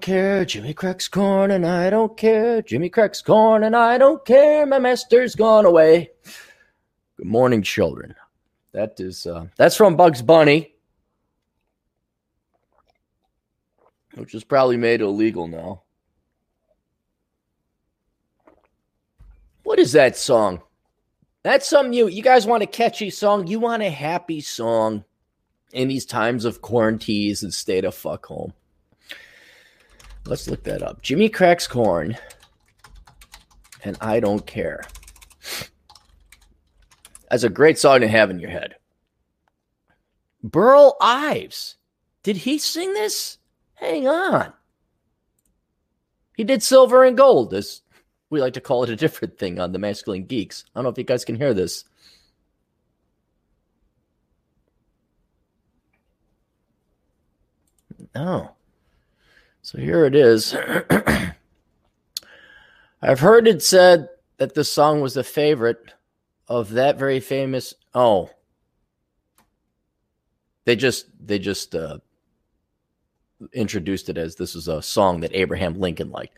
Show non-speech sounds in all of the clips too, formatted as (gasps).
care. Jimmy cracks corn and I don't care. Jimmy cracks corn and I don't care. My master's gone away. Good morning, children. That is uh, that's from Bugs Bunny, which is probably made illegal now. What is that song? That's something you you guys want a catchy song. You want a happy song in these times of quarantines and stay the fuck home. Let's look that up. Jimmy cracks corn, and I don't care. That's a great song to have in your head. Burl Ives. Did he sing this? Hang on. He did Silver and Gold, as we like to call it a different thing on the Masculine Geeks. I don't know if you guys can hear this. Oh. So here it is. (clears throat) I've heard it said that this song was a favorite of that very famous. Oh, they just they just uh, introduced it as this is a song that Abraham Lincoln liked.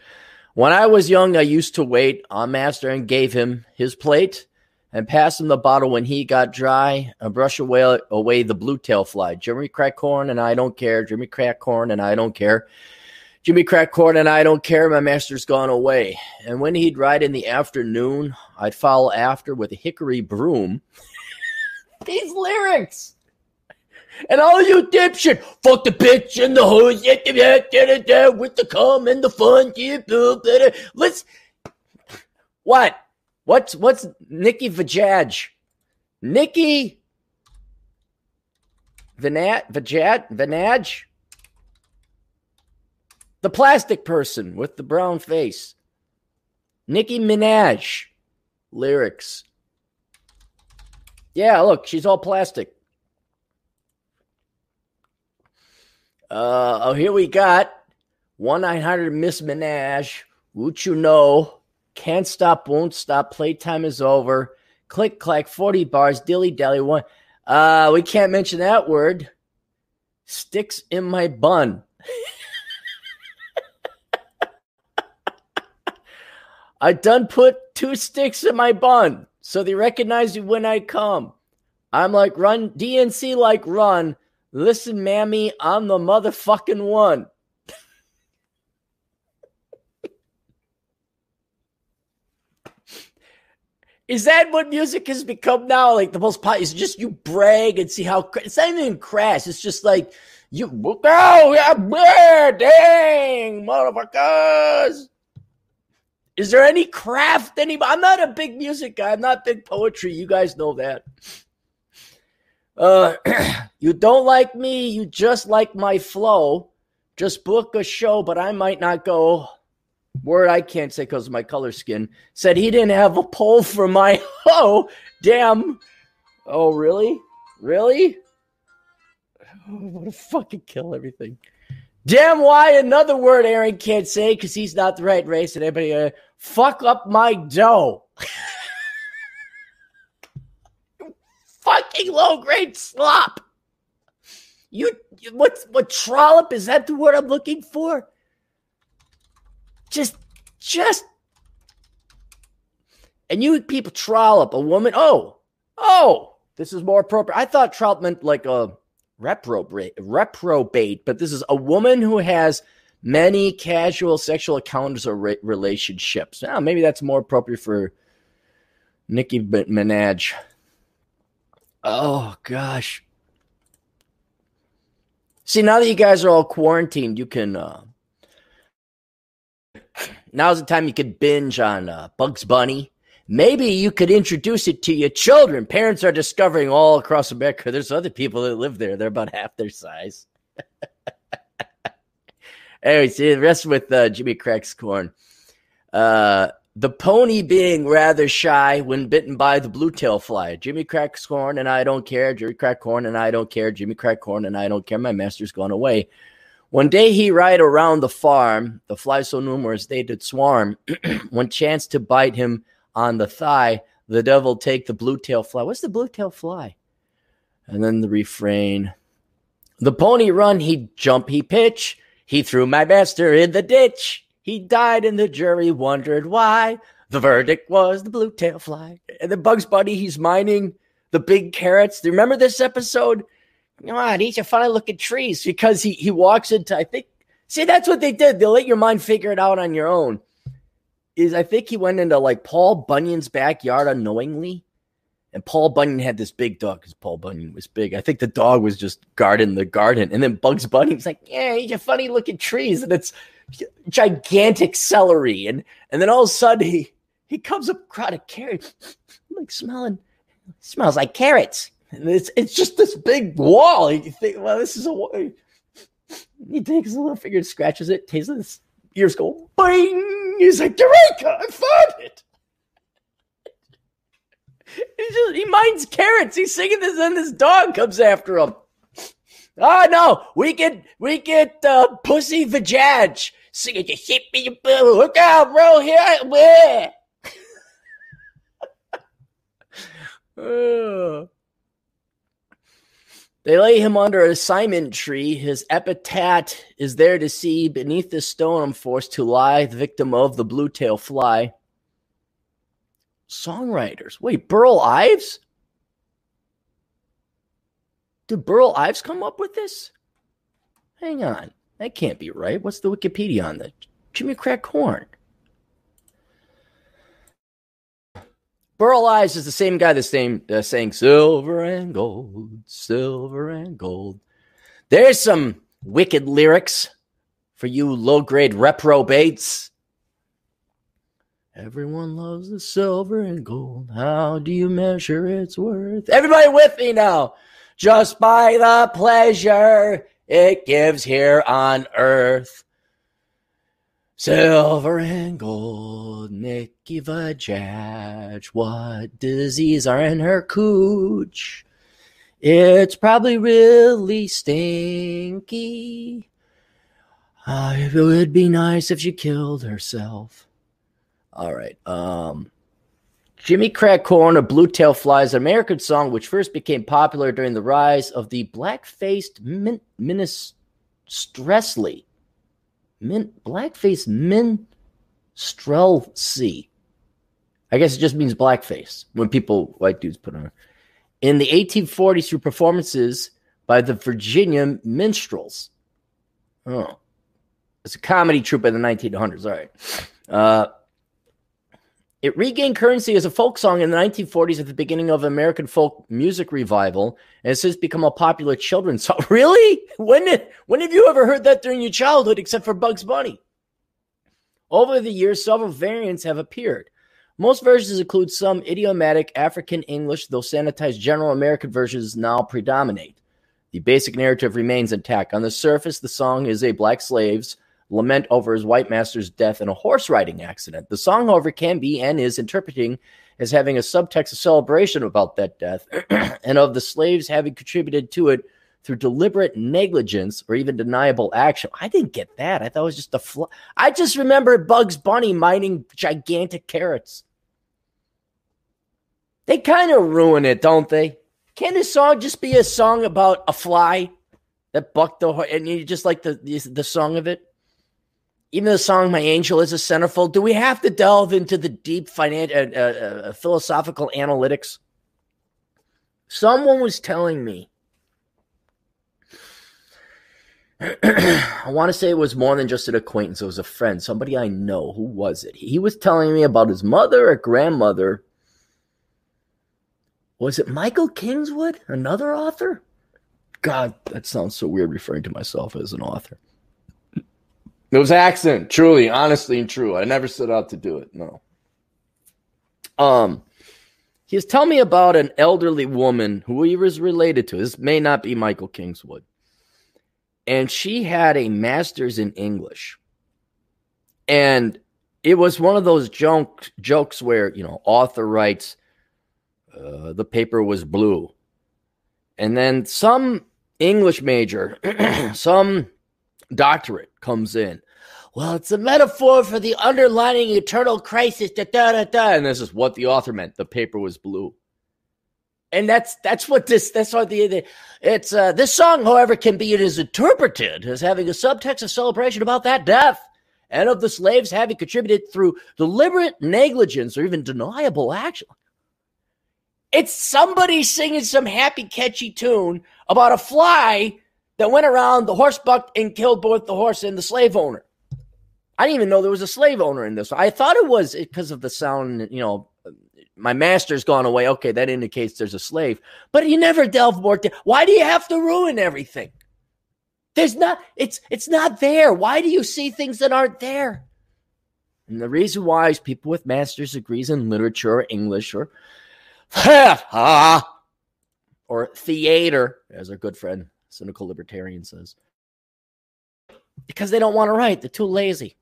When I was young, I used to wait on Master and gave him his plate and pass him the bottle when he got dry and brush away away the blue tail fly. Jimmy crack corn and I don't care. Jimmy crack corn and I don't care. Jimmy crack corn and I don't care. My master's gone away. And when he'd ride in the afternoon, I'd follow after with a hickory broom. (laughs) These lyrics. And all you dipshit, fuck the bitch and the hose, with the cum and the fun. Let's. What? What's what's Nikki Vajaj? Nikki Vanat Vajat Vanaj? The plastic person with the brown face. Nicki Minaj. Lyrics. Yeah, look, she's all plastic. Uh, oh, here we got 1 900 Miss Minaj. Would you know? Can't stop, won't stop. Playtime is over. Click, clack, 40 bars. Dilly dally one. Uh, we can't mention that word. Sticks in my bun. (laughs) I done put two sticks in my bun, so they recognize you when I come. I'm like, run, DNC like run. Listen, mammy, I'm the motherfucking one. (laughs) Is that what music has become now? Like the most popular is just you brag and see how it's not even crass. It's just like you oh yeah, dang motherfuckers. Is there any craft? Any? I'm not a big music guy. I'm not big poetry. You guys know that. Uh, (clears throat) you don't like me. You just like my flow. Just book a show, but I might not go. Word I can't say because of my color skin. Said he didn't have a poll for my. (laughs) Oh, damn. Oh, really? Really? Oh, (sighs) what to fucking kill everything. Damn why another word Aaron can't say because he's not the right race and everybody uh, fuck up my dough. (laughs) fucking low grade slop. You what what trollop is that the word I'm looking for? Just just and you people trollop a woman. Oh, oh, this is more appropriate. I thought trollop meant like a reprobate, reprobate, but this is a woman who has many casual sexual encounters or re- relationships. Now, maybe that's more appropriate for Nicki Minaj. Oh gosh. See, now that you guys are all quarantined, you can. Uh, now's the time you could binge on uh, Bugs Bunny Maybe you could introduce it to your children. Parents are discovering all across America there's other people that live there. They're about half their size. (laughs) anyway, see the rest with uh, Jimmy Cracks Corn. Uh, the pony being rather shy when bitten by the blue tail fly. Jimmy cracks corn and I don't care. Jimmy crack corn and I don't care. Jimmy crack corn and I don't care. My master's gone away. One day he ride around the farm. The flies so numerous they did swarm. (clears throat) One chance to bite him on the thigh, the devil take the blue tail fly. What's the blue tail fly? And then the refrain. The pony run, he jump, he pitch. He threw my master in the ditch. He died, and the jury wondered why. The verdict was the blue tail fly. And the Bugs Bunny, he's mining the big carrots. Do you remember this episode? Come on, these are funny looking trees because he, he walks into, I think, see, that's what they did. They'll let your mind figure it out on your own. Is I think he went into like Paul Bunyan's backyard unknowingly. And Paul Bunyan had this big dog because Paul Bunyan was big. I think the dog was just guarding the garden. And then Bugs Bunny was like, Yeah, are funny looking trees. And it's gigantic celery. And and then all of a sudden he he comes up crowd of carrots, like smelling, smells like carrots. And it's it's just this big wall. You think, well, this is a. He takes a little finger, and scratches it, tastes it. His ears go bing. He's like, Eureka! I found it. (laughs) He just he minds carrots. He's singing this, and this dog comes after him. Oh no, we get we get uh, pussy vajaj singing you hit me, boo, look out, bro! Here I (laughs) they lay him under a Simon tree. His epitaph is there to see. Beneath the stone, I'm forced to lie, the victim of the blue tail fly. Songwriters. Wait, Burl Ives? Did Burl Ives come up with this? Hang on. That can't be right. What's the Wikipedia on that? Jimmy Crack Corn. Burl Ives is the same guy that's same, uh, saying silver and gold, silver and gold. There's some wicked lyrics for you low grade reprobates. Everyone loves the silver and gold. How do you measure its worth? Everybody with me now. Just by the pleasure it gives here on earth. Silver and gold, Nicki Vajaj. What disease are in her cooch? It's probably really stinky. Uh, it would be nice if she killed herself. All right. Um, Jimmy Crack Corn, a Blue Tail Flies, an American song which first became popular during the rise of the min- minstrelsy min blackface minstrelsy. I guess it just means blackface when people white dudes put on. In the 1840s, through performances by the Virginia Minstrels. Oh, it's a comedy troupe in the 1900s. All right. Uh, it regained currency as a folk song in the 1940s at the beginning of American folk music revival, and has since become a popular children's (laughs) song. Really? When did when have you ever heard that during your childhood, except for Bugs Bunny? Over the years, several variants have appeared. Most versions include some idiomatic African English, though sanitized general American versions now predominate. The basic narrative remains intact. On the surface, the song is a black slave's lament over his white master's death in a horse riding accident. The song, however, can be and is interpreting as having a subtext of celebration about that death (clears throat) and of the slaves having contributed to it through deliberate negligence or even deniable action. I didn't get that. I thought it was just a fl- I just remember Bugs Bunny mining gigantic carrots. They kind of ruin it, don't they? Can this song just be a song about a fly that bucked the horse and you just like the, the the song of it? Even the song "My Angel" is a centerfold. Do we have to delve into the deep financial, uh, uh, uh, philosophical analytics? Someone was telling me. (clears throat) I want to say it was more than just an acquaintance. It was a friend, somebody I know. Who was it? He was telling me about his mother or grandmother. Was it Michael Kingswood, another author? God, that sounds so weird referring to myself as an author. It was accident, truly, honestly, and true. I never set out to do it. No. Um, he was telling me about an elderly woman who he was related to. This may not be Michael Kingswood. And she had a master's in English. And it was one of those joke, jokes where, you know, author writes, uh, the paper was blue. And then some English major, (clears throat) some doctorate comes in well, it's a metaphor for the underlining eternal crisis. Da, da, da, da. And this is what the author meant. The paper was blue. And that's that's what this that's what the, the it's uh, this song, however, can be it is interpreted as having a subtext of celebration about that death and of the slaves having contributed through deliberate negligence or even deniable action. It's somebody singing some happy, catchy tune about a fly that went around the horse bucked and killed both the horse and the slave owner. I didn't even know there was a slave owner in this. I thought it was because of the sound, you know, my master's gone away. Okay, that indicates there's a slave. But you never delve more. Why do you have to ruin everything? There's not. It's it's not there. Why do you see things that aren't there? And the reason why is people with master's degrees in literature or English or (laughs) or theater, as our good friend cynical libertarian says, because they don't want to write. They're too lazy.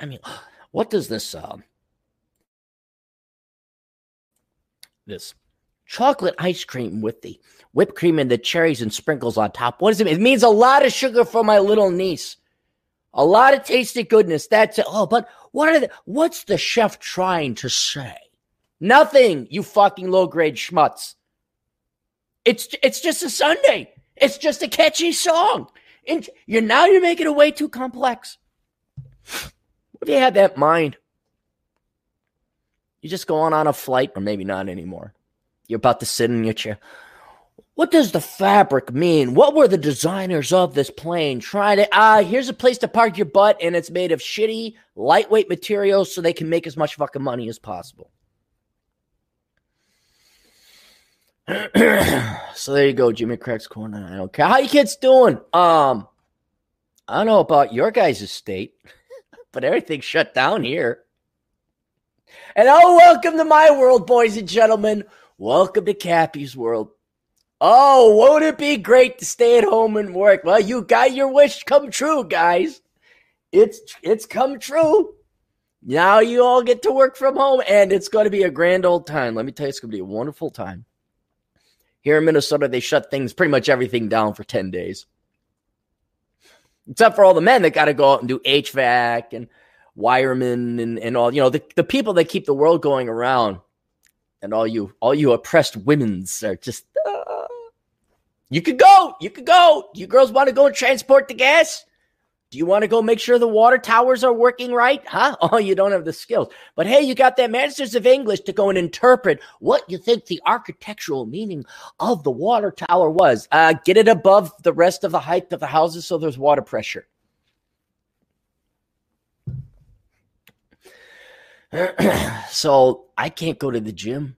I mean, (gasps) what does this um, this chocolate ice cream with the whipped cream and the cherries and sprinkles on top. What does it mean? It means a lot of sugar for my little niece. A lot of tasty goodness. That's it. Oh, but what are the, what's the chef trying to say? Nothing, you fucking low grade schmutz. It's it's just a sundae. It's just a catchy song. And you're now you're making it way too complex. What if you had that mind, you just go on on a flight, or maybe not anymore. You're about to sit in your chair. What does the fabric mean? What were the designers of this plane trying to? Ah, uh, here's a place to park your butt, and it's made of shitty, lightweight materials so they can make as much fucking money as possible. (clears throat) so there you go, Jimmy Crack's corner. I don't care how you kids doing. Um, I don't know about your guys' state, (laughs) but everything's shut down here. And oh, welcome to my world, boys and gentlemen. Welcome to Cappy's world. Oh, won't it be great to stay at home and work? Well, you got your wish come true, guys. It's it's come true. Now you all get to work from home, and it's going to be a grand old time. Let me tell you, it's going to be a wonderful time. Here in Minnesota, they shut things, pretty much everything down for 10 days. Except for all the men that got to go out and do HVAC and wiremen and, and all, you know, the, the people that keep the world going around. And all you, all you oppressed women's are just, uh, you could go, you could go. You girls want to go and transport the gas? Do you want to go make sure the water towers are working right? Huh? (laughs) Oh, you don't have the skills. But hey, you got that Masters of English to go and interpret what you think the architectural meaning of the water tower was. Uh, get it above the rest of the height of the houses so there's water pressure. (clears throat) so I can't go to the gym.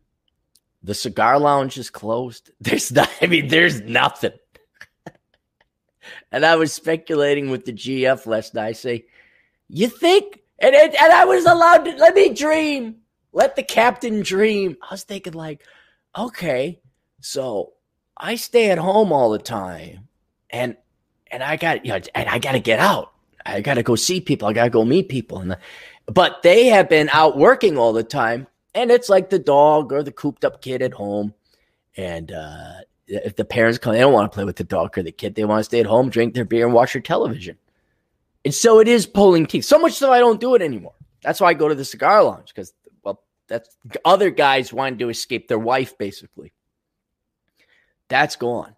The cigar lounge is closed. (laughs) There's not, I mean, there's nothing. And I was speculating with the GF last night. I say, you think? And, and, and I was allowed to let me dream. Let the captain dream. I was thinking, like, okay, so I stay at home all the time, and and I got you know, and I got to get out. I got to go see people. I got to go meet people, and the, but they have been out working all the time, and it's like the dog or the cooped up kid at home, and uh, if the parents come, they don't want to play with the dog or the kid. They want to stay at home, drink their beer, and watch their television. And so it is pulling teeth. So much so I don't do it anymore. That's why I go to the cigar lounge because, well, that's other guys wanting to escape their wife, basically. That's gone.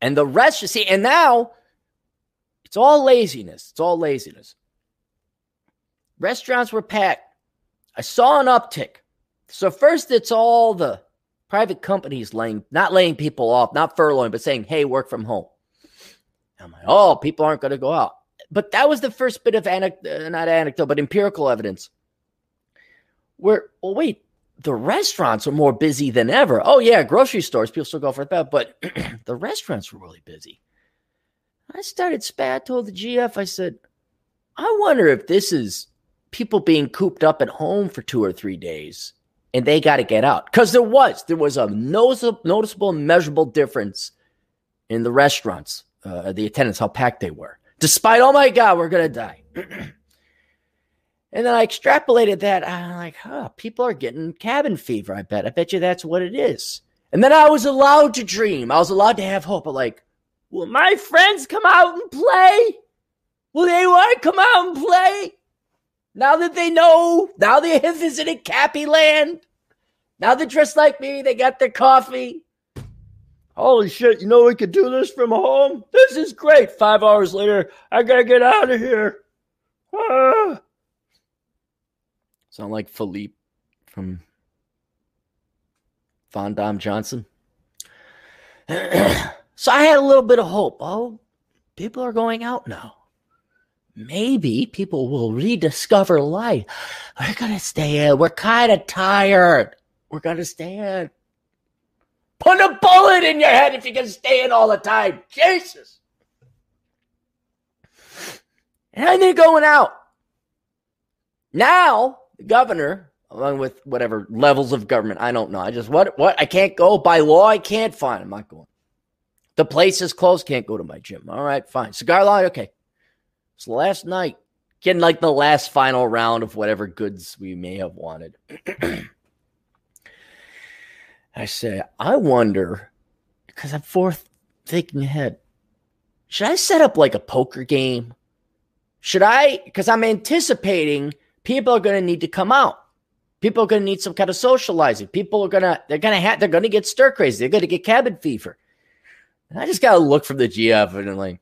And the rest, you see, and now it's all laziness. It's all laziness. Restaurants were packed. I saw an uptick. So first, it's all the private companies laying, not laying people off, not furloughing, but saying, hey, work from home. I'm like, oh, people aren't going to go out. But that was the first bit of anecdote, uh, not anecdote, but empirical evidence. Where, well, wait, the restaurants are more busy than ever. Oh, yeah, grocery stores, people still go for that, but (clears throat) the restaurants were really busy. I started spat, told the GF, I said, I wonder if this is people being cooped up at home for two or three days and they got to get out. Because there was there was a noticeable, noticeable measurable difference in the restaurants uh, the attendants how packed they were. Despite oh my god we're gonna die. (clears throat) And then i extrapolated that i'm like huh people are getting cabin fever i bet. I bet you that's what it is. And then i was allowed to dream. I was allowed to have hope but like will my friends come out and play? Will they want to come out and play now that they know, now they have visited Cappy Land, Now they're dressed like me. They got their coffee. Holy shit, you know we could do this from home? This is great. Five hours later, I gotta get out of here. Ah. Sound like Philippe from Von Dom Johnson. (clears throat) so I had a little bit of hope. Oh, people are going out now. Maybe people will rediscover life. We're going to stay in. We're kind of tired. We're going to stay in. Put a bullet in your head if you can stay in all the time. Jesus. And they're going out. Now, the governor, along with whatever levels of government, I don't know. I just, what, what? I can't go by law. I can't. Fine. I'm not going. The place is closed. Can't go to my gym. All right, fine. Cigar line. Okay. Last night, getting like the last final round of whatever goods we may have wanted. (clears throat) I say, I wonder, because I'm fourth thinking ahead, should I set up like a poker game? Should I? Because I'm anticipating people are going to need to come out. People are going to need some kind of socializing. People are going to, they're going to have, they're going to get stir crazy. They're going to get cabin fever. And I just got to look from the GF and I'm like,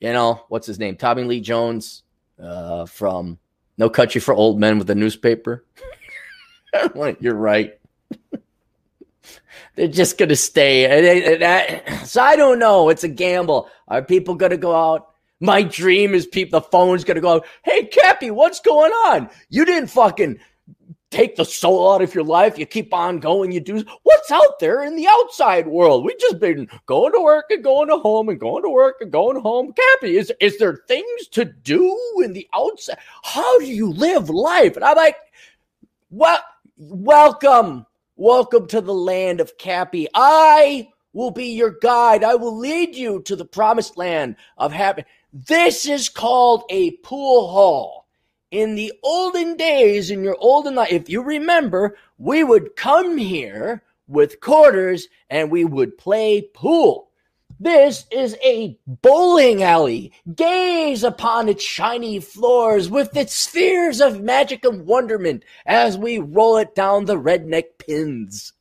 you know, what's his name? Tommy Lee Jones uh, from No Country for Old Men with the newspaper. (laughs) you're right. (laughs) They're just going to stay. So I don't know. It's a gamble. Are people going to go out? My dream is people, the phone's going to go out. Hey, Cappy, what's going on? You didn't fucking take the soul out of your life. You keep on going. You do what's out there in the outside world. We just been going to work and going to home and going to work and going home. Cappy, is is there things to do in the outside? How do you live life? And I'm like, well, Welcome Welcome to the land of Cappy. I will be your guide. I will lead you to the promised land of happy. This is called a pool hall. In the olden days, in your olden life, if you remember, we would come here with quarters and we would play pool. This is a bowling alley. Gaze upon its shiny floors with its spheres of magic and wonderment as we roll it down the redneck pins.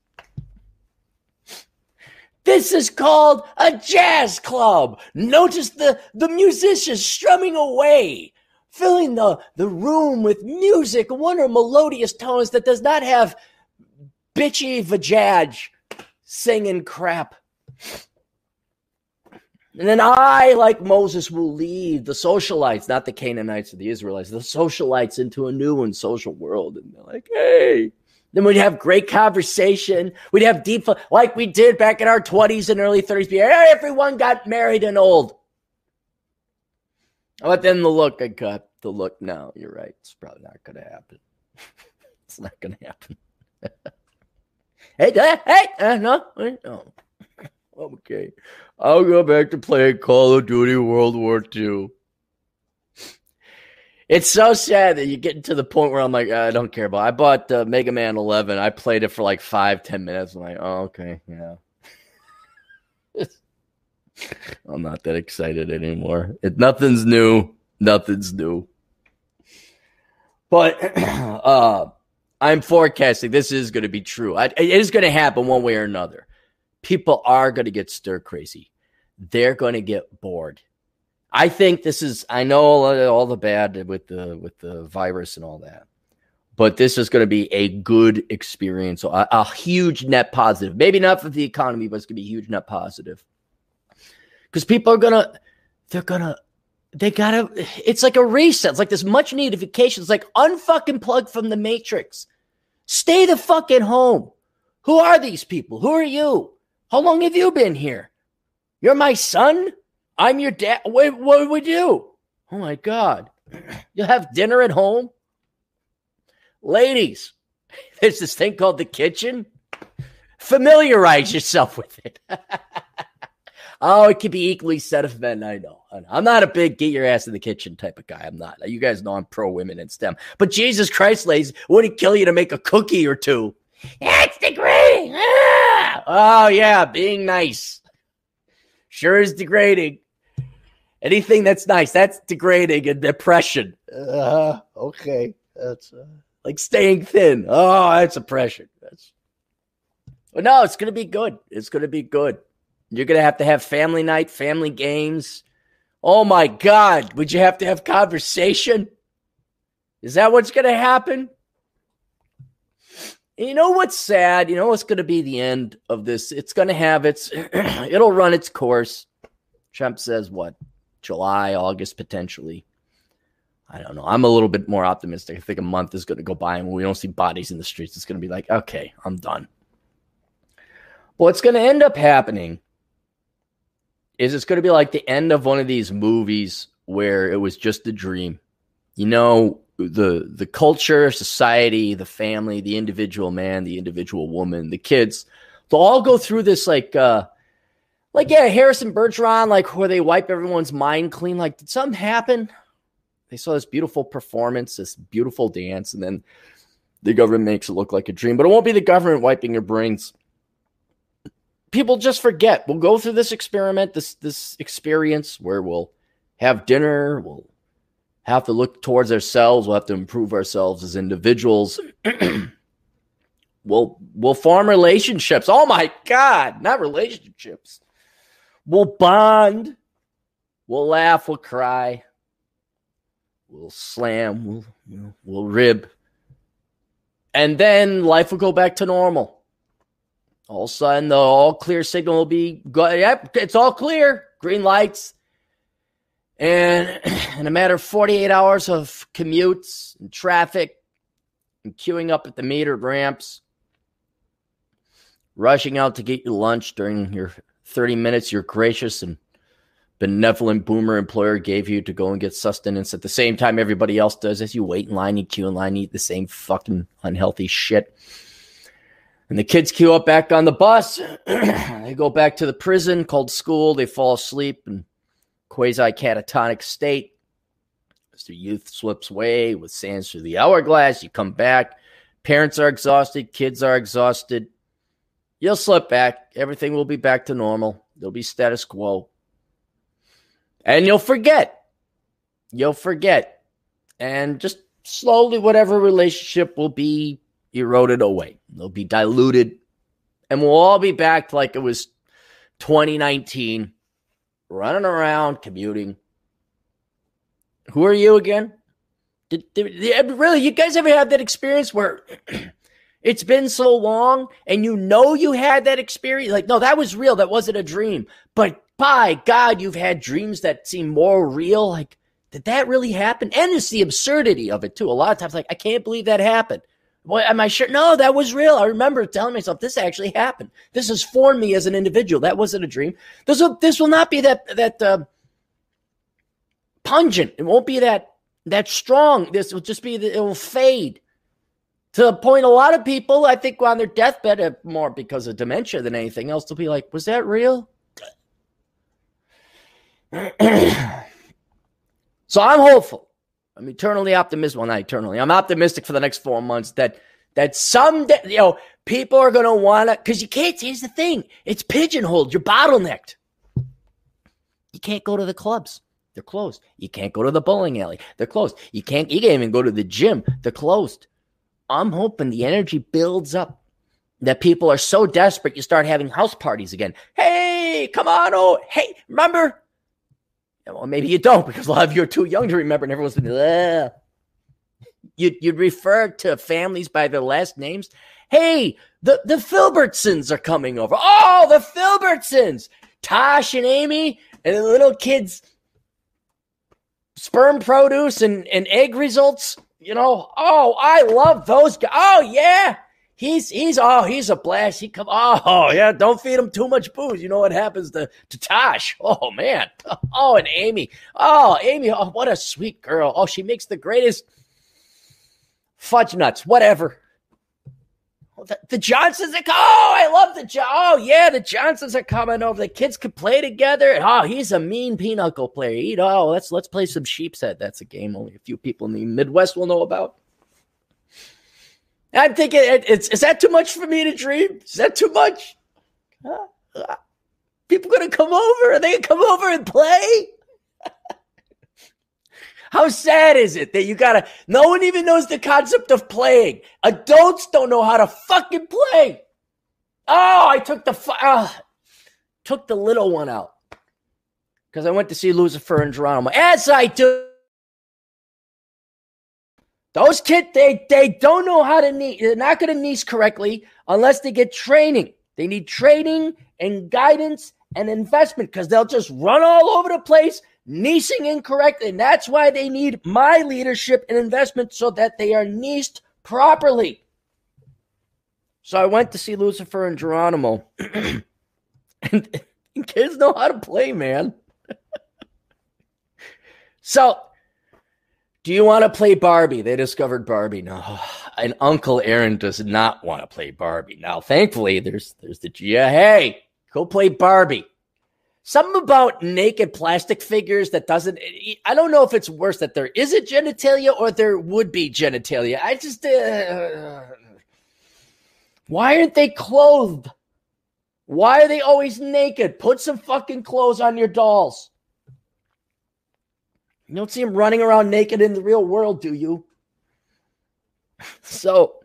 This is called a jazz club. Notice the, the musicians strumming away, filling the, the room with music, one wonder melodious tones that does not have bitchy vajaj singing crap. And then I, like Moses, will lead the socialites, not the Canaanites or the Israelites, the socialites into a new and social world. And they're like, hey. Then we'd have great conversation. We'd have deep, like we did back in our 20s and early 30s. Everyone got married and old. But then the look I got, the look, no, you're right. It's probably not going to happen. (laughs) it's not going to happen. (laughs) hey, hey, uh, no, no. (laughs) okay. I'll go back to playing Call of Duty World War II. It's so sad that you get to the point where I'm like, I don't care about. It. I bought uh, Mega Man 11. I played it for like five, ten minutes. I'm like, oh, okay, yeah. (laughs) I'm not that excited anymore. It, nothing's new. Nothing's new. But (clears throat) uh, I'm forecasting this is going to be true. I, it is going to happen one way or another people are going to get stir crazy. They're going to get bored. I think this is. I know all the bad with the with the virus and all that, but this is going to be a good experience. A, a huge net positive. Maybe not for the economy, but it's going to be a huge net positive. Because people are gonna, they're gonna, they gotta. It's like a reset. It's like this much needed vacation. It's like unfucking plug from the matrix. Stay the fuck at home. Who are these people? Who are you? How long have you been here? You're my son? I'm your dad. What, what would you? Oh my God. You'll have dinner at home? Ladies, (laughs) there's this thing called the kitchen. Familiarize yourself with it. (laughs) oh, it could be equally said of men. I know. I'm not a big get your ass in the kitchen type of guy. I'm not. You guys know I'm pro women in STEM. But Jesus Christ, ladies, wouldn't kill you to make a cookie or two. It's degrading. Ah! Oh, yeah, being nice. Sure is degrading. Anything that's nice, that's degrading and depression. Uh, okay. That's uh, like staying thin. Oh, that's oppression. That's But no, it's going to be good. It's going to be good. You're going to have to have family night, family games. Oh my God. Would you have to have conversation? Is that what's going to happen? You know what's sad? You know what's going to be the end of this? It's going to have its, (clears throat) it'll run its course. Trump says what? July, August, potentially. I don't know. I'm a little bit more optimistic. I think a month is going to go by and we don't see bodies in the streets. It's going to be like, okay, I'm done. What's going to end up happening is it's going to be like the end of one of these movies where it was just a dream. You know, the the culture, society, the family, the individual man, the individual woman, the kids, they'll all go through this like uh like yeah, Harrison Bergeron, like where they wipe everyone's mind clean. Like, did something happen? They saw this beautiful performance, this beautiful dance, and then the government makes it look like a dream. But it won't be the government wiping your brains. People just forget. We'll go through this experiment, this this experience where we'll have dinner, we'll have to look towards ourselves. We'll have to improve ourselves as individuals. (clears throat) we'll we'll form relationships. Oh my God, not relationships. We'll bond. We'll laugh. We'll cry. We'll slam. We'll we'll, rib. And then life will go back to normal. All of a sudden, the all clear signal will be good. Yep, it's all clear. Green lights. And (clears throat) in a matter of 48 hours of commutes and traffic and queuing up at the metered ramps, rushing out to get your lunch during your 30 minutes your gracious and benevolent boomer employer gave you to go and get sustenance at the same time everybody else does as you wait in line, you queue in line, eat the same fucking unhealthy shit. And the kids queue up back on the bus. (clears throat) they go back to the prison called school. They fall asleep in quasi catatonic state. As youth slips away with sands through the hourglass, you come back. Parents are exhausted, kids are exhausted. You'll slip back. Everything will be back to normal. There'll be status quo. And you'll forget. You'll forget. And just slowly, whatever relationship will be eroded away. They'll be diluted. And we'll all be back like it was 2019 running around, commuting. Who are you again? Did, did, did, really, you guys ever have that experience where (clears throat) it's been so long and you know you had that experience? Like, no, that was real. That wasn't a dream. But by God, you've had dreams that seem more real. Like, did that really happen? And it's the absurdity of it, too. A lot of times, like, I can't believe that happened. Well, am I sure? No, that was real. I remember telling myself this actually happened. This has formed me as an individual. That wasn't a dream. This will this will not be that that uh, pungent. It won't be that that strong. This will just be it will fade to the point. A lot of people, I think, on their deathbed, uh, more because of dementia than anything else, they'll be like, "Was that real?" (clears throat) so I'm hopeful. I'm eternally optimistic. Well, not eternally. I'm optimistic for the next four months that that someday, you know, people are going to want to, because you can't, here's the thing it's pigeonholed. You're bottlenecked. You can't go to the clubs. They're closed. You can't go to the bowling alley. They're closed. You can't, you can't even go to the gym. They're closed. I'm hoping the energy builds up that people are so desperate you start having house parties again. Hey, come on. Oh, hey, remember well, maybe you don't because a lot of you are too young to remember, and everyone's been, Ugh. You'd, you'd refer to families by their last names. Hey, the, the Filbertsons are coming over. Oh, the Filbertsons! Tosh and Amy and the little kids' sperm produce and, and egg results. You know, oh, I love those guys. Oh, yeah. He's he's oh he's a blast. He come oh yeah. Don't feed him too much booze. You know what happens to to Tosh? Oh man. (laughs) Oh and Amy. Oh Amy. Oh what a sweet girl. Oh she makes the greatest fudge nuts. Whatever. Oh, the, the, Johnsons are oh I love the oh yeah the Johnsons are coming over. The kids could play together. Oh he's a mean pinochle player. Eat oh let's let's play some sheep's head. That's a game only a few people in the Midwest will know about. I'm thinking, it's, is that too much for me to dream? Is that too much? People gonna come over? Are they gonna come over and play? (laughs) How sad is it that you gotta, no one even knows the concept of playing. Adults don't know how to fucking play. Oh, I took the uh, took the little one out because I went to see Lucifer and Geronimo. As I do. Those kids, they they don't know how to knee. They're not going to niece correctly unless they get training. They need training and guidance and investment because they'll just run all over the place, niecing incorrectly. And that's why they need my leadership and investment so that they are nieced properly. So I went to see Lucifer (clears throat) and Geronimo. and kids know how to play, man. (laughs) so do you want to play Barbie? They discovered Barbie. No, (sighs) and Uncle Aaron does not want to play Barbie. Now, thankfully, there's there's the Gia. Uh, hey, go play Barbie. Something about naked plastic figures that doesn't. Eh, eh, I don't know if it's worse that there is a genitalia or there would be genitalia. I just. Uh, why aren't they clothed? Why are they always naked? Put some fucking clothes on your dolls. You don't see him running around naked in the real world, do you? so,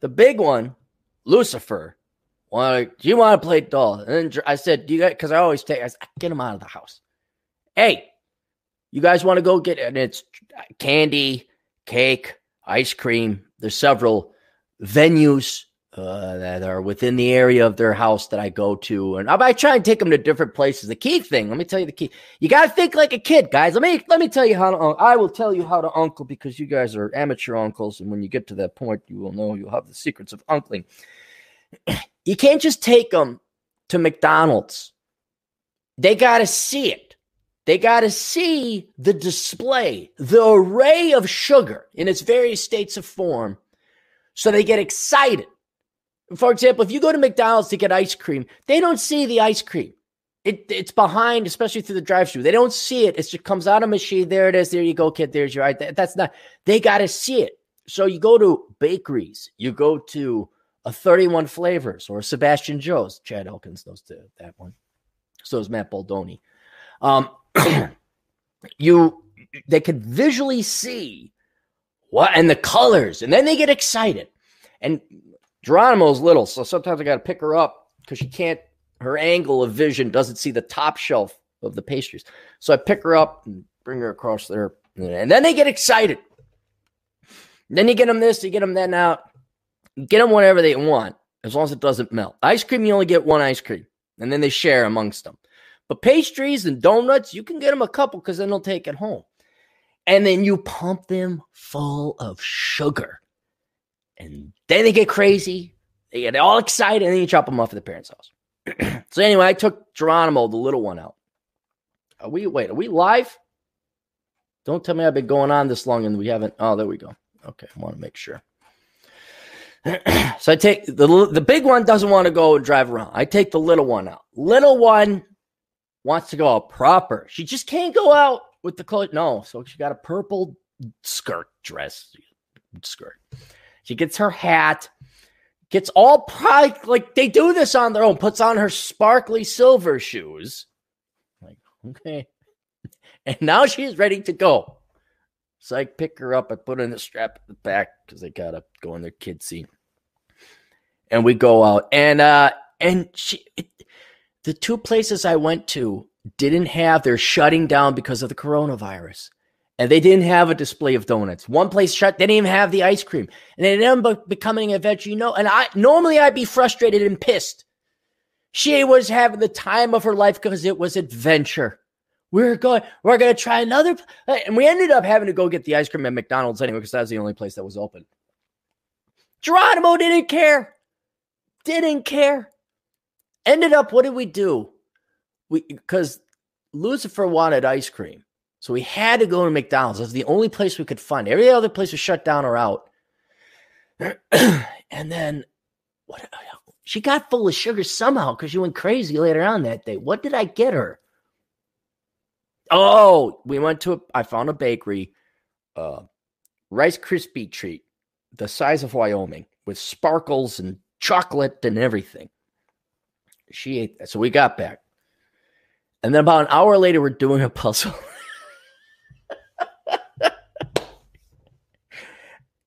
the big one, Lucifer, want do you want to play doll? And then I said, do you guys, because I always take, I said, get him out of the house. Hey, you guys want to go get, and it's candy, cake, ice cream. There's several venues uh, that are within the area of their house that I go to, and I, I try and take them to different places. The key thing, let me tell you the key. You got to think like a kid, guys. Let me let me tell you how to. I will tell you how to uncle because you guys are amateur uncles, and when you get to that point, you will know you'll have the secrets of uncling. (clears throat) You can't just take them to McDonald's. They got to see it. They got to see the display, the array of sugar in its various states of form, so they get excited for example, if you go to McDonald's to get ice cream, they don't see the ice cream. It, it's behind, especially through the drive-through. They don't see it. It just comes out of machine. There it is. There you go, kid. There's your. Ice. That's not. They got to see it. So you go to bakeries. You go to a 31 flavors or Sebastian Joe's. Chad Elkins knows to, that one. So is Matt Baldoni. Um, (clears throat) you they could visually see what and the colors, and then they get excited. And Geronimo's little, so sometimes I got to pick her up because she can't, her angle of vision doesn't see the top shelf of the pastries. So I pick her up and bring her across there. And then they get excited. Then you get them this, you get them that out. Get them whatever they want, as long as it doesn't melt. Ice cream, you only get one ice cream, and then they share amongst them. But pastries and donuts, you can get them a couple because then they'll take it home. And then you pump them full of sugar. And then they get crazy. They get all excited, and then you chop them off at the parents' house. (clears throat) so anyway, I took Geronimo, the little one, out. Are we wait? Are we live? Don't tell me I've been going on this long and we haven't. Oh, there we go. Okay, I want to make sure. (clears throat) so I take the the big one doesn't want to go and drive around. I take the little one out. Little one wants to go out proper. She just can't go out with the clothes. No, so she got a purple skirt dress skirt. She gets her hat, gets all pride like they do this on their own, puts on her sparkly silver shoes. Like, okay. (laughs) And now she's ready to go. So I pick her up, I put her in the strap at the back because they gotta go in their kid seat. And we go out. And uh and she it, the two places I went to didn't have they're shutting down because of the coronavirus and they didn't have a display of donuts. One place shut, they didn't even have the ice cream, and it ended up becoming a veggie. You know, and I normally I'd be frustrated and pissed. She was having the time of her life because it was adventure. We are going, we're going to try another, uh, and we ended up having to go get the ice cream at McDonald's anyway because that was the only place that was open. Geronimo didn't care, didn't care. Ended up, what did we do? We because Lucifer wanted ice cream. So we had to go to McDonald's. That's the only place we could find. Every other place was shut down or out. (clears throat) and then what she got full of sugar somehow because she went crazy later on that day. What did I get her? Oh, we went to a, I found a bakery, uh, Rice Krispie treat, the size of Wyoming, with sparkles and chocolate and everything. She ate that. So we got back. And then about an hour later, we're doing a puzzle. (laughs)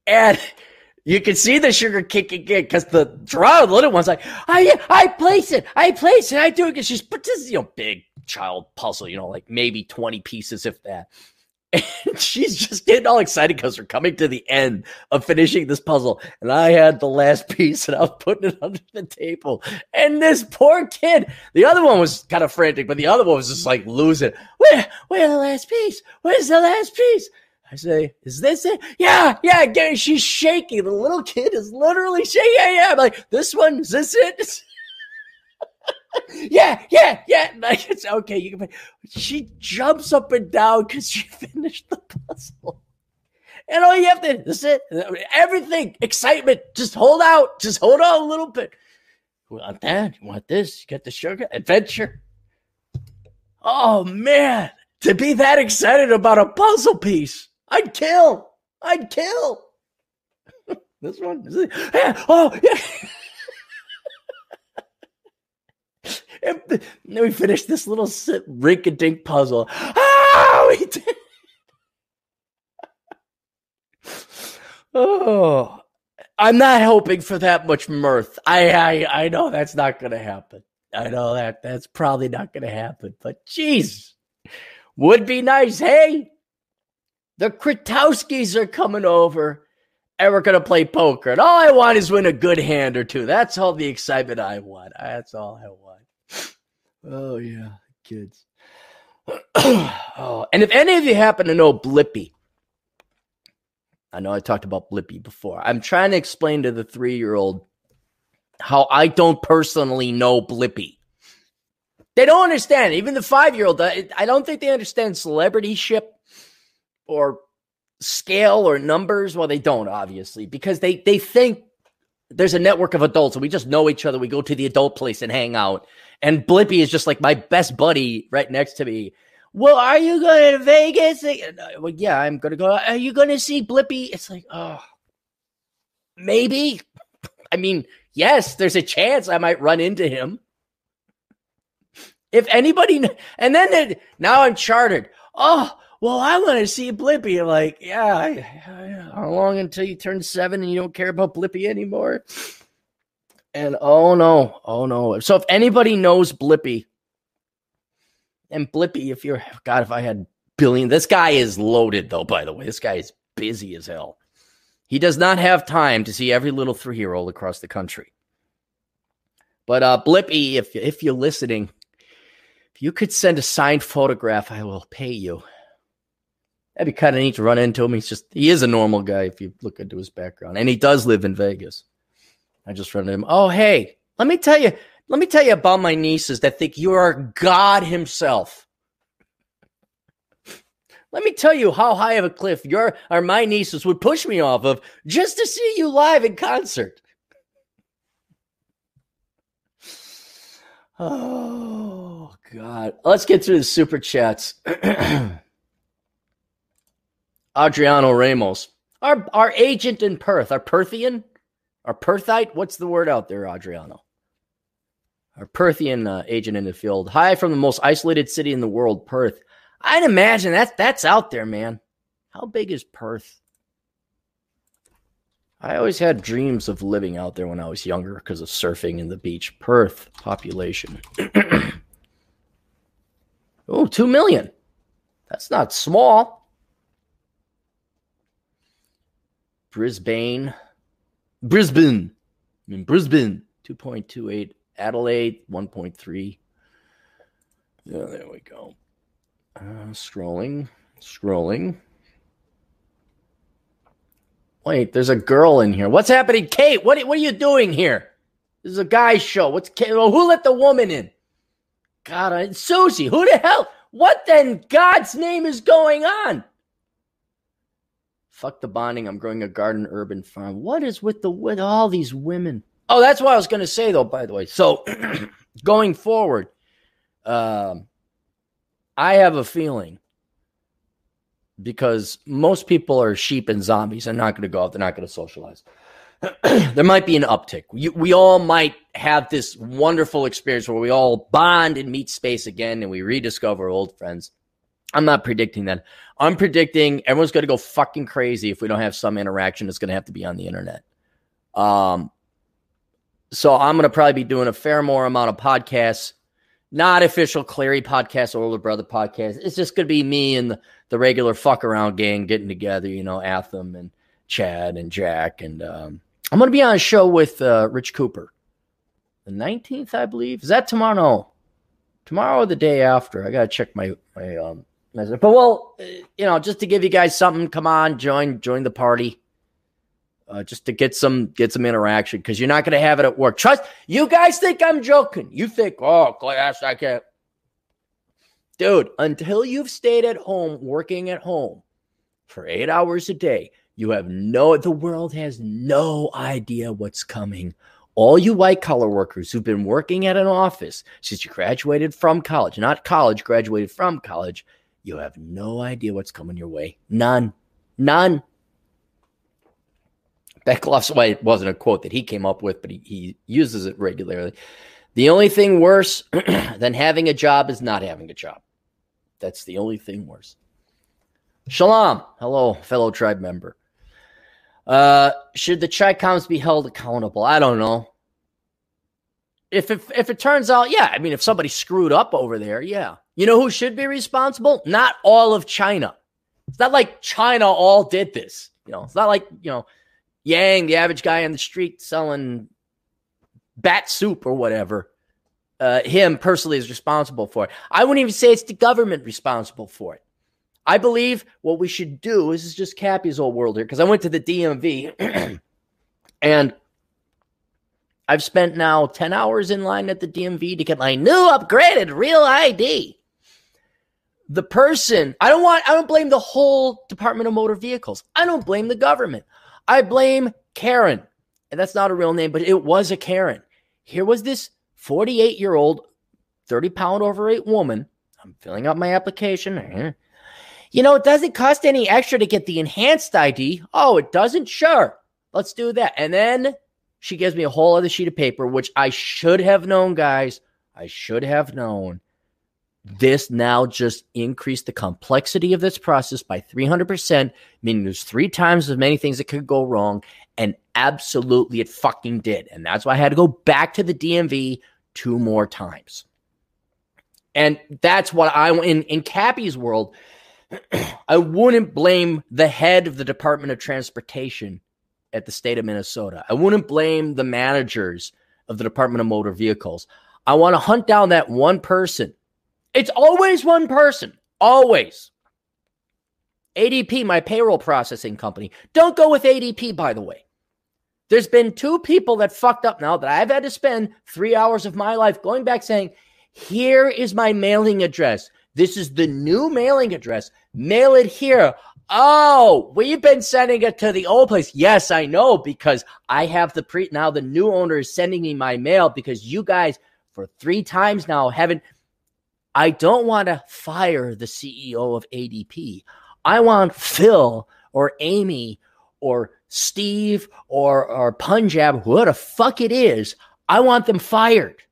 And You can see the sugar kicking in because the Gerardo, little one's like, I I place it, I place it, I do it because she's but this you know big child puzzle, you know, like maybe twenty pieces if that. (laughs) And she's just getting all excited because we're coming to the end of finishing this puzzle. And I had the last (laughs) piece and I was putting it under the table. And this poor kid, the other one was kind of frantic, but the other one was just like losing. Where, where's the last piece? Where's the last piece? I say, is this it? Yeah, yeah. She's shaking. The little kid is literally shaking. Yeah, yeah. I'm like, this one, is this it? (laughs) yeah, yeah, yeah. Like it's okay. You can. She jumps up and down because she (laughs) finished the puzzle. And all you have to is it. Everything, excitement. Just hold out. Just hold on a little bit. You want that? You want this? You get the sugar adventure. Oh man, to be that excited about a puzzle piece, I'd kill. I'd kill. (laughs) this one. Yeah. Oh yeah. (laughs) Then we finished this little rink-a-dink puzzle. Ah, we did. (laughs) oh, I'm not hoping for that much mirth. I, I, I know that's not going to happen. I know that that's probably not going to happen. But jeez, would be nice. Hey, the Kratowskis are coming over and we're going to play poker. And all I want is win a good hand or two. That's all the excitement I want. That's all I want. Oh yeah, kids. (clears throat) oh, and if any of you happen to know Blippi, I know I talked about Blippi before. I'm trying to explain to the three year old how I don't personally know Blippi. They don't understand. Even the five year old, I don't think they understand celebrity ship or scale or numbers. Well, they don't, obviously, because they, they think there's a network of adults and we just know each other. We go to the adult place and hang out. And Blippi is just like my best buddy right next to me. Well, are you going to Vegas? Well, yeah, I'm going to go. Are you going to see Blippi? It's like, oh, maybe. (laughs) I mean, yes, there's a chance I might run into him. If anybody, and then it, now I'm chartered. Oh, well, I want to see Blippi. I'm like, yeah, i how long until you turn seven and you don't care about Blippi anymore? And oh no, oh no. So if anybody knows Blippi, and Blippi, if you're God, if I had billion, this guy is loaded though, by the way. This guy is busy as hell. He does not have time to see every little three year old across the country. But uh Blippi, if if you're listening, if you could send a signed photograph, I will pay you. That'd be kind of neat to run into him. He's just he is a normal guy if you look into his background. And he does live in Vegas. I just run into him. Oh, hey, let me tell you, let me tell you about my nieces that think you are God Himself. Let me tell you how high of a cliff your or my nieces would push me off of just to see you live in concert. (sighs) Oh God. Let's get through the super chats. (clears throat) Adriano Ramos. Our our agent in Perth, our Perthian, our Perthite. What's the word out there, Adriano? Our Perthian uh, agent in the field. Hi from the most isolated city in the world, Perth. I'd imagine that's that's out there, man. How big is Perth? I always had dreams of living out there when I was younger because of surfing in the beach. Perth population. (clears throat) oh, two million. That's not small. Brisbane, Brisbane, I mean Brisbane, 2.28, Adelaide, 1.3. Yeah, there we go. Uh, scrolling, scrolling. Wait, there's a girl in here. What's happening, Kate? What what are you doing here? This is a guy's show. What's Kate? Well, who let the woman in? God, I, Susie. Who the hell? What then? God's name is going on? Fuck the bonding. I'm growing a garden urban farm. What is with the with all these women? Oh, that's what I was going to say though. By the way, so (clears throat) going forward, um, I have a feeling because most people are sheep and zombies. They're not going to go out. They're not going to socialize. (clears throat) there might be an uptick. We, we all might have this wonderful experience where we all bond and meet space again and we rediscover old friends. I'm not predicting that. I'm predicting everyone's going to go fucking crazy if we don't have some interaction. It's going to have to be on the internet. Um, so I'm going to probably be doing a fair more amount of podcasts, not official Clarey podcast or older brother podcast. It's just going to be me and the, the regular fuck around gang getting together, you know, Atham and Chad and Jack. And um, I'm going to be on a show with uh, Rich Cooper the 19th, I believe. Is that tomorrow? No, tomorrow or the day after. I got to check my, my, um. But well, you know, just to give you guys something, come on, join, join the party uh, just to get some get some interaction because you're not going to have it at work. Trust you guys think I'm joking. You think, oh, class, I can't. Dude, until you've stayed at home working at home for eight hours a day, you have no, the world has no idea what's coming. All you white collar workers who've been working at an office since you graduated from college, not college, graduated from college, you have no idea what's coming your way. None. None. Beckloff's why it wasn't a quote that he came up with, but he, he uses it regularly. The only thing worse (clears throat) than having a job is not having a job. That's the only thing worse. Shalom. Hello, fellow tribe member. Uh, should the Chicoms be held accountable? I don't know. If, if if it turns out, yeah, I mean, if somebody screwed up over there, yeah. You know who should be responsible? Not all of China. It's not like China all did this. You know, it's not like, you know, Yang, the average guy on the street selling bat soup or whatever, uh, him personally is responsible for it. I wouldn't even say it's the government responsible for it. I believe what we should do is, is just Cappy's old world here because I went to the DMV (clears throat) and I've spent now 10 hours in line at the DMV to get my new upgraded real ID. The person, I don't want, I don't blame the whole Department of Motor Vehicles. I don't blame the government. I blame Karen. And that's not a real name, but it was a Karen. Here was this 48 year old, 30 pound overweight woman. I'm filling out my application. You know, it doesn't cost any extra to get the enhanced ID. Oh, it doesn't? Sure. Let's do that. And then she gives me a whole other sheet of paper, which I should have known, guys. I should have known this now just increased the complexity of this process by 300%, meaning there's three times as many things that could go wrong. And absolutely, it fucking did. And that's why I had to go back to the DMV two more times. And that's what I, in, in Cappy's world, (clears throat) I wouldn't blame the head of the Department of Transportation at the state of Minnesota. I wouldn't blame the managers of the Department of Motor Vehicles. I want to hunt down that one person it's always one person. Always. ADP, my payroll processing company. Don't go with ADP, by the way. There's been two people that fucked up now that I've had to spend three hours of my life going back saying, here is my mailing address. This is the new mailing address. Mail it here. Oh, we've been sending it to the old place. Yes, I know because I have the pre now the new owner is sending me my mail because you guys for three times now haven't I don't want to fire the CEO of ADP. I want Phil or Amy or Steve or, or Punjab, who the fuck it is. I want them fired.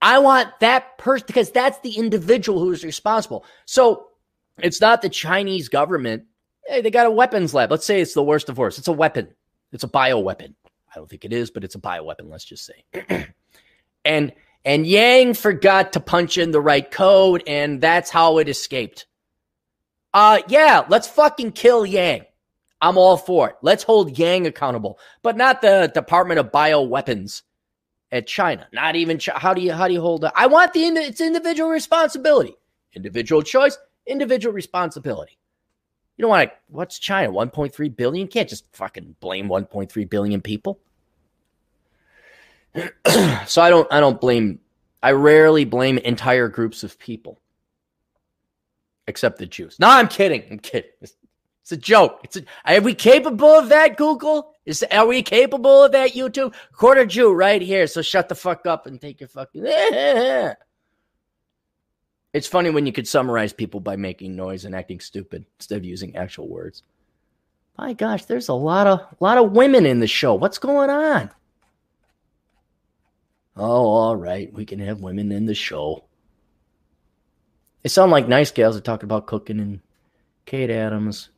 I want that person because that's the individual who is responsible. So it's not the Chinese government. Hey, they got a weapons lab. Let's say it's the worst of worst. It's a weapon. It's a bio weapon. I don't think it is, but it's a bio weapon. Let's just say. (clears throat) and and Yang forgot to punch in the right code, and that's how it escaped. Uh, yeah, let's fucking kill Yang. I'm all for it. Let's hold Yang accountable, but not the Department of Bioweapons at China. Not even how do you how do you hold? I want the it's individual responsibility, individual choice, individual responsibility. You don't want to. What's China? 1.3 billion? You can't just fucking blame 1.3 billion people. (clears throat) so I don't I don't blame I rarely blame entire groups of people. Except the Jews. No, I'm kidding. I'm kidding. It's, it's a joke. It's a, are we capable of that, Google? Is are we capable of that, YouTube? Quarter Jew right here. So shut the fuck up and take your fucking. (laughs) it's funny when you could summarize people by making noise and acting stupid instead of using actual words. My gosh, there's a lot of a lot of women in the show. What's going on? Oh, all right. We can have women in the show. They sound like nice gals that talk about cooking and Kate Adams,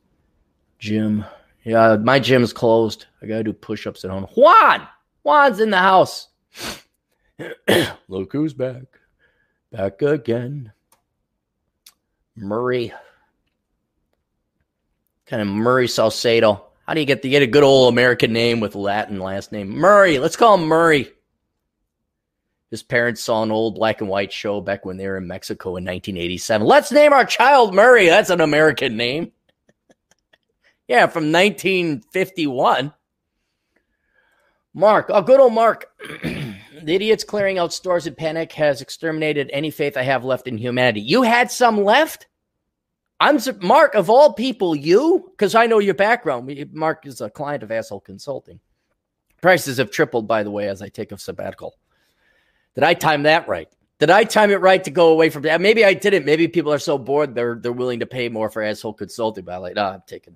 Jim, Yeah, my gym's closed. I gotta do push-ups at home. Juan, Juan's in the house. (coughs) Look who's back, back again. Murray, kind of Murray Salcedo. How do you get to get a good old American name with Latin last name? Murray. Let's call him Murray. His parents saw an old black and white show back when they were in Mexico in 1987. Let's name our child Murray. That's an American name. (laughs) yeah, from 1951. Mark, oh, good old Mark. (clears throat) the idiots clearing out stores in panic has exterminated any faith I have left in humanity. You had some left? I'm Mark of all people, you, because I know your background. Mark is a client of Asshole Consulting. Prices have tripled, by the way, as I take a sabbatical. Did I time that right? Did I time it right to go away from that? Maybe I didn't. Maybe people are so bored they're they're willing to pay more for asshole consulting. But I'm like, no, I'm taking.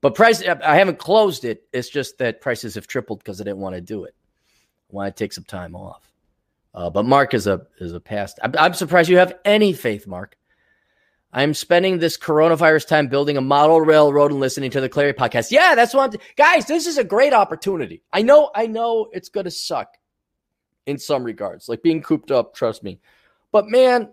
But price, I haven't closed it. It's just that prices have tripled because I didn't want to do it. I want to take some time off. Uh, but Mark is a is a past. I'm, I'm surprised you have any faith, Mark. I'm spending this coronavirus time building a model railroad and listening to the Clarey podcast. Yeah, that's what I'm. Guys, this is a great opportunity. I know, I know it's to suck in some regards, like being cooped up, trust me. But man,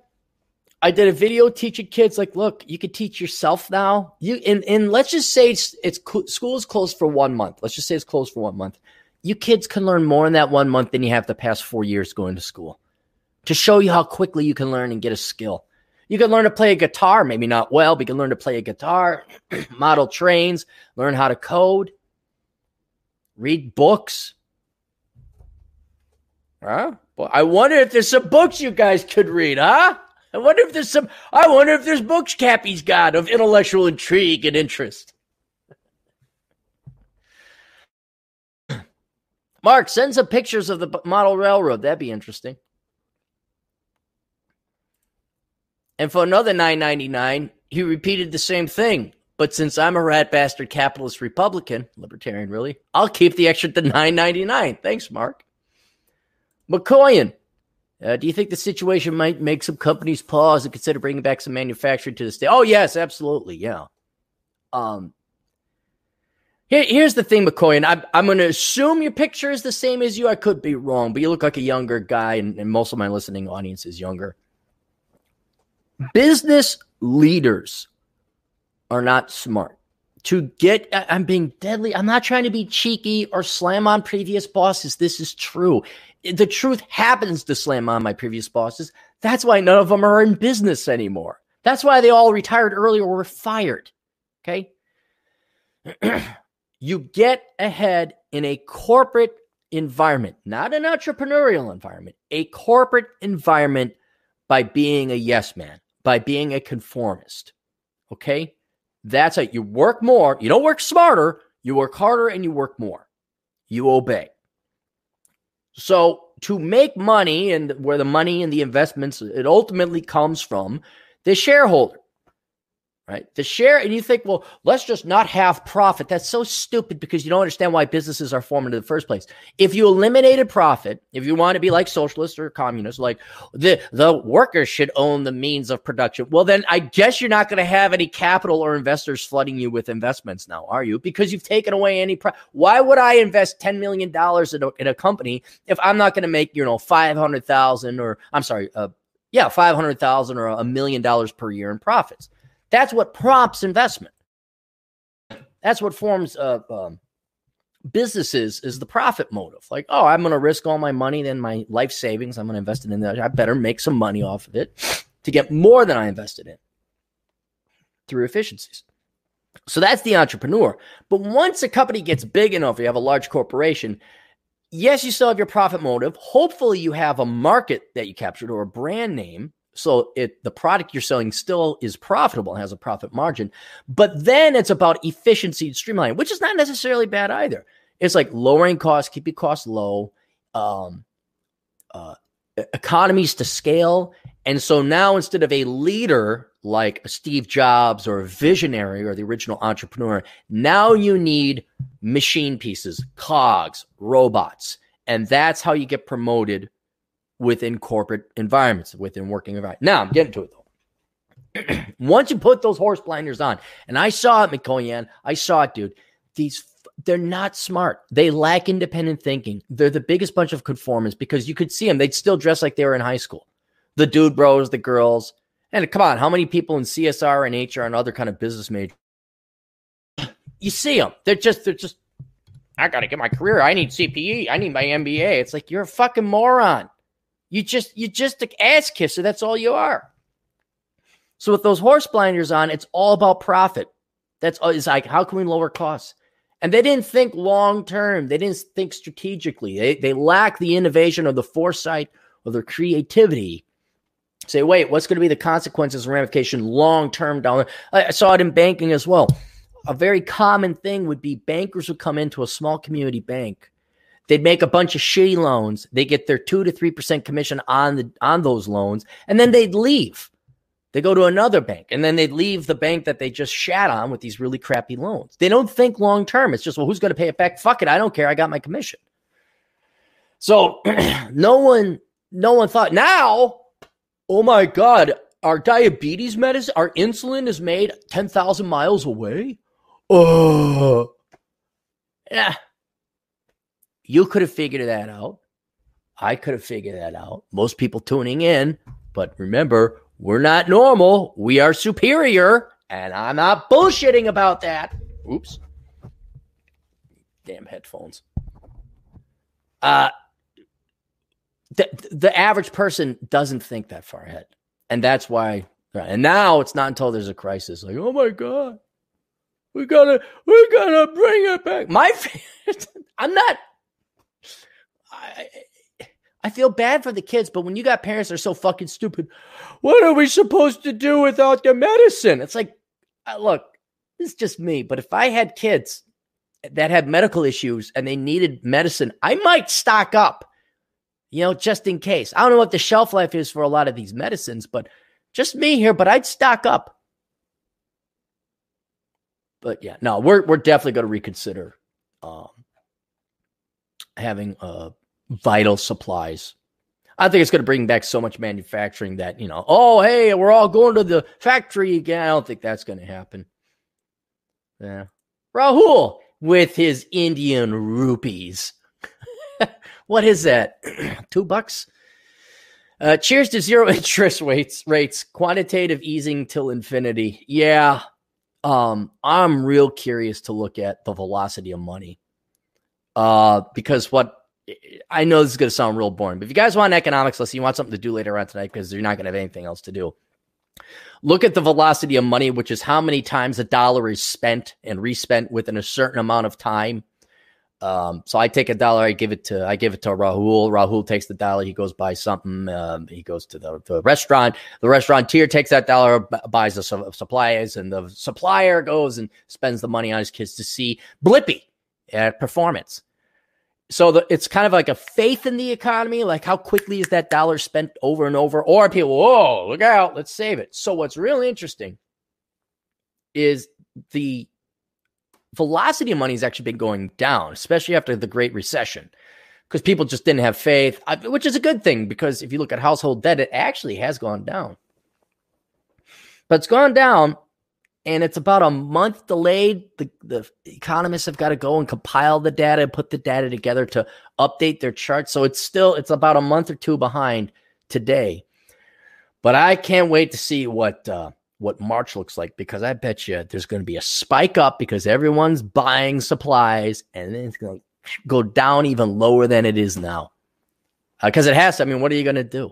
I did a video teaching kids like, look, you can teach yourself now. You and, and let's just say it's, it's school is closed for one month. Let's just say it's closed for one month. You kids can learn more in that one month than you have the past four years going to school. To show you how quickly you can learn and get a skill. You can learn to play a guitar, maybe not well, but you can learn to play a guitar, (clears throat) model trains, learn how to code, read books, Huh? Well, I wonder if there's some books you guys could read, huh? I wonder if there's some. I wonder if there's books Cappy's got of intellectual intrigue and interest. (clears throat) Mark, send some pictures of the model railroad. That'd be interesting. And for another nine ninety nine, he repeated the same thing. But since I'm a rat bastard capitalist Republican, libertarian really, I'll keep the extra to nine ninety nine. Thanks, Mark. McCoyan, uh, do you think the situation might make some companies pause and consider bringing back some manufacturing to the state? Oh, yes, absolutely. Yeah. Um, here, here's the thing, McCoy, and I'm, I'm going to assume your picture is the same as you. I could be wrong, but you look like a younger guy, and, and most of my listening audience is younger. Business leaders are not smart to get i'm being deadly. I'm not trying to be cheeky or slam on previous bosses. This is true. The truth happens to slam on my previous bosses. That's why none of them are in business anymore. That's why they all retired early or were fired. Okay? (clears throat) You get ahead in a corporate environment not an entrepreneurial environment a corporate environment by being a yes man by being a conformist. Okay that's it. You work more. You don't work smarter. You work harder and you work more. You obey. So to make money and where the money and the investments, it ultimately comes from the shareholder right? The share, and you think, well, let's just not have profit. That's so stupid because you don't understand why businesses are formed in the first place. If you eliminated profit, if you want to be like socialists or communists, like the the workers should own the means of production, well, then I guess you're not going to have any capital or investors flooding you with investments now, are you? Because you've taken away any. Pro- why would I invest ten million dollars in, in a company if I'm not going to make you know five hundred thousand or I'm sorry, uh, yeah, five hundred thousand or a million dollars per year in profits? That's what prompts investment. That's what forms uh, um, businesses is the profit motive. Like, oh, I'm going to risk all my money, then my life savings. I'm going to invest it in that. I better make some money off of it to get more than I invested in through efficiencies. So that's the entrepreneur. But once a company gets big enough, you have a large corporation. Yes, you still have your profit motive. Hopefully, you have a market that you captured or a brand name so it the product you're selling still is profitable and has a profit margin. But then it's about efficiency and streamlining, which is not necessarily bad either. It's like lowering costs, keeping costs low, um, uh, economies to scale. And so now instead of a leader like Steve Jobs or a visionary or the original entrepreneur, now you need machine pieces, cogs, robots. And that's how you get promoted within corporate environments, within working environments. Now I'm getting to it though. (clears throat) Once you put those horse blinders on, and I saw it, McCoyan, I saw it, dude. these they're not smart. They lack independent thinking. They're the biggest bunch of conformists because you could see them. They'd still dress like they were in high school. The dude bros, the girls. And come on, how many people in CSR and HR and other kind of business majors? You see them. They're just, they're just, I got to get my career. I need CPE. I need my MBA. It's like, you're a fucking moron. You just, you just an ass kisser. That's all you are. So with those horse blinders on, it's all about profit. That's uh, it's like, how can we lower costs? And they didn't think long term. They didn't think strategically. They, they lack the innovation or the foresight or the creativity. Say, wait, what's going to be the consequences and ramification long term down? I saw it in banking as well. A very common thing would be bankers would come into a small community bank. They'd make a bunch of shitty loans. They get their two to three percent commission on the on those loans, and then they'd leave. They go to another bank and then they'd leave the bank that they just shat on with these really crappy loans. They don't think long term. It's just, well, who's going to pay it back? Fuck it. I don't care. I got my commission. So (clears throat) no one, no one thought now, oh my God, our diabetes medicine, our insulin is made 10,000 miles away. Oh, yeah. You could have figured that out. I could have figured that out. Most people tuning in, but remember, we're not normal. We are superior. And I'm not bullshitting about that. Oops. Damn headphones. Uh, the, the average person doesn't think that far ahead. And that's why. And now it's not until there's a crisis like, oh my God, we gotta, we gotta bring it back. My, (laughs) I'm not, I, I feel bad for the kids, but when you got parents that are so fucking stupid, what are we supposed to do without the medicine? It's like, look, is just me, but if I had kids that had medical issues and they needed medicine, I might stock up, you know, just in case. I don't know what the shelf life is for a lot of these medicines, but just me here, but I'd stock up. But yeah, no, we're we're definitely going to reconsider um, having uh, vital supplies I think it's going to bring back so much manufacturing that, you know, oh, hey, we're all going to the factory again. I don't think that's going to happen. Yeah. Rahul with his Indian rupees. (laughs) what is that? (clears throat) Two bucks? Uh, cheers to zero (laughs) interest rates, rates, quantitative easing till infinity. Yeah. Um, I'm real curious to look at the velocity of money. Uh, because what I know this is going to sound real boring, but if you guys want an economics lesson, you want something to do later on tonight because you're not going to have anything else to do. Look at the velocity of money, which is how many times a dollar is spent and respent within a certain amount of time. Um, so I take a dollar, I give it to I give it to Rahul. Rahul takes the dollar, he goes buy something. Um, he goes to the, the restaurant. The restaurateur takes that dollar, buys the supplies, and the supplier goes and spends the money on his kids to see Blippi at performance so the, it's kind of like a faith in the economy, like how quickly is that dollar spent over and over, or people, whoa, look out, let's save it. So what's really interesting is the velocity of money has actually been going down, especially after the Great Recession, because people just didn't have faith, uh, which is a good thing because if you look at household debt, it actually has gone down. But it's gone down and it's about a month delayed. The, the economists have got to go and compile the data and put the data together to update their charts. So it's still it's about a month or two behind today. But I can't wait to see what uh, what March looks like because I bet you there's going to be a spike up because everyone's buying supplies, and then it's going to go down even lower than it is now. Because uh, it has. To. I mean, what are you going to do?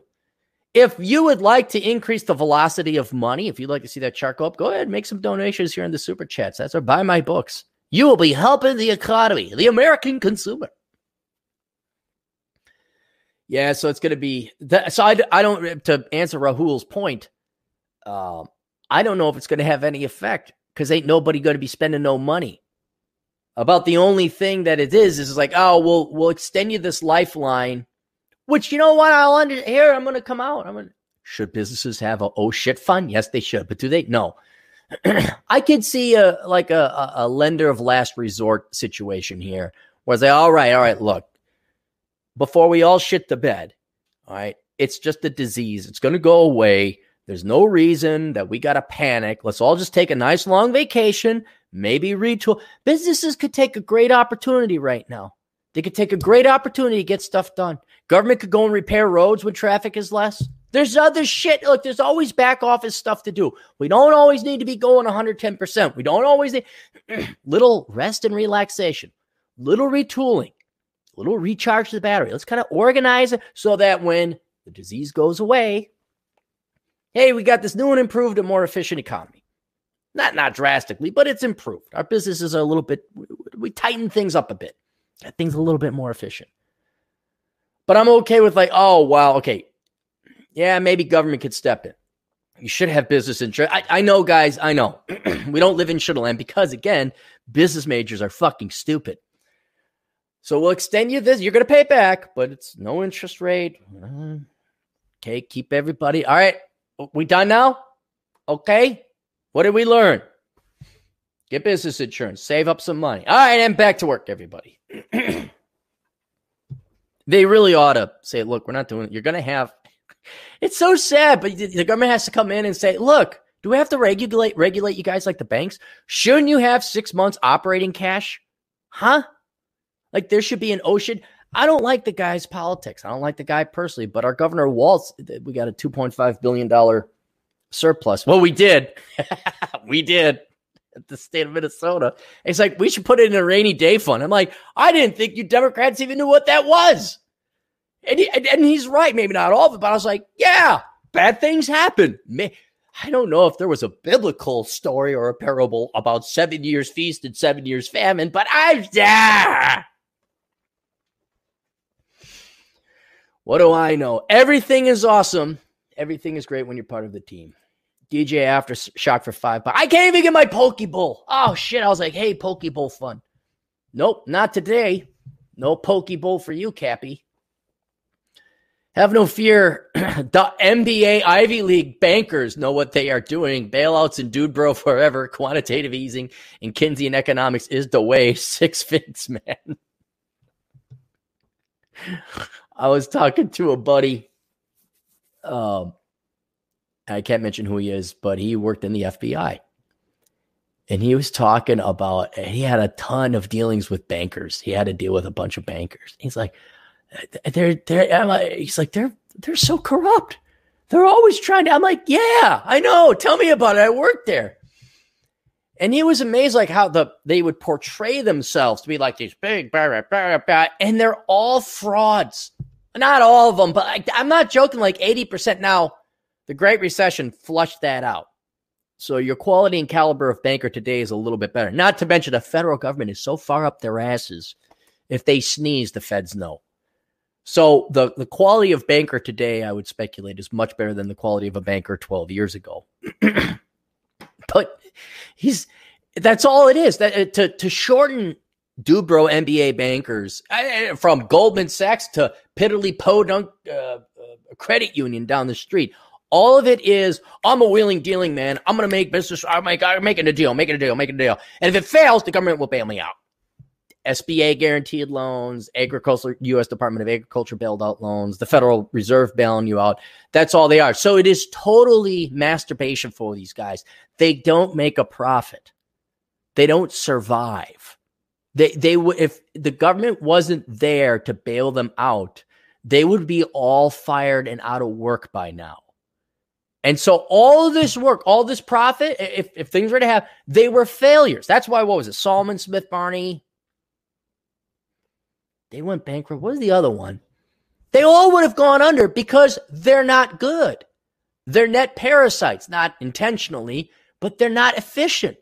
If you would like to increase the velocity of money, if you'd like to see that chart go up, go ahead and make some donations here in the super chats. That's or buy my books. You will be helping the economy, the American consumer. Yeah, so it's going to be that. So I, I don't, to answer Rahul's point, uh, I don't know if it's going to have any effect because ain't nobody going to be spending no money. About the only thing that it is is like, oh, we'll we'll extend you this lifeline which you know what? I'll under here. I'm going to come out. I'm. To. Should businesses have a oh shit fund? Yes, they should. But do they? No. (clears throat) I could see a like a, a lender of last resort situation here, where they all right, all right. Look, before we all shit the bed, all right. It's just a disease. It's going to go away. There's no reason that we got to panic. Let's all just take a nice long vacation, maybe retool. Businesses could take a great opportunity right now. They could take a great opportunity to get stuff done. Government could go and repair roads when traffic is less. There's other shit. Look, there's always back office stuff to do. We don't always need to be going 110%. We don't always need (clears throat) little rest and relaxation, little retooling, little recharge the battery. Let's kind of organize it so that when the disease goes away, hey, we got this new and improved and more efficient economy. Not not drastically, but it's improved. Our businesses are a little bit we tighten things up a bit. Things a little bit more efficient. But I'm okay with like, oh wow, okay, yeah, maybe government could step in. You should have business insurance. I, I know, guys, I know. (clears throat) we don't live in Shitterland because, again, business majors are fucking stupid. So we'll extend you this. You're going to pay it back, but it's no interest rate. Okay, keep everybody. All right, we done now? Okay. What did we learn? Get business insurance, save up some money. All right, and back to work, everybody. (clears throat) they really ought to say, look, we're not doing it. You're going to have (laughs) it's so sad, but the government has to come in and say, look, do we have to regulate regulate you guys like the banks? Shouldn't you have six months operating cash? Huh? Like there should be an ocean. I don't like the guy's politics. I don't like the guy personally, but our governor Walz, we got a $2.5 billion surplus. Well, we did. (laughs) we did (laughs) the state of Minnesota. It's like, we should put it in a rainy day fund. I'm like, I didn't think you Democrats even knew what that was. And, he, and he's right, maybe not all of it, but I was like, yeah, bad things happen. I don't know if there was a biblical story or a parable about seven years feast and seven years famine, but I, yeah. What do I know? Everything is awesome. Everything is great when you're part of the team. DJ aftershock for five. But I can't even get my Pokeball. Oh shit! I was like, hey, Pokeball fun. Nope, not today. No Pokeball for you, Cappy. Have no fear. (clears throat) the MBA Ivy League bankers know what they are doing. Bailouts and dude bro (laughs) forever. Quantitative easing and Keynesian economics is the way. (laughs) Six figs, man. (laughs) I was talking to a buddy. Um, I can't mention who he is, but he worked in the FBI. And he was talking about, he had a ton of dealings with bankers. He had to deal with a bunch of bankers. He's like, they're they're like, he's like they're they're so corrupt. They're always trying to. I'm like, yeah, I know. Tell me about it. I worked there. And he was amazed, like how the they would portray themselves to be like these big, blah, blah, blah, and they're all frauds. Not all of them, but I, I'm not joking. Like eighty percent now. The Great Recession flushed that out. So your quality and caliber of banker today is a little bit better. Not to mention the federal government is so far up their asses. If they sneeze, the feds know. So the the quality of banker today, I would speculate, is much better than the quality of a banker 12 years ago. (clears throat) but he's that's all it is. That to to shorten Dubro MBA bankers from Goldman Sachs to Piddly Podunk uh, uh, Credit Union down the street. All of it is I'm a wheeling dealing man. I'm going to make business. I'm, I'm making a deal, making a deal, making a deal. And if it fails, the government will bail me out. SBA guaranteed loans, agriculture, U.S. Department of Agriculture bailed out loans, the Federal Reserve bailing you out. That's all they are. So it is totally masturbation for these guys. They don't make a profit. They don't survive. They they would if the government wasn't there to bail them out, they would be all fired and out of work by now. And so all this work, all this profit, if, if things were to have, they were failures. That's why what was it? Salomon Smith Barney, they went bankrupt. What was the other one? They all would have gone under because they're not good. They're net parasites, not intentionally, but they're not efficient.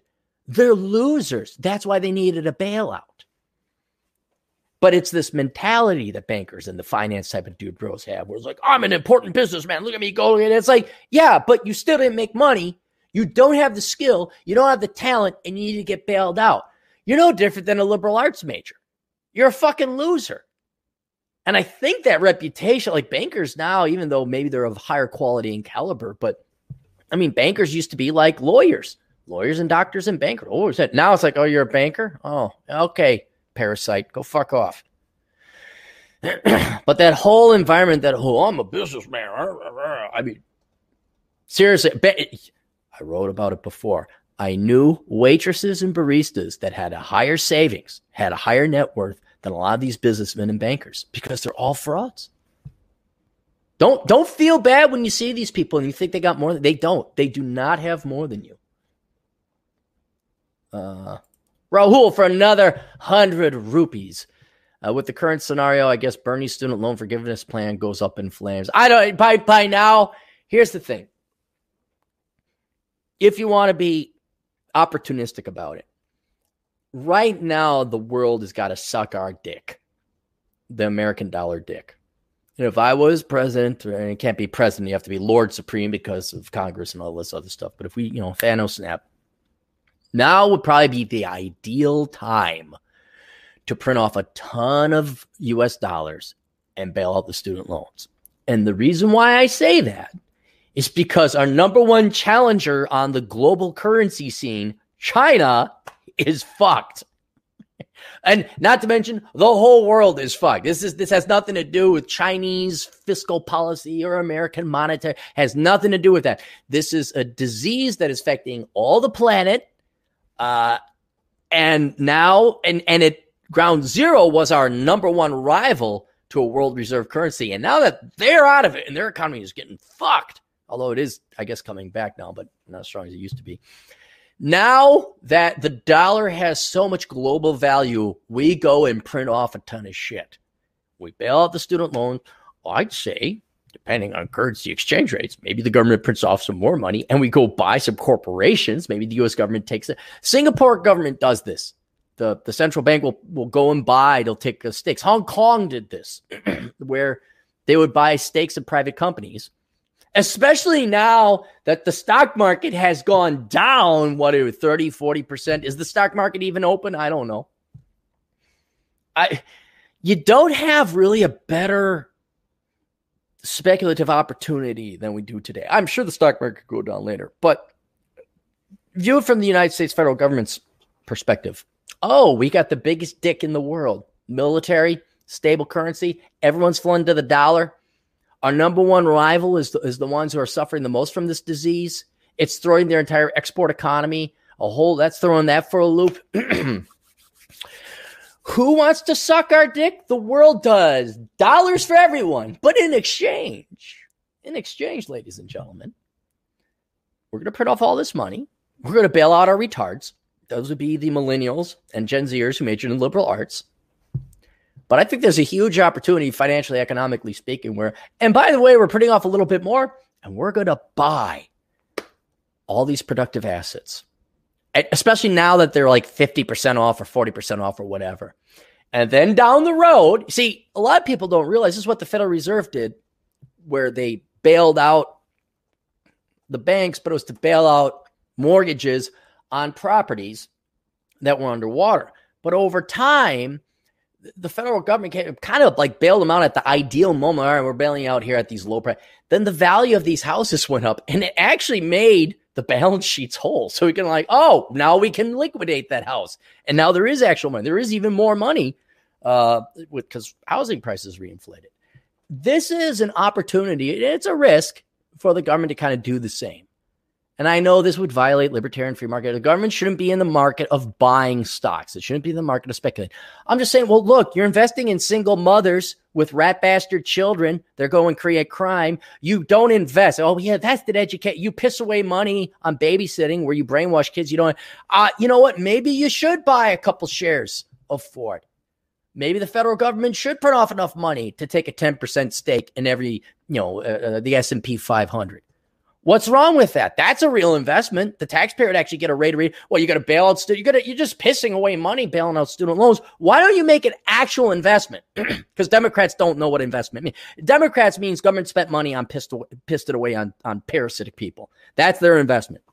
They're losers. That's why they needed a bailout. But it's this mentality that bankers and the finance type of dude bros have, where it's like, I'm an important businessman. Look at me go. And it's like, yeah, but you still didn't make money. You don't have the skill. You don't have the talent, and you need to get bailed out. You're no different than a liberal arts major. You're a fucking loser. And I think that reputation, like bankers now, even though maybe they're of higher quality and caliber, but I mean, bankers used to be like lawyers, lawyers and doctors and bankers. Oh, now it's like, oh, you're a banker? Oh, okay, parasite, go fuck off. (clears throat) but that whole environment that, oh, I'm a businessman. I mean, Seriously, I wrote about it before. I knew waitresses and baristas that had a higher savings, had a higher net worth than a lot of these businessmen and bankers because they're all frauds. Don't don't feel bad when you see these people and you think they got more. Than, they don't. They do not have more than you. Uh, Rahul for another hundred rupees. Uh, with the current scenario, I guess Bernie's student loan forgiveness plan goes up in flames. I don't. By by now, here's the thing. If you want to be opportunistic about it, right now the world has got to suck our dick, the American dollar dick. And if I was president, and it can't be president, you have to be Lord Supreme because of Congress and all this other stuff. But if we, you know, Thanos snap, now would probably be the ideal time to print off a ton of US dollars and bail out the student loans. And the reason why I say that is because our number one challenger on the global currency scene, China, is fucked. And not to mention, the whole world is fucked. This is this has nothing to do with Chinese fiscal policy or American monetary. Has nothing to do with that. This is a disease that is affecting all the planet. Uh, and now, and and it ground zero was our number one rival to a world reserve currency, and now that they're out of it and their economy is getting fucked, although it is, I guess, coming back now, but not as strong as it used to be. Now that the dollar has so much global value, we go and print off a ton of shit. We bail out the student loan. I'd say, depending on currency exchange rates, maybe the government prints off some more money and we go buy some corporations. Maybe the US government takes it. Singapore government does this. The, the central bank will, will go and buy, they'll take the stakes. Hong Kong did this, (clears throat) where they would buy stakes in private companies especially now that the stock market has gone down, what, 30, 40%. Is the stock market even open? I don't know. I you don't have really a better speculative opportunity than we do today. I'm sure the stock market could go down later, but view it from the United States federal government's perspective. Oh, we got the biggest dick in the world. Military, stable currency, everyone's flowing to the dollar. Our number one rival is the, is the ones who are suffering the most from this disease. It's throwing their entire export economy a whole. That's throwing that for a loop. (clears throat) Who wants to suck our dick? The world does. Dollars for everyone. But in exchange, in exchange, ladies and gentlemen, we're going to print off all this money. We're going to bail out our retards. Those would be the millennials and Gen Zers who majored in liberal arts. But I think there's a huge opportunity, financially, economically speaking, where, and by the way, we're printing off a little bit more and we're going to buy all these productive assets, especially now that they're like 50% off or 40% off or whatever. And then down the road, see, a lot of people don't realize this is what the Federal Reserve did, where they bailed out the banks, but it was to bail out mortgages on properties that were underwater. But over time, the federal government kind of like bailed them out at the ideal moment. All right, we're bailing out here at these low price. Then the value of these houses went up, and it actually made the balance sheets whole. So we can like, oh, now we can liquidate that house, and now there is actual money. There is even more money, uh, with because housing prices reinflated. This is an opportunity. It's a risk for the government to kind of do the same. And I know this would violate libertarian free market. The government shouldn't be in the market of buying stocks. It shouldn't be in the market of speculating. I'm just saying, well, look, you're investing in single mothers with rat bastard children. They're going to create crime. You don't invest. Oh, yeah, that's the educate. You piss away money on babysitting where you brainwash kids. You don't. Uh, you know what? Maybe you should buy a couple shares of Ford. Maybe the federal government should print off enough money to take a 10% stake in every, you know, uh, uh the S&P 500. What's wrong with that? That's a real investment. The taxpayer would actually get a rate of read. Well, you got to bail out student. You got you're just pissing away money bailing out student loans. Why don't you make an actual investment? (clears throat) Because Democrats don't know what investment means. Democrats means government spent money on pissed, pissed it away on, on parasitic people. That's their investment.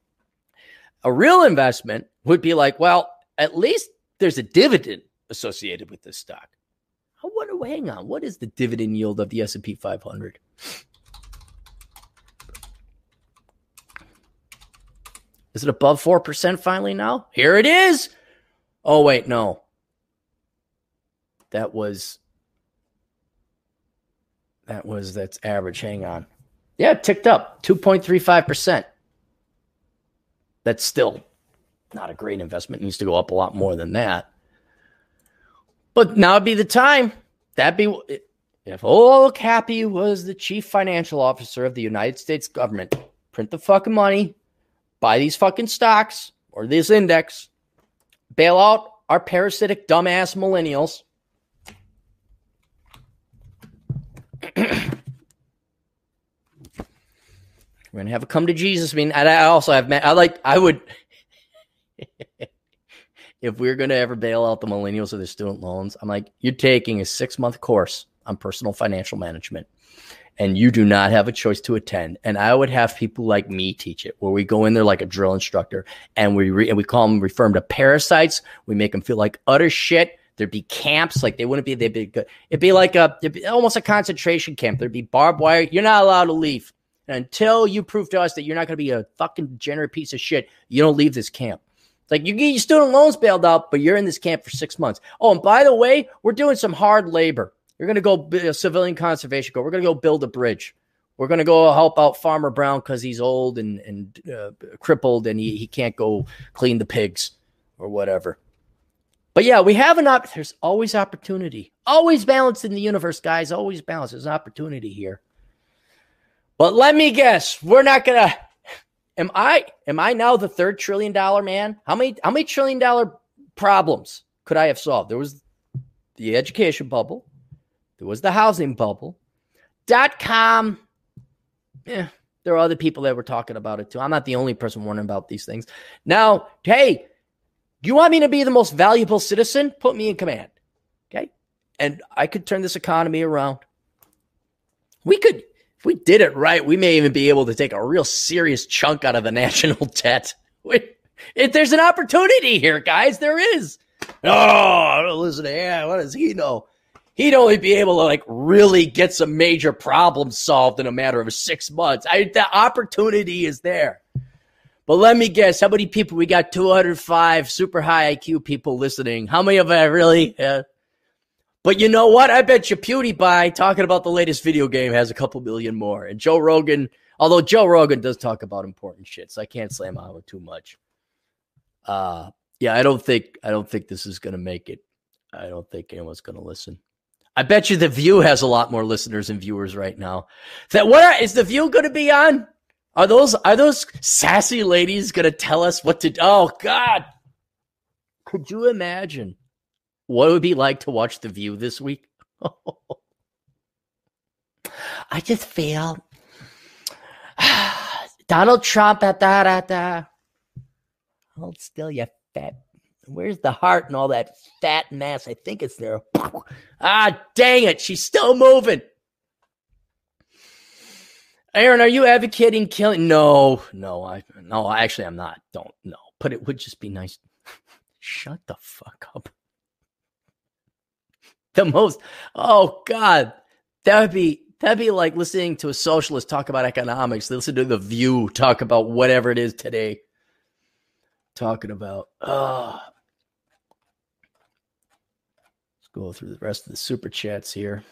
A real investment would be like, well, at least there's a dividend associated with this stock. I wonder, hang on, what is the dividend yield of the S&P 500? Is it above 4% finally now? Here it is. Oh, wait, no. That was, that was, that's average. Hang on. Yeah, it ticked up 2.35%. That's still not a great investment. It needs to go up a lot more than that. But now would be the time. That'd be if old Cappy was the chief financial officer of the United States government. Print the fucking money, buy these fucking stocks or this index, bail out our parasitic dumbass millennials. (clears throat) We're gonna have a come to Jesus I mean, I also have met. I like I would (laughs) if we're gonna ever bail out the millennials of their student loans, I'm like, you're taking a six month course on personal financial management and you do not have a choice to attend. And I would have people like me teach it, where we go in there like a drill instructor, and we re- and we call them refer them to parasites. We make them feel like utter shit. There'd be camps like they wouldn't be. They'd be good. It'd be like a be almost a concentration camp. There'd be barbed wire. You're not allowed to leave and until you prove to us that you're not going to be a fucking degenerate piece of shit. You don't leave this camp. It's like you get your student loans bailed out, but you're in this camp for six months. Oh, and by the way, we're doing some hard labor. You're going to go a civilian conservation corps. We're going to go build a bridge. We're going to go help out Farmer Brown because he's old and, and uh, crippled and he, he can't go clean the pigs or whatever. But yeah, we have an op. There's always opportunity. Always balance in the universe, guys. Always balance. There's an opportunity here. But let me guess, we're not gonna. Am I? Am I now the third trillion dollar man? How many? How many trillion dollar problems could I have solved? There was the education bubble. There was the housing bubble. Dot com. Yeah, there are other people that were talking about it too. I'm not the only person warning about these things. Now, hey, you want me to be the most valuable citizen? Put me in command. Okay. And I could turn this economy around. We could, if we did it right, we may even be able to take a real serious chunk out of the (laughs) national debt. If there's an opportunity here, guys, there is. Oh, listen, to yeah, what does he know? He'd only be able to like really get some major problems solved in a matter of six months. I, the opportunity is there. But let me guess, how many people we got? 205 super high IQ people listening. How many of them really? But you know what? I bet you PewDiePie talking about the latest video game has a couple million more. And Joe Rogan, although Joe Rogan does talk about important shit, so I can't slam on with too much. Uh yeah, I don't think I don't think this is gonna make it. I don't think anyone's gonna listen. I bet you the View has a lot more listeners and viewers right now. That what are, is the View going to be on? Are those are those sassy ladies going to tell us what to? do? Oh God, could you imagine what it would be like to watch the View this week? (laughs) I just feel (sighs) Donald Trump. Da, da, da. Hold still, you fat Where's the heart and all that fat mass? I think it's there. (laughs) ah, dang it. She's still moving. Aaron, are you advocating killing? No, no, I no, actually I'm not. Don't no. But it would just be nice. (laughs) Shut the fuck up. (laughs) The most oh God. That would be that'd be like listening to a socialist talk about economics. Listen to the view talk about whatever it is today. Talking about oh go through the rest of the super chats here.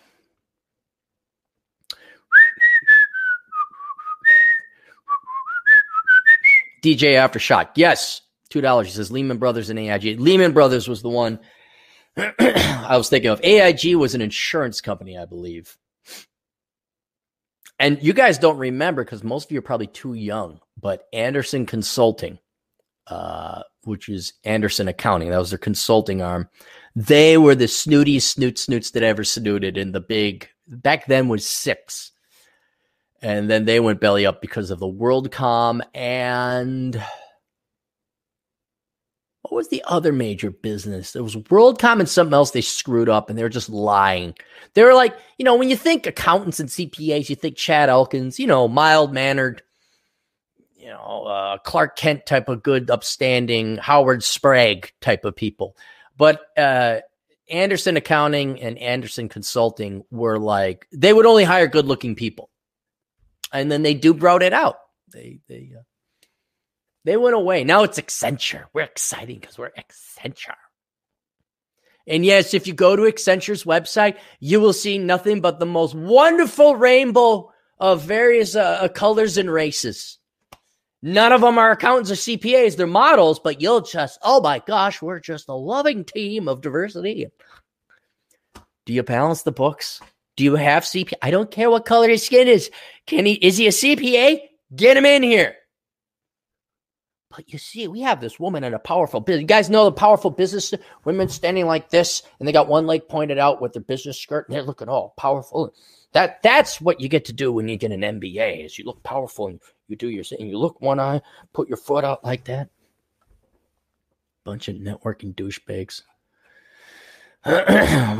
DJ Aftershock. Yes. $2. He says Lehman Brothers and AIG. Lehman Brothers was the one (clears throat) I was thinking of. AIG was an insurance company, I believe. And you guys don't remember because most of you are probably too young, but Andersen Consulting, uh, which is Andersen Accounting, that was their consulting arm. They were the snootiest snoot snoots that ever snooted in the big back then was six. And then they went belly up because of the WorldCom and what was the other major business? There was WorldCom and something else they screwed up and they were just lying. They were like, you know, when you think accountants and CPAs, you think Chad Elkins, you know, mild mannered, you know, uh, Clark Kent type of good, upstanding, Howard Sprague type of people. But uh, Andersen Accounting and Andersen Consulting were like they would only hire good looking people, and then they do brought it out. They they uh, they went away. Now it's Accenture. We're exciting because we're Accenture. And yes, if you go to Accenture's website, you will see nothing but the most wonderful rainbow of various uh, colors and races. None of them are accountants or CPAs. They're models, but you'll just, oh my gosh, we're just a loving team of diversity. Do you balance the books? Do you have CPA? I don't care what color his skin is. Can he, is he a CPA? Get him in here. But you see, we have this woman in a powerful business. You guys know the powerful business women standing like this, and they got one leg pointed out with their business skirt, and they're looking all powerful. That that's what you get to do when you get an MBA is you look powerful and you do your. You look one eye, put your foot out like that. Bunch of networking douchebags. (clears throat)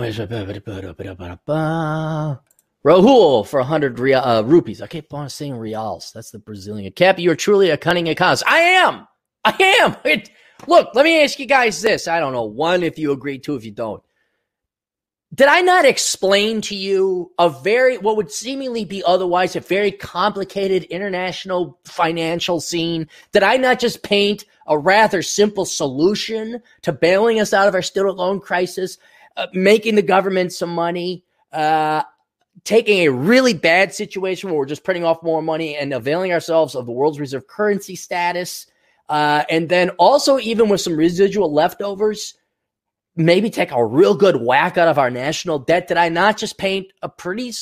Rahul for 100 real, uh, rupees. I keep on saying reals. That's the Brazilian. Cap, you're truly a cunning economist. I am. I am. (laughs) It, look, let me ask you guys this. I don't know. One, if you agree, two, if you don't. Did I not explain to you a very, what would seemingly be otherwise a very complicated international financial scene? Did I not just paint a rather simple solution to bailing us out of our student loan crisis, uh, making the government some money, uh, taking a really bad situation where we're just printing off more money and availing ourselves of the world's reserve currency status. Uh, and then also, even with some residual leftovers, maybe take a real good whack out of our national debt. Did I not just paint a pretty,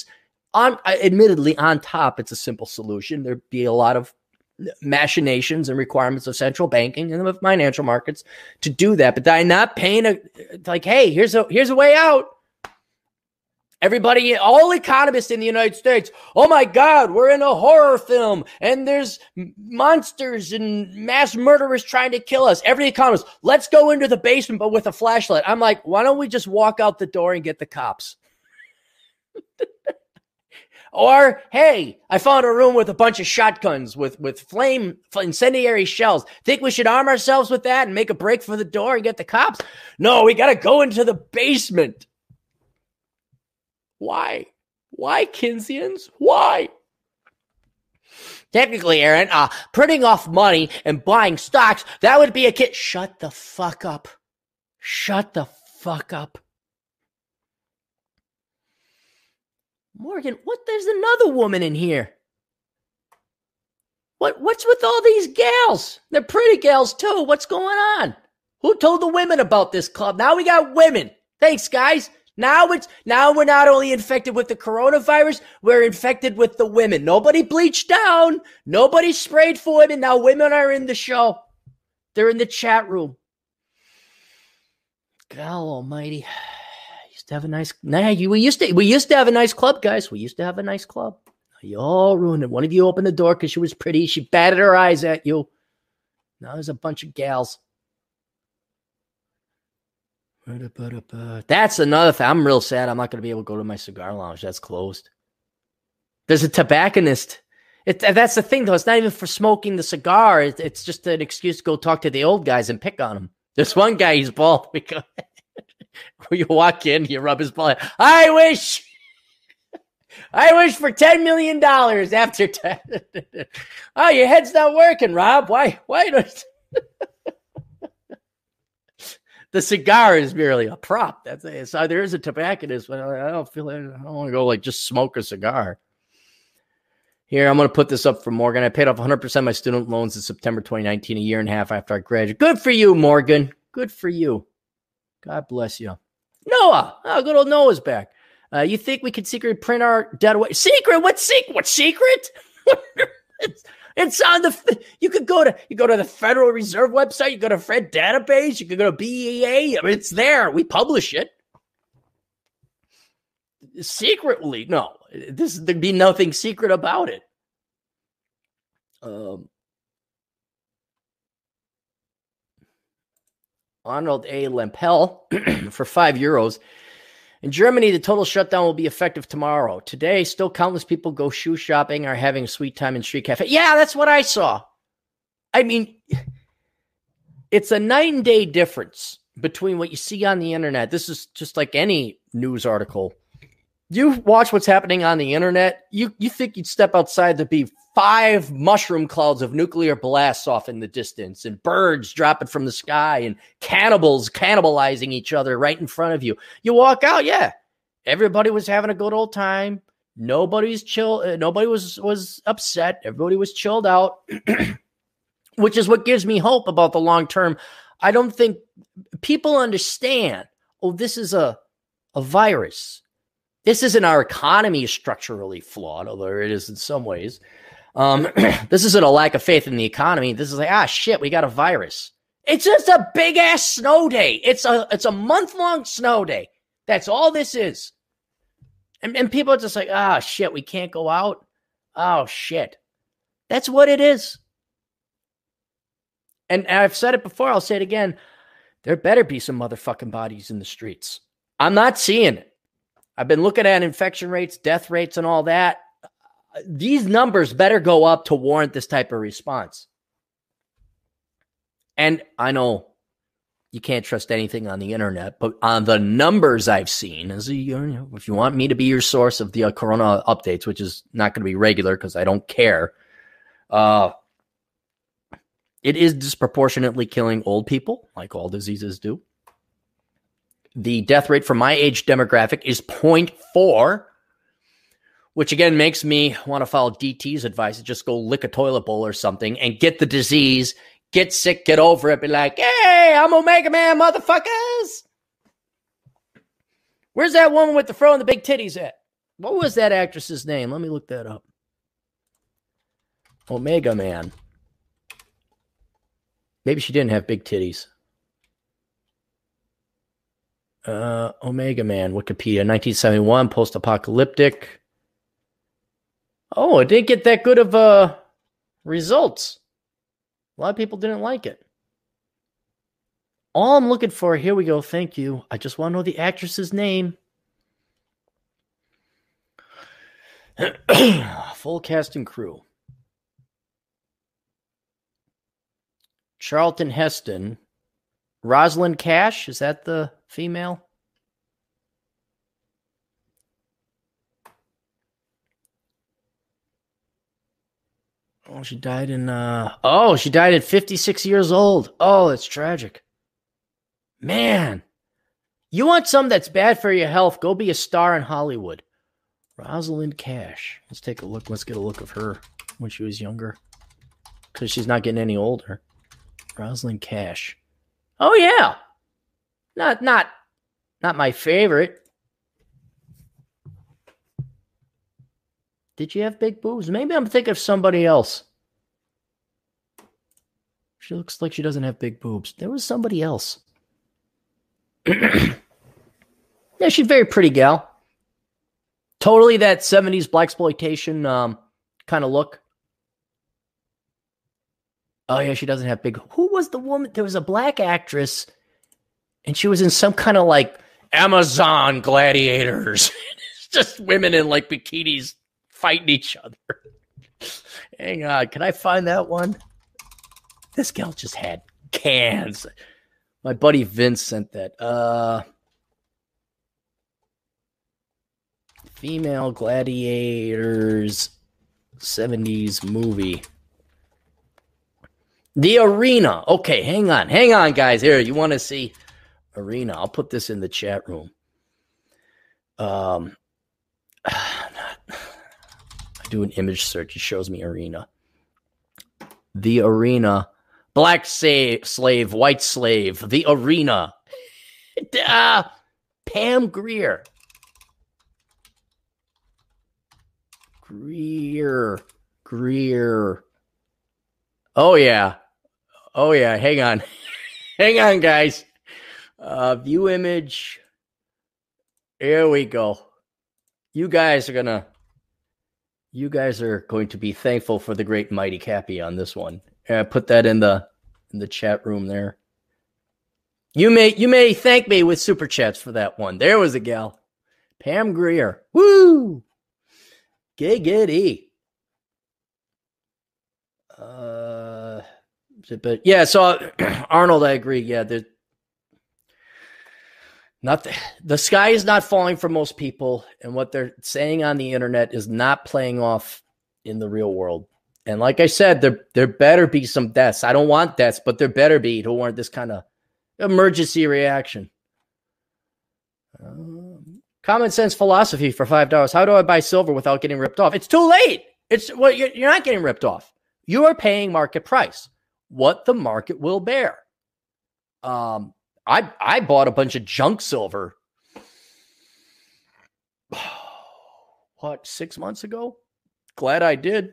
on uh, admittedly on top? It's a simple solution. There'd be a lot of machinations and requirements of central banking and of financial markets to do that. But did I not paint a like, hey, here's a here's a way out. Everybody, all economists in the United States, oh my God, we're in a horror film and there's monsters and mass murderers trying to kill us. Every economist, let's go into the basement, but with a flashlight. I'm like, why don't we just walk out the door and get the cops? (laughs) or, hey, I found a room with a bunch of shotguns with, with flame incendiary shells. Think we should arm ourselves with that and make a break for the door and get the cops? No, we got to go into the basement. Why? Why Keynesians? Why? Technically, Aaron, uh, printing off money and buying stocks, that would be a kit. Shut the fuck up. Shut the fuck up. Morgan, what? There's another woman in here. What? What's with all these gals? They're pretty gals too. What's going on? Who told the women about this club? Now we got women. Thanks, guys. Now it's now we're not only infected with the coronavirus, we're infected with the women. Nobody bleached down, nobody sprayed for women. Now women are in the show. They're in the chat room. God almighty. (sighs) Used to have a nice nah, you we used to we used to have a nice club, guys. We used to have a nice club. You all ruined it. One of you opened the door because she was pretty. She batted her eyes at you. Now there's a bunch of gals. That's another thing. I'm real sad. I'm not going to be able to go to my cigar lounge. That's closed. There's a tobacconist. It, that's the thing, though. It's not even for smoking the cigar. It, it's just an excuse to go talk to the old guys and pick on them. There's one guy, he's bald. (laughs) Because (laughs) you walk in, you rub his bald. I wish. (laughs) I wish for ten million dollars after ten. oh, your head's not working, Rob. Why? Why don't? The cigar is merely a prop. That's it. So there is a tobacconist, but I don't feel I don't want to go like just smoke a cigar. Here, I'm going to put this up for Morgan. I paid off 100% of my student loans in September 2019, a year and a half after I graduated. Good for you, Morgan. Good for you. God bless you. Noah. Oh, good old Noah's back. Uh, you think we could secretly print our debt away? Secret? What secret? What secret? (laughs) It's on the. You could go to you go to the Federal Reserve website. You go to Fed database. You could go to BEA. I mean, it's there. We publish it secretly. No, this there'd be nothing secret about it. Um, Arnold A. Lempel (clears throat) for five euros in Germany, the total shutdown will be effective tomorrow. Today, still countless people go shoe shopping or having a sweet time in street cafe. Yeah, that's what I saw. I mean, (laughs) it's a night and day difference between what you see on the internet. This is just like any news article. You watch what's happening on the internet, you you think you'd step outside to be five mushroom clouds of nuclear blasts off in the distance and birds dropping from the sky and cannibals cannibalizing each other right in front of you. You walk out, yeah, everybody was having a good old time. Nobody's chill. Uh, nobody was was upset. Everybody was chilled out, (clears throat) which is what gives me hope about the long term. I don't think people understand. Oh, this is a a virus. This isn't our economy is structurally flawed, although it is in some ways. Um, (clears throat) this isn't a lack of faith in the economy. This is like, ah, shit, we got a virus. It's just a big ass snow day. It's a it's a month long snow day. That's all this is. And, and people are just like, ah, shit, we can't go out. Oh shit. That's what it is. And I've said it before, I'll say it again. There better be some motherfucking bodies in the streets. I'm not seeing it. I've been looking at infection rates, death rates, and all that. These numbers better go up to warrant this type of response. And I know you can't trust anything on the internet, but on the numbers I've seen, as a, you know, if you want me to be your source of the uh, Corona updates, which is not going to be regular because I don't care, uh, it is disproportionately killing old people, like all diseases do. The death rate for my age demographic is 0.4, which again makes me want to follow DT's advice and just go lick a toilet bowl or something and get the disease, get sick, get over it, be like, hey, I'm Omega Man, motherfuckers. Where's that woman with the fro and the big titties at? What was that actress's name? Let me look that up. Omega Man. Maybe she didn't have big titties. Uh, Omega Man, Wikipedia, 1971, post apocalyptic. Oh, it didn't get that good of uh, results. A lot of people didn't like it. All I'm looking for, here we go. Thank you. I just want to know the actress's name. (clears throat) Full cast and crew. Charlton Heston. Rosalind Cash, is that the female? Oh, she died in uh oh, she died at 56 years old. Oh, that's tragic. Man. You want something that's bad for your health, go be a star in Hollywood. Rosalind Cash. Let's take a look. Let's get a look of her when she was younger. Because she's not getting any older. Rosalind Cash. Oh yeah. Not not not my favorite. Did she have big boobs? Maybe I'm thinking of somebody else. She looks like she doesn't have big boobs. There was somebody else. (clears throat) yeah, she's a very pretty gal. Totally that 70s blaxploitation um, kind of look. Oh yeah, she doesn't have big. Who was the woman? There was a black actress, and she was in some kind of like Amazon gladiators. (laughs) just women in like bikinis fighting each other. Hang on, can I find that one? This gal just had cans. My buddy Vince sent that. Uh female gladiators 70s movie. The arena. Okay, hang on. Hang on, guys. Here, you want to see arena. I'll put this in the chat room. Um (sighs) Do an image search, it shows me arena. The arena. Black slave, slave white slave, the arena. (laughs) uh, Pam Greer. Greer. Grier. Oh, yeah. Oh, yeah. Hang on. (laughs) Hang on, guys. Uh, view image. Here we go. You guys are gonna. You guys are going to be thankful for the great mighty Cappy on this one. Yeah, put that in the in the chat room there. You may you may thank me with super chats for that one. There was a gal, Pam Grier. Woo, giggity. Uh, but yeah, so (clears throat) Arnold, I agree. Yeah, there's not the, the sky is not falling for most people, and what they're saying on the internet is not playing off in the real world. And like I said, there there better be some deaths. I don't want deaths, but there better be to warrant this kind of emergency reaction. Um, Common sense philosophy for five dollars. How do I buy silver without getting ripped off? It's too late. It's well, you're, you're not getting ripped off. You are paying market price, what the market will bear. Um, I I bought a bunch of junk silver. (sighs) What six months ago? Glad I did.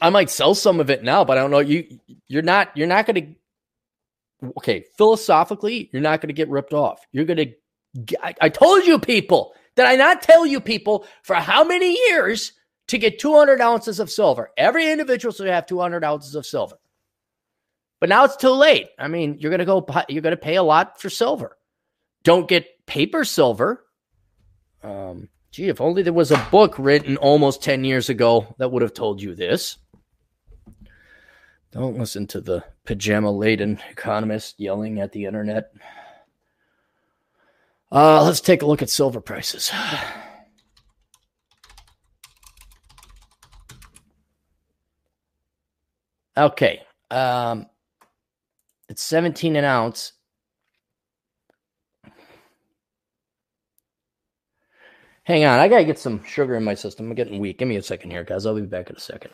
I might sell some of it now, but I don't know. You you're not you're not going to. Okay, philosophically, you're not going to get ripped off. You're going to I, I told you people. Did I not tell you people for how many years to get 200 ounces of silver? Every individual should have 200 ounces of silver. But now it's too late. I mean, you're going to go, you're going to pay a lot for silver. Don't get paper silver. Um, gee, if only there was a book written almost 10 years ago that would have told you this. Don't listen to the pajama laden economist yelling at the internet. Uh, let's take a look at silver prices. (sighs) Okay. Um, it's 17 an ounce. Hang on, I gotta get some sugar in my system. I'm getting weak. Give me a second here, guys. I'll be back in a second.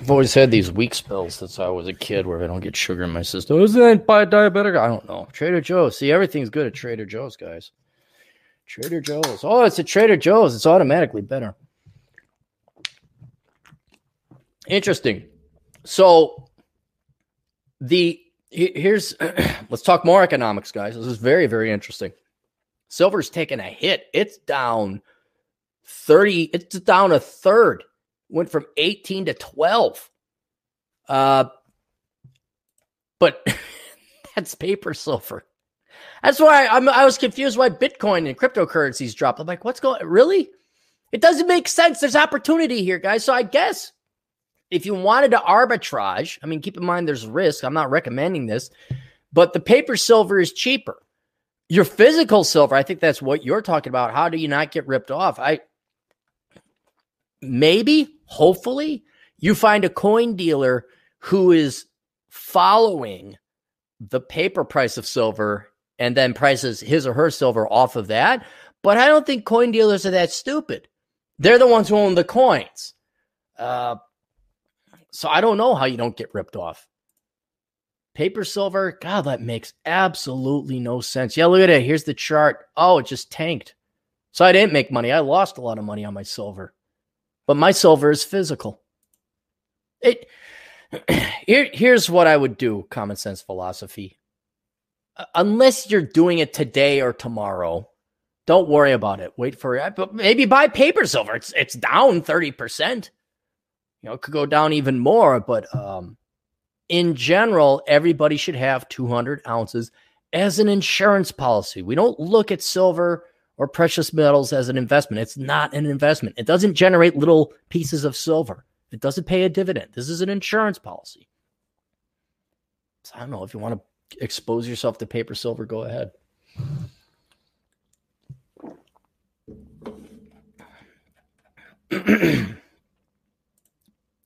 I've always had these weak spells since I was a kid where I don't get sugar in my system. Oh, is that by a diabetic? I don't know. Trader Joe's. See, everything's good at Trader Joe's, guys. Trader Joe's. Oh, it's a Trader Joe's. It's automatically better. Interesting. So the here's (clears throat) let's talk more economics, guys. This is very, very interesting. Silver's taking a hit. It's down 30, it's down a third went from 18 to 12. Uh, but (laughs) that's paper silver. That's why I'm, I was confused why Bitcoin and cryptocurrencies dropped. I'm like, what's going? Really? It doesn't make sense. There's opportunity here, guys. So I guess if you wanted to arbitrage, I mean, keep in mind there's risk. I'm not recommending this, but the paper silver is cheaper. Your physical silver, I think that's what you're talking about. How do you not get ripped off? I maybe, hopefully, you find a coin dealer who is following the paper price of silver and then prices his or her silver off of that. But I don't think coin dealers are that stupid. They're the ones who own the coins. Uh, so I don't know how you don't get ripped off. Paper silver, God, that makes absolutely no sense. Yeah, look at it. Here's the chart. Oh, it just tanked. So I didn't make money. I lost a lot of money on my silver but my silver is physical. It (clears throat) here, here's what I would do, common sense philosophy. Uh, unless you're doing it today or tomorrow, don't worry about it. Wait for it. But maybe buy paper silver. It's it's down 30%. You know, it could go down even more, but um in general, everybody should have 200 ounces as an insurance policy. We don't look at silver or precious metals as an investment. It's not an investment. It doesn't generate little pieces of silver. It doesn't pay a dividend. This is an insurance policy. So I don't know if you want to expose yourself to paper silver, go ahead. (clears throat)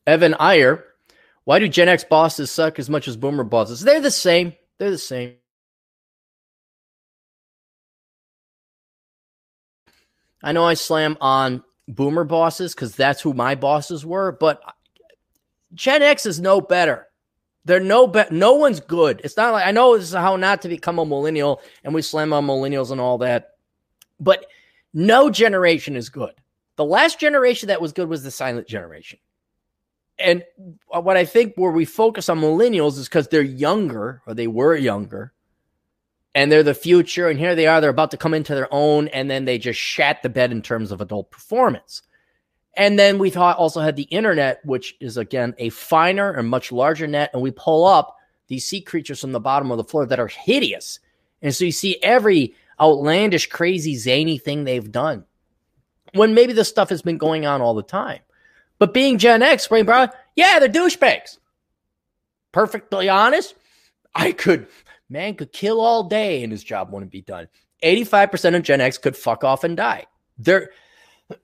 Evan Iyer, why do Gen X bosses suck as much as boomer bosses? They're the same. They're the same. I know I slam on boomer bosses because that's who my bosses were, but Gen X is no better. They're no. No one's good. It's not like I know this is how not to become a millennial, and we slam on millennials and all that, but no generation is good. The last generation that was good was the silent generation. And what I think where we focus on millennials is because they're younger or they were younger and they're the future. And here they are, they're about to come into their own, and then they just shat the bed in terms of adult performance. And then we thought also had the internet, which is again a finer and much larger net, and we pull up these sea creatures from the bottom of the floor that are hideous. And so you see every outlandish, crazy, zany thing they've done. When maybe this stuff has been going on all the time. But being Gen X, Brain Brown, yeah, they're douchebags. Perfectly honest, I could Man could kill all day and his job wouldn't be done. 85% of Gen X could fuck off and die. They're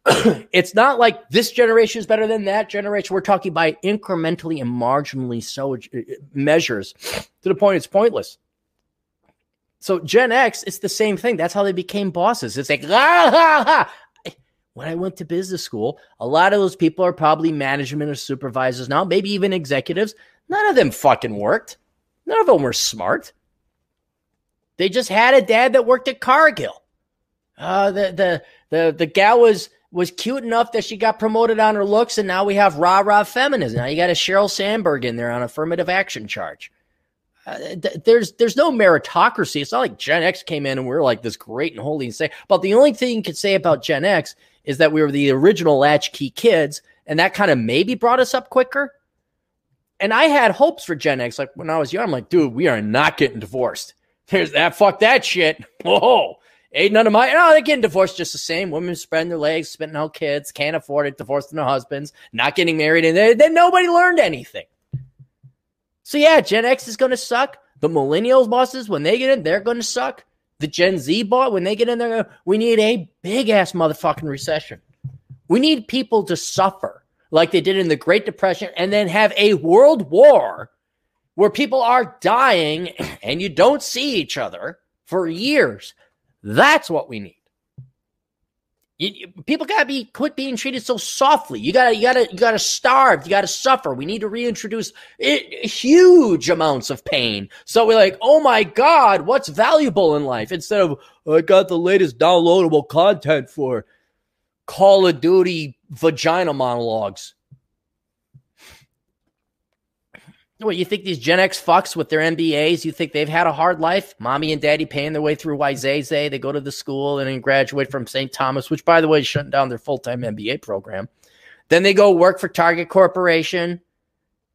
(clears throat) it's not like this generation is better than that generation. We're talking by incrementally and marginally so uh, measures to the point it's pointless. So Gen X, it's the same thing. That's how they became bosses. It's like, ah, ha, ha. when I went to business school, a lot of those people are probably management or supervisors now, maybe even executives. None of them fucking worked. None of them were smart. They just had a dad that worked at Cargill. Uh, the the the the gal was was cute enough that she got promoted on her looks, and now we have rah rah feminism. Now you got a Sheryl Sandberg in there on affirmative action charge. Uh, th- there's there's no meritocracy. It's not like Gen X came in and we are like this great and holy and say. But the only thing you can say about Gen X is that we were the original latchkey kids, and that kind of maybe brought us up quicker. And I had hopes for Gen X. Like when I was young, I'm like, dude, we are not getting divorced. There's that. Fuck that shit. (laughs) Whoa. Ain't none of my. No, they're getting divorced just the same. Women spreading their legs, spitting out kids, can't afford it, divorcing their husbands, not getting married, and then nobody learned anything. So yeah, Gen X is going to suck. The millennials bosses, when they get in, they're going to suck. The Gen Z bot, when they get in there, we need a big ass motherfucking recession. We need people to suffer like they did in the Great Depression and then have a world war where people are dying and you don't see each other for years. That's what we need. You, you, people gotta be quit being treated so softly. You gotta, you gotta, you gotta starve. You gotta suffer. We need to reintroduce it, huge amounts of pain. So we're like, oh my god, what's valuable in life? Instead of oh, I got the latest downloadable content for Call of Duty vagina monologues. What you think these Gen X fucks with their MBAs? You think they've had a hard life? Mommy and daddy paying their way through Wayzata. They go to the school and then graduate from St. Thomas, which by the way is shutting down their full time MBA program. Then they go work for Target Corporation,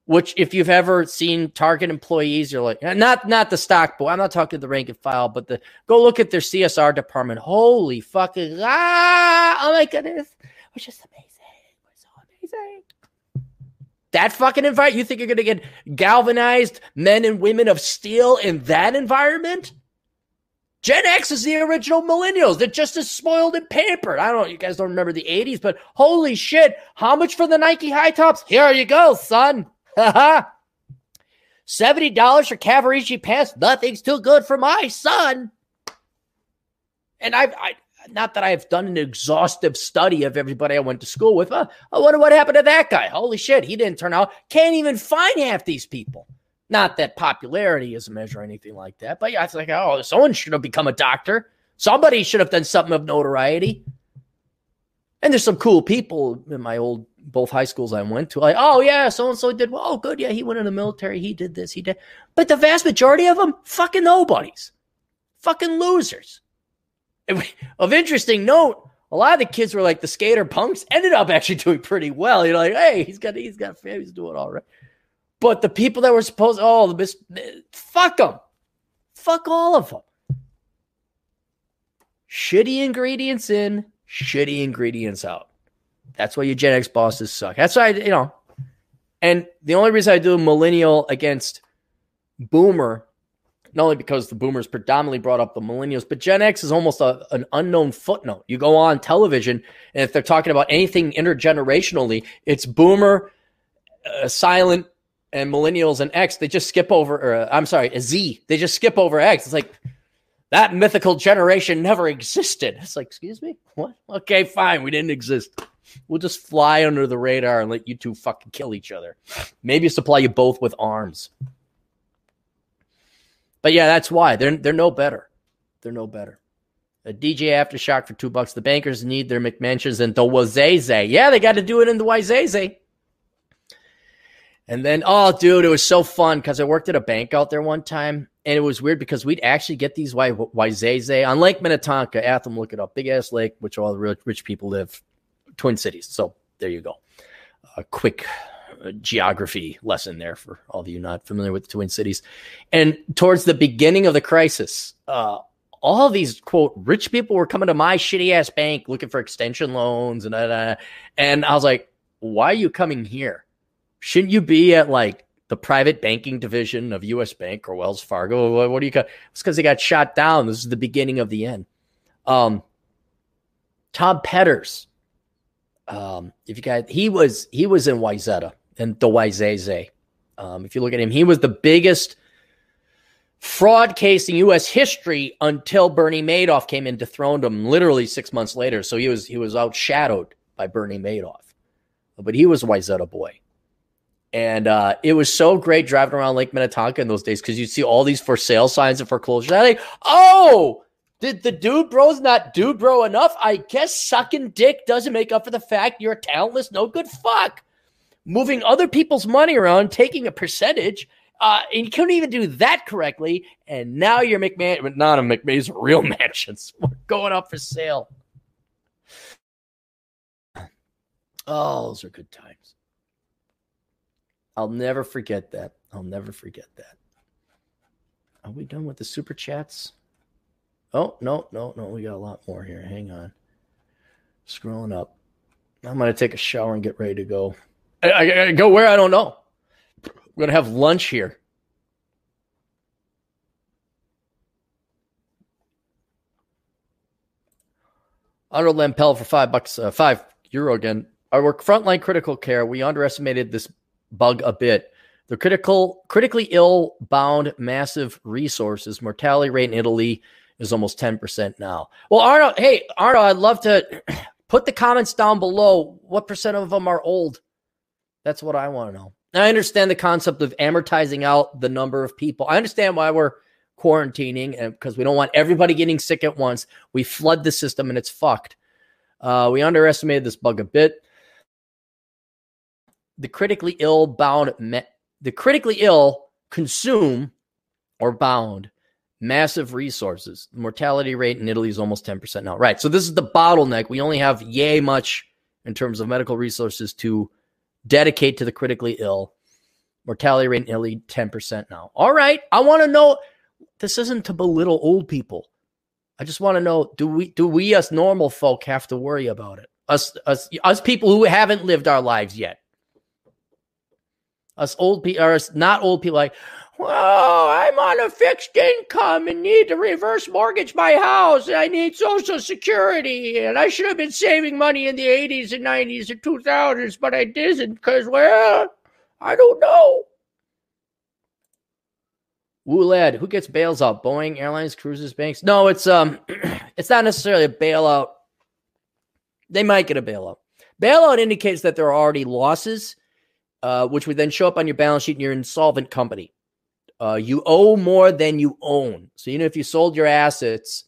which if you've ever seen Target employees, you're like, not not the stock boy. I'm not talking the rank and file, but the go look at their CSR department. Holy fucking ah! Oh my goodness, which is amazing. That fucking environment? You think you're going to get galvanized men and women of steel in that environment? Gen X is the original millennials. They're just as spoiled and pampered. I don't know. You guys don't remember the 80s, but holy shit. How much for the Nike high tops? Here you go, son. (laughs) $70 for Cavaricci pants. Nothing's too good for my son. And I've, I, not that I've done an exhaustive study of everybody I went to school with. Uh, I wonder what happened to that guy. Holy shit, he didn't turn out. Can't even find half these people. Not that popularity is a measure or anything like that, but yeah, it's like, oh, someone should have become a doctor. Somebody should have done something of notoriety. And there's some cool people in my old both high schools I went to. Like, oh yeah, so and so did well. Oh, good, yeah, he went in the military. He did this. He did. But the vast majority of them, fucking nobodies, fucking losers (laughs) of interesting note, a lot of the kids were like the skater punks ended up actually doing pretty well. You're like, hey, he's got he's got he's doing all right. But the people that were supposed, oh, the mis- fuck them, fuck all of them. Shitty ingredients in, shitty ingredients out. That's why your Gen X bosses suck. That's why I, you know. And the only reason I do millennial against boomer not only because the boomers predominantly brought up the millennials, but Gen X is almost a, an unknown footnote. You go on television, and if they're talking about anything intergenerationally, it's boomer, uh, silent, and millennials and X. They just skip over, or, uh, I'm sorry, a Z. They just skip over X. It's like that mythical generation never existed. It's like, excuse me? What? Okay, fine. We didn't exist. We'll just fly under the radar and let you two fucking kill each other. Maybe supply you both with arms. But yeah, that's why they're they're no better. They're no better. A DJ aftershock for two bucks. The bankers need their McMansions and the Wayzata. Yeah, they got to do it in the Wayzata. And then, oh, dude, it was so fun because I worked at a bank out there one time, and it was weird because we'd actually get these Wayzata on Lake Minnetonka. Atham, look it up. Big ass lake, which all the rich, rich people live. Twin Cities. So there you go. A quick geography lesson there for all of you not familiar with the Twin Cities. And towards the beginning of the crisis, uh, all these quote rich people were coming to my shitty ass bank looking for extension loans and uh, and I was like, why are you coming here? Shouldn't you be at like the private banking division of U.S. Bank or Wells Fargo. What, do you got? It's because they got shot down. This is the beginning of the end. Um, Tom Petters. Um, if you guys, he was he was in Wayzata and the Wayzata. Um, if you look at him, he was the biggest fraud case in U.S. history until Bernie Madoff came and dethroned him literally six months later. So he was he was outshadowed by Bernie Madoff, but he was a Wayzata boy. And uh, it was so great driving around Lake Minnetonka in those days because you'd see all these for sale signs and foreclosures. I like, oh, did the dude bro's not dude bro enough? I guess sucking dick doesn't make up for the fact you're a talentless, no good fuck. Moving other people's money around, taking a percentage, uh, and you couldn't even do that correctly. And now you're McMahon, not a McMahon's real (laughs) mansions going up for sale. Oh, those are good times. I'll never forget that. I'll never forget that. Are we done with the super chats? Oh, no, no, no. We got a lot more here. Hang on. Scrolling up. I'm going to take a shower and get ready to go. I, I, I go where? I don't know. We're going to have lunch here. Otto Lampel for five bucks, uh, five euro again. I work frontline critical care. We underestimated this bug a bit. The critical, critically ill bound massive resources mortality rate in Italy is almost 10% now. Well, Arno, hey, Arno, I'd love to (clears throat) put the comments down below. What percent of them are old? That's what I want to know. I understand the concept of amortizing out the number of people. I understand why we're quarantining and because we don't want everybody getting sick at once. We flood the system and it's fucked. Uh, we underestimated this bug a bit the critically ill bound me- the critically ill consume or bound massive resources. The mortality rate in Italy is almost 10% now. Right. So this is the bottleneck. We only have yay much in terms of medical resources to dedicate to the critically ill. Mortality rate in Italy 10% now. All right. I want to know this isn't to belittle old people. I just want to know do we do we as normal folk have to worry about it? Us us us people who haven't lived our lives yet. Us old people, or us not old people, like, well, I'm on a fixed income and need to reverse mortgage my house. And I need Social Security, and I should have been saving money in the 80s and 90s and 2000s, but I didn't because, well, I don't know. Woolad, who gets bails out? Boeing, airlines, cruises, banks? No, it's um, (clears throat) it's not necessarily a bailout. They might get a bailout. Bailout indicates that there are already losses uh, which would then show up on your balance sheet in your insolvent company. Uh, you owe more than you own. So, you know, if you sold your assets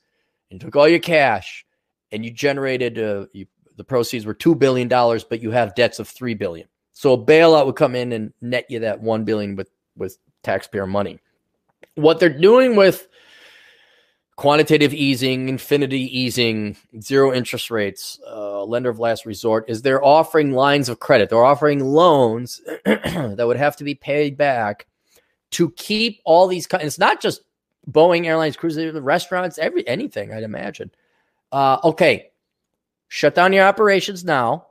and took all your cash and you generated uh, you, the proceeds were $2 billion, but you have debts of 3 billion. So a bailout would come in and net you that 1 billion with, with taxpayer money. What they're doing with quantitative easing, infinity easing, zero interest rates, uh, lender of last resort, is they're offering lines of credit. They're offering loans (clears throat) that would have to be paid back to keep all these. It's not just Boeing Airlines, cruises, the restaurants, every anything. I'd imagine. Uh, okay, shut down your operations now.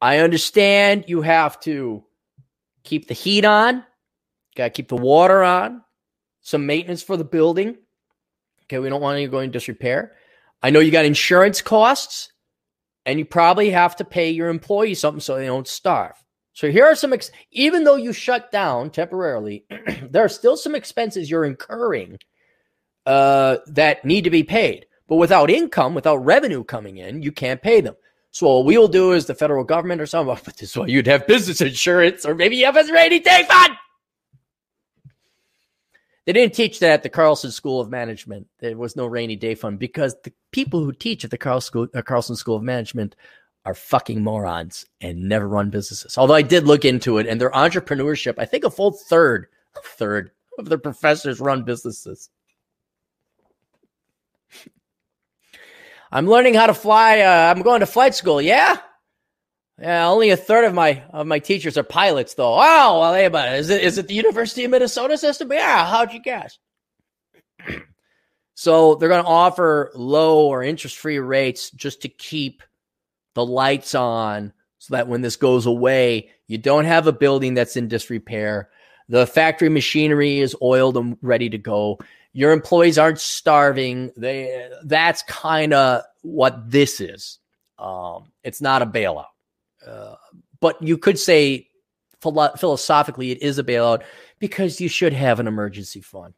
I understand you have to keep the heat on. Got to keep the water on. Some maintenance for the building Okay, we don't want you going disrepair. I know you got insurance costs, and you probably have to pay your employees something so they don't starve. So here are some, ex- even though you shut down temporarily, (clears throat) there are still some expenses you're incurring uh, that need to be paid. But without income, without revenue coming in, you can't pay them. So what we'll do is the federal government or something, (laughs) but this is why you'd have business insurance, or maybe you have a rainy day fund. They didn't teach that at the Carlson School of Management. There was no rainy day fund because the people who teach at the uh, Carlson School of Management are fucking morons and never run businesses. Although I did look into it and their entrepreneurship, I think a full third, third of their professors run businesses. I'm learning how to fly. Uh, I'm going to flight school. Yeah. Yeah, only a third of my of my teachers are pilots, though. Oh, well, hey, but is it is it the University of Minnesota system? Yeah, how'd you guess? (clears throat) so they're going to offer low or interest free rates just to keep the lights on, so that when this goes away, you don't have a building that's in disrepair. The factory machinery is oiled and ready to go. Your employees aren't starving. They that's kind of what this is. Um, it's not a bailout, uh, but you could say philo- philosophically it is a bailout because you should have an emergency fund.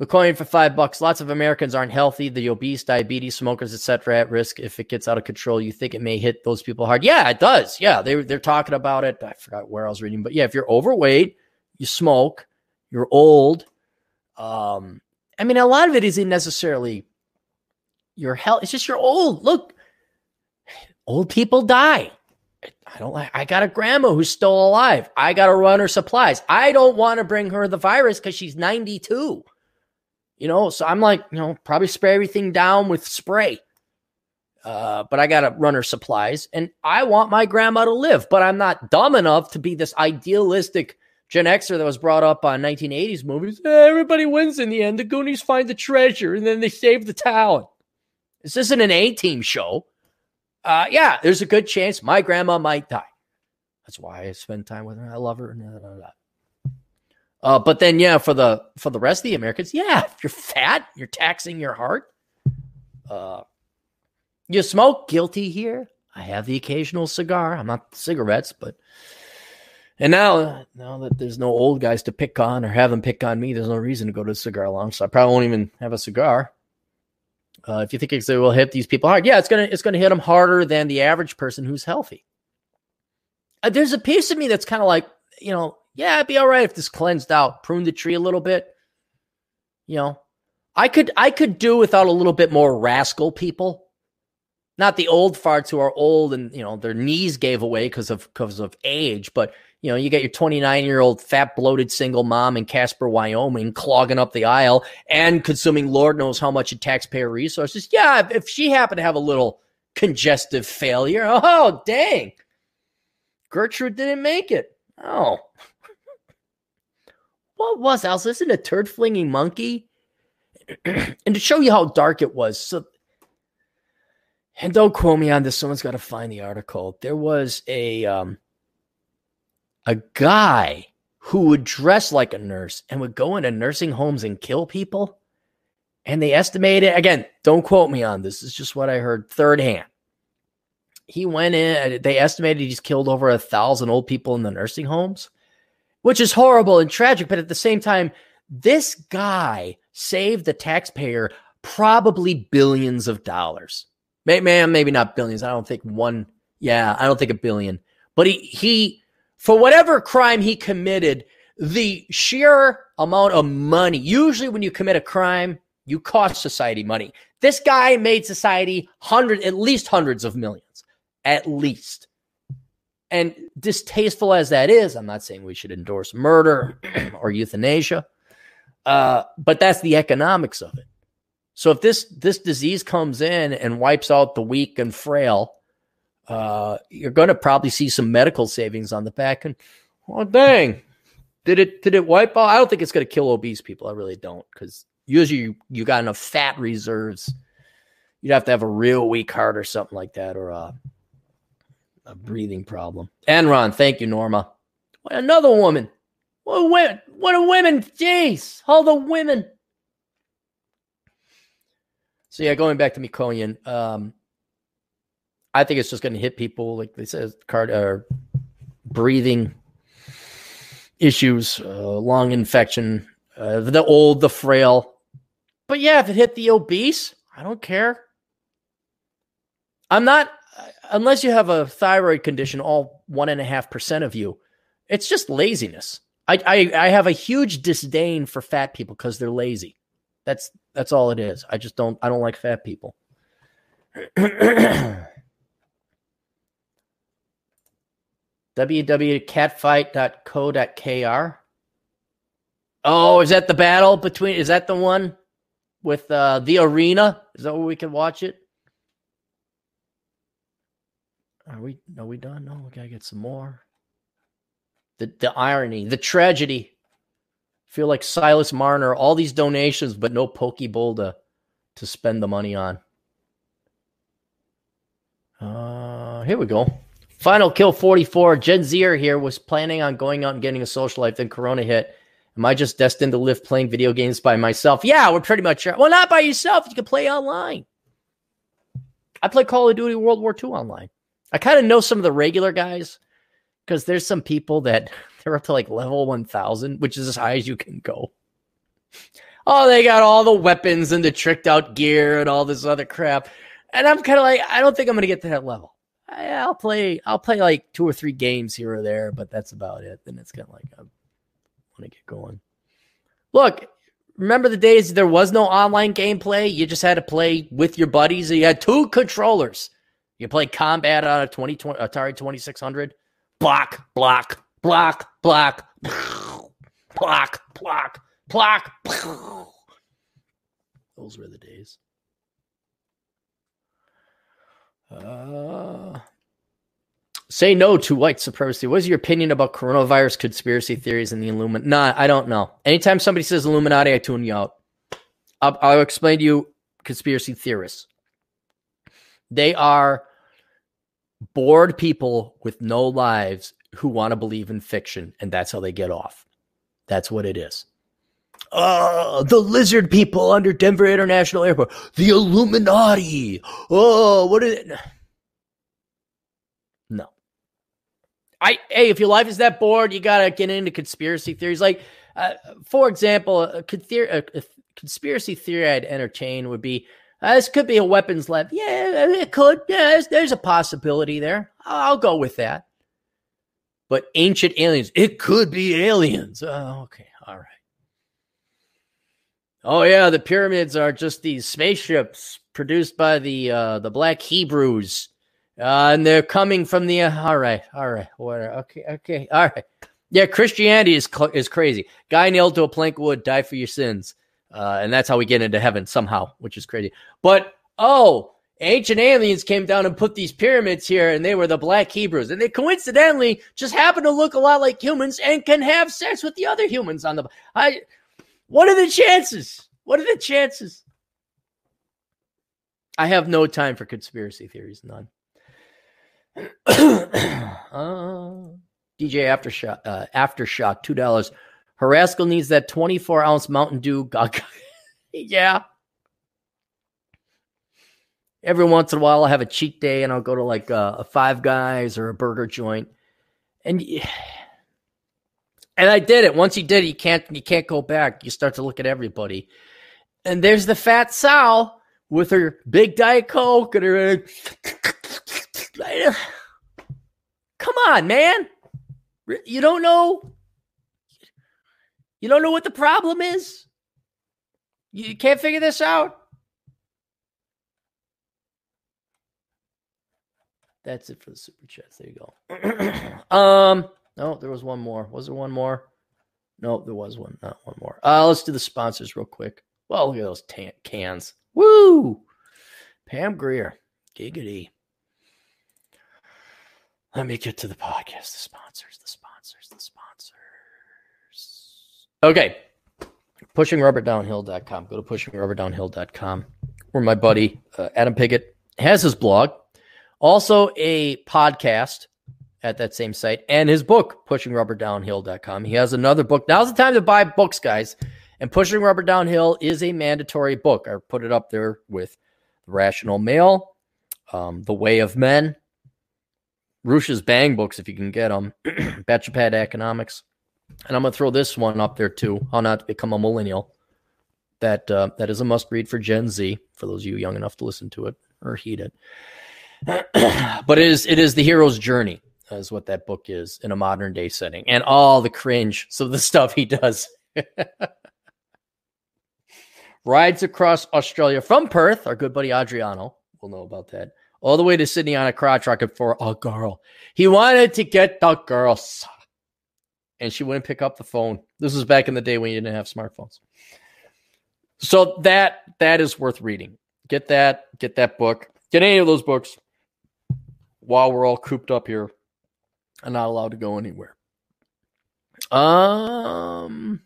McCoy for five bucks. Lots of Americans aren't healthy. The obese, diabetes, smokers, etc., at risk if it gets out of control. You think it may hit those people hard? Yeah, it does. Yeah, they they're talking about it. I forgot where I was reading, but yeah, if you're overweight, you smoke, you're old. Um, I mean, a lot of it isn't necessarily your health. It's just you're old. Look, old people die. I don't like. I got a grandma who's still alive. I got to run her supplies. I don't want to bring her the virus because she's 92. You know, so I'm like, you know, probably spray everything down with spray. Uh, but I got to run her supplies and I want my grandma to live, but I'm not dumb enough to be this idealistic Gen Xer that was brought up on 1980s movies. Everybody wins in the end. The Goonies find the treasure and then they save the town. This isn't an A team show. Uh, yeah, there's a good chance my grandma might die. That's why I spend time with her. I love her. Uh, but then, yeah, for the for the rest of the Americans, yeah, if you're fat, you're taxing your heart. Uh, you smoke, guilty here. I have the occasional cigar. I'm not cigarettes, but and now now that there's no old guys to pick on or have them pick on me, there's no reason to go to a cigar lounge. So I probably won't even have a cigar. Uh, if you think it will hit these people hard, yeah, it's gonna it's gonna hit them harder than the average person who's healthy. Uh, there's a piece of me that's kind of like, you know, yeah, it'd be all right if this cleansed out, pruned the tree a little bit. You know, I could I could do without a little bit more rascal people. Not the old farts who are old and you know their knees gave away because of because of age, but you know you get your 29 year old fat bloated single mom in Casper, Wyoming, clogging up the aisle and consuming Lord knows how much in taxpayer resources. Yeah, if she happened to have a little congestive failure, oh dang, Gertrude didn't make it. Oh, what was I was listening to Turd Flinging Monkey, (clears throat) and to show you how dark it was. So, and don't quote me on this. Someone's got to find the article. There was a um, a guy who would dress like a nurse and would go into nursing homes and kill people. And they estimated again. Don't quote me on this. This is just what I heard third hand. He went in. They estimated he's killed over a thousand old people in the nursing homes which is horrible and tragic. But at the same time, this guy saved the taxpayer probably billions of dollars. Man, maybe not billions. I don't think one. Yeah, I don't think a billion. But he he for whatever crime he committed, the sheer amount of money. Usually, when you commit a crime, you cost society money. This guy made society hundred, at least hundreds of millions, at least. And distasteful as that is, I'm not saying we should endorse murder (clears throat) or euthanasia, uh, but that's the economics of it. So if this this disease comes in and wipes out the weak and frail, uh, you're going to probably see some medical savings on the back. And oh dang, did it did it wipe out? I don't think it's going to kill obese people. I really don't, because usually you, you got enough fat reserves. You'd have to have a real weak heart or something like that, or uh, a breathing problem. Enron, thank you, Norma. What another woman. What a women. What a women. Jeez. All the women. So yeah, going back to Mikoyan, um, I think it's just going to hit people like they said, card or uh, breathing issues, uh, lung infection, uh, the old, the frail. But yeah, if it hit the obese, I don't care. I'm not unless you have a thyroid condition, all one and a half percent of you, it's just laziness. I, I, I have a huge disdain for fat people because they're lazy. That's that's all it is. I just don't I don't like fat people. (clears throat) www.catfight.co.kr. Oh, is that the battle between? Is that the one with uh, the arena? Is that where we can watch it? Are we? Are we done? No, we gotta get some more. The the irony, the tragedy. I feel like Silas Marner, all these donations, but no Pokeball to to spend the money on. Uh, here we go. Final kill 44. Gen Zer here was planning on going out and getting a social life. Then Corona hit. Am I just destined to live playing video games by myself? Yeah, we're pretty much. Well, not by yourself. You can play online. I play Call of Duty World War II online. I kind of know some of the regular guys because there's some people that (laughs) they're up to like level 1000, which is as high as you can go. Oh, they got all the weapons and the tricked out gear and all this other crap. And I'm kind of like, I don't think I'm going to get to that level. I, will play, I'll play like two or three games here or there, but that's about it. Then it's kind of like, I want to get going. Look, remember the days there was no online gameplay? You just had to play with your buddies. You had two controllers. You play combat on a 20, 20 Atari 2600. Block, block, block, block, block, block, block. Those were the days. Uh, say no to white supremacy. What is your opinion about coronavirus conspiracy theories and the Illuminati? Nah, I don't know. Anytime somebody says Illuminati, I tune you out. I'll, I'll explain to you conspiracy theorists. They are bored people with no lives who want to believe in fiction, and that's how they get off. That's what it is. Uh, the lizard people under Denver International Airport. The Illuminati. Oh, what is it? No. I hey, if your life is that bored, you gotta get into conspiracy theories. Like, uh, for example, a, a, a, conspiracy theory I'd entertain would be uh, this could be a weapons lab. Yeah, it could. Yeah, there's, there's a possibility there. I'll, go with that. But ancient aliens, it could be aliens. Oh, okay, all right. Oh yeah, the pyramids are just these spaceships produced by the uh, the Black Hebrews, uh, and they're coming from the. Uh, all right, all right. Okay, okay, all right. Yeah, Christianity is cl- is crazy. Guy nailed to a plank wood, die for your sins. Uh, and that's how we get into heaven somehow, which is crazy. But oh, ancient aliens came down and put these pyramids here, and they were the black Hebrews, and they coincidentally just happen to look a lot like humans and can have sex with the other humans on the. I. What are the chances? What are the chances? I have no time for conspiracy theories. None. (clears throat) uh, DJ Aftershock, uh, Aftershock, two dollars. Haraskell needs that 24 ounce Mountain Dew. yeah. Every once in a while, I'll have a cheat day and I'll go to like a, a Five Guys or a burger joint. And and I did it. Once you did it, you can't you can't go back. You start to look at everybody. And there's the fat sow with her big diet coke and her Come on, man. You don't know you don't know what the problem is? You can't figure this out? That's it for the super chats. There you go. (clears throat) um, no, there was one more. Was there one more? No, there was one. Not one more. Uh, let's do the sponsors real quick. Well, look at those tan- cans. Woo! Pam Grier, Giggity. Let me get to the podcast. The sponsors, the sponsors, the sponsors. Okay. PushingRubberDownhill.com. Go to PushingRubberDownhill.com where my buddy uh, Adam Piggott has his blog, also a podcast at that same site, and his book, PushingRubberDownhill.com. He has another book. Now's the time to buy books, guys. And Pushing Rubber Downhill is a mandatory book. I put it up there with Rational Male, um, The Way of Men, Roosh's Bang books, if you can get them, (clears throat) Bachelor Pad Economics. And I'm going to throw this one up there too. How not to become a millennial. That uh, that is a must read for Gen Z. For those of you young enough to listen to it or heed it. (clears throat) but it is it is the hero's journey, is what that book is in a modern day setting, and all the cringe. So the (laughs) stuff he does. (laughs) Rides across Australia from Perth. Our good buddy Adriano will know about that. All the way to Sydney on a crotch rocket for a girl. He wanted to get the girls and she wouldn't pick up the phone. This was back in the day when you didn't have smartphones. So that that is worth reading. Get that, get that book. Get any of those books while we're all cooped up here and not allowed to go anywhere. Um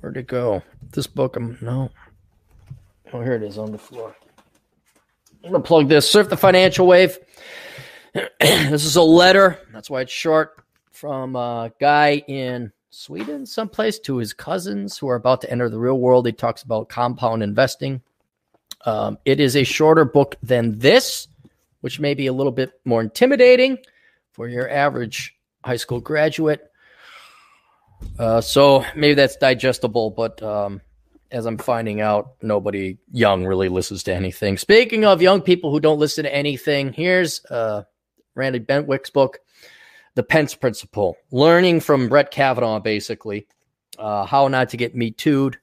where'd it go? This book I'm um, no. Oh, here it is on the floor. I'm gonna plug this. Surf the financial wave. (clears throat) this is a letter. That's why it's short from a guy in Sweden, someplace, to his cousins who are about to enter the real world. He talks about compound investing. Um, it is a shorter book than this, which may be a little bit more intimidating for your average high school graduate. Uh, so maybe that's digestible, but um, as I'm finding out, nobody young really listens to anything. Speaking of young people who don't listen to anything, here's uh, Randy Bentwick's book, The Pence Principle, learning from Brett Kavanaugh, basically, uh, how not to get me tooed.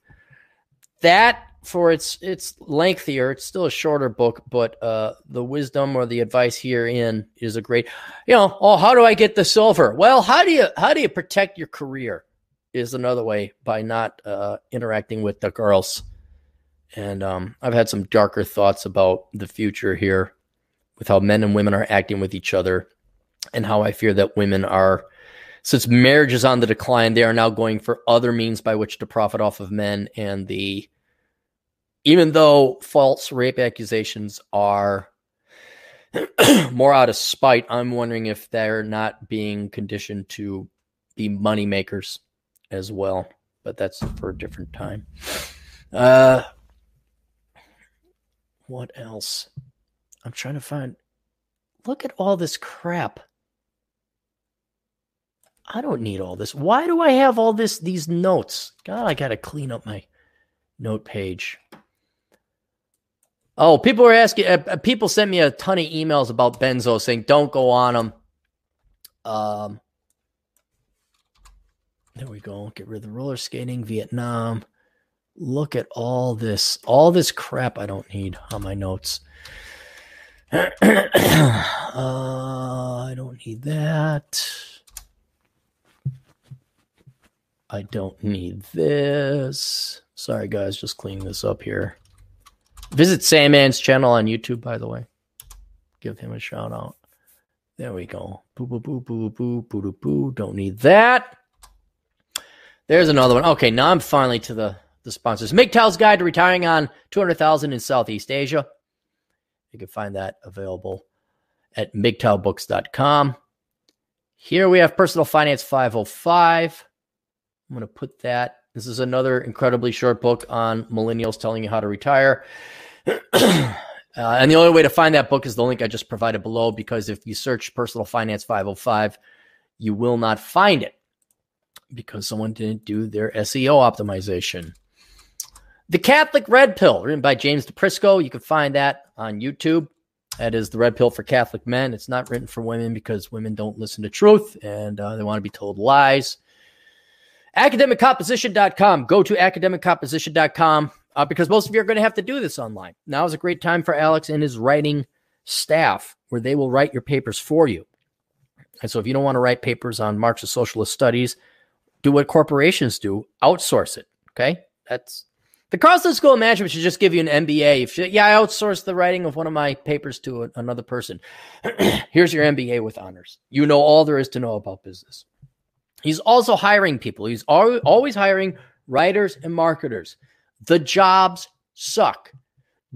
That for its it's lengthier. It's still a shorter book, but uh, the wisdom or the advice herein is a great. You know, oh, how do I get the silver? Well, how do you how do you protect your career? Is another way by not uh, interacting with the girls. And um, I've had some darker thoughts about the future here, with how men and women are acting with each other, and how I fear that women are. Since marriage is on the decline, they are now going for other means by which to profit off of men, and the even though false rape accusations are (clears throat) more out of spite, I'm wondering if they're not being conditioned to be money makers as well. But that's for a different time. Uh, what else? I'm trying to find. Look at all this crap. I don't need all this. Why do I have all this? These notes. God, I gotta clean up my note page. Oh, people were asking. Uh, uh, people sent me a ton of emails about Benzo saying, "Don't go on them." Um, there we go. Get rid of the roller skating, Vietnam. Look at all this, all this crap I don't need on my notes. (clears throat) uh, I don't need that. I don't need this. Sorry, guys, just cleaning this up here. Visit Sandman's channel on YouTube, by the way. Give him a shout out. There we go. Boo, boo, boo, boo, boo, boo, boo, boo. Don't need that. There's another one. Okay, now I'm finally to the, the sponsors. MGTOW's Guide to Retiring on 200000 in Southeast Asia. You can find that available at MGTOWbooks.com. Here we have Personal Finance 505. I'm going to put that. This is another incredibly short book on millennials telling you how to retire. (clears throat) uh, and the only way to find that book is the link I just provided below because if you search Personal Finance 505, you will not find it because someone didn't do their SEO optimization. The Catholic Red Pill, written by James DePrisco. You can find that on YouTube. That is the Red Pill for Catholic Men. It's not written for women because women don't listen to truth and uh, they want to be told lies. AcademicComposition.com. Go to AcademicComposition.com uh, because most of you are going to have to do this online. Now is a great time for Alex and his writing staff where they will write your papers for you. And so if you don't want to write papers on Marxist socialist studies, do what corporations do, outsource it. Okay. That's the Carlson School of Management should just give you an MBA. If you, yeah, I outsourced the writing of one of my papers to a, another person. (clears throat) Here's your MBA with honors. You know all there is to know about business. He's also hiring people. He's always hiring writers and marketers. The jobs suck.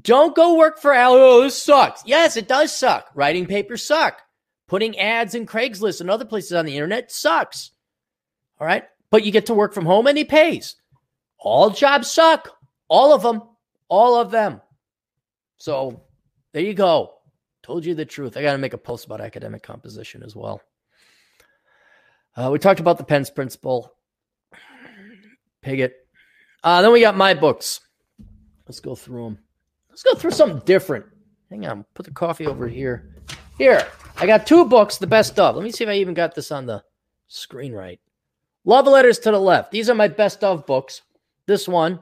Don't go work for Al. Oh, this sucks. Yes, it does suck. Writing papers suck. Putting ads in Craigslist and other places on the internet sucks. All right. But you get to work from home and he pays. All jobs suck. All of them. All of them. So there you go. Told you the truth. I got to make a post about academic composition as well. Uh, we talked about the Pence principle. Piggott. Uh, then we got my books. Let's go through them. Let's go through something different. Hang on. Put the coffee over here. Here. I got two books, the best of. Let me see if I even got this on the screen right. Love letters to the left. These are my best of books. This one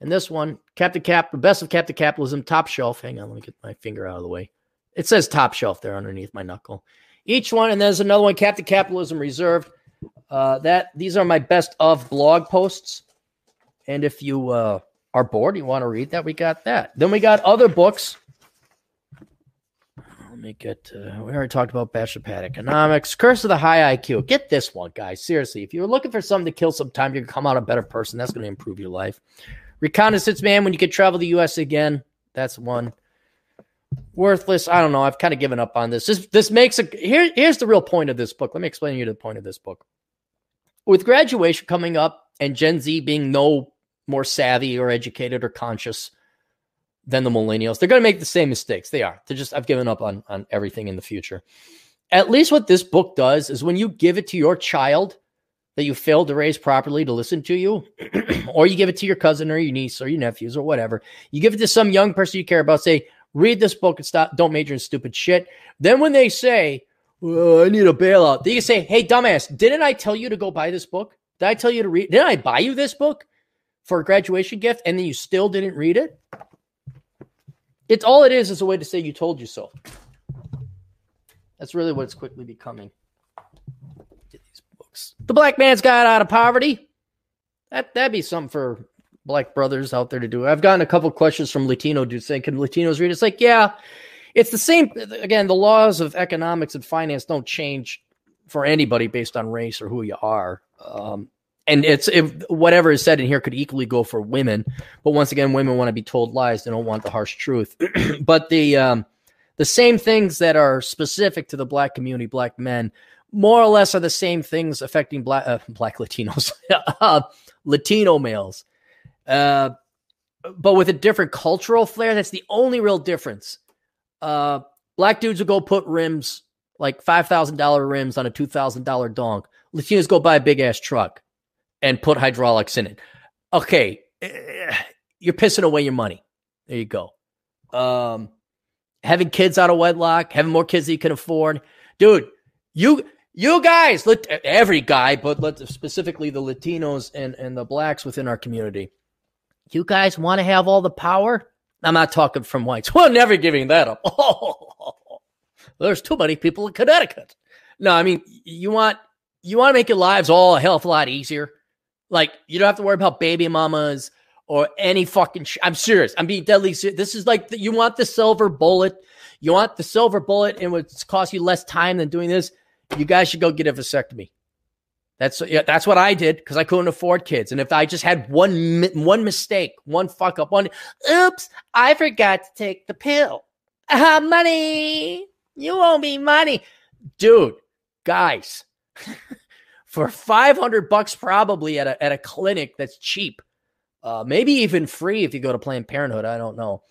and this one, Captain Cap, the best of Captain Capitalism, top shelf. Hang on, let me get my finger out of the way. It says top shelf there underneath my knuckle. Each one, and there's another one, Captain Capitalism Reserved. Uh, that these are my best of blog posts. And if you uh, are bored, you want to read that, we got that. Then we got other books. Let me get. Uh, we already talked about Bachelor Economics, Curse of the High IQ. Get this one, guys. Seriously, if you're looking for something to kill some time, you can come out a better person. That's going to improve your life. Reconnaissance Man, when you can travel the U.S. again. That's one. Worthless. I don't know. I've kind of given up on this. This this makes a here. Here's the real point of this book. Let me explain to you the point of this book. With graduation coming up and Gen Z being no more savvy or educated or conscious than the millennials, they're going to make the same mistakes. They are. They're just. I've given up on on everything in the future. At least what this book does is when you give it to your child that you failed to raise properly to listen to you, (clears throat) or you give it to your cousin or your niece or your nephews or whatever. You give it to some young person you care about. Say, read this book and stop. Don't major in stupid shit. Then when they say, well, I need a bailout, then you say, hey, dumbass, didn't I tell you to go buy this book? Did I tell you to read? Didn't I buy you this book for a graduation gift and then you still didn't read it? It's all it is is a way to say you told you so. That's really what it's quickly becoming books. The black man's got out of poverty. That that'd be something for black brothers out there to do. I've gotten a couple questions from Latino dudes saying, "Can Latinos read?" It's like, yeah, it's the same. Again, the laws of economics and finance don't change for anybody based on race or who you are. Um, and it's whatever is said in here could equally go for women. But once again, women want to be told lies; they don't want the harsh truth. (clears throat) but the um, the same things that are specific to the black community, black men, more or less are the same things affecting black uh, black Latinos, (laughs) uh, Latino males, uh, but with a different cultural flair. That's the only real difference. Uh, black dudes will go put rims like five thousand dollar rims on a two thousand dollar dong. Latinos go buy a big ass truck and put hydraulics in it. Okay, eh, you're pissing away your money. There you go. Um, having kids out of wedlock, having more kids than you can afford, dude. You you guys, every guy, but let specifically the Latinos and, and the blacks within our community, you guys want to have all the power? I'm not talking from whites. (laughs) We're never giving that up. (laughs) There's too many people in Connecticut. No, I mean you want you want to make your lives all a hell of a lot easier. Like you don't have to worry about baby mamas or any fucking. Sh- I'm serious. I'm being deadly serious. This is like the, you want the silver bullet. You want the silver bullet, and it would cost you less time than doing this you guys should go get a vasectomy. That's yeah, that's what I did because I couldn't afford kids. And if I just had one one mistake, one fuck up, one oops, I forgot to take the pill. Ah, money. You owe me money. Dude, guys, (laughs) for 500 bucks probably at a, at a clinic that's cheap, uh, maybe even free if you go to Planned Parenthood, I don't know,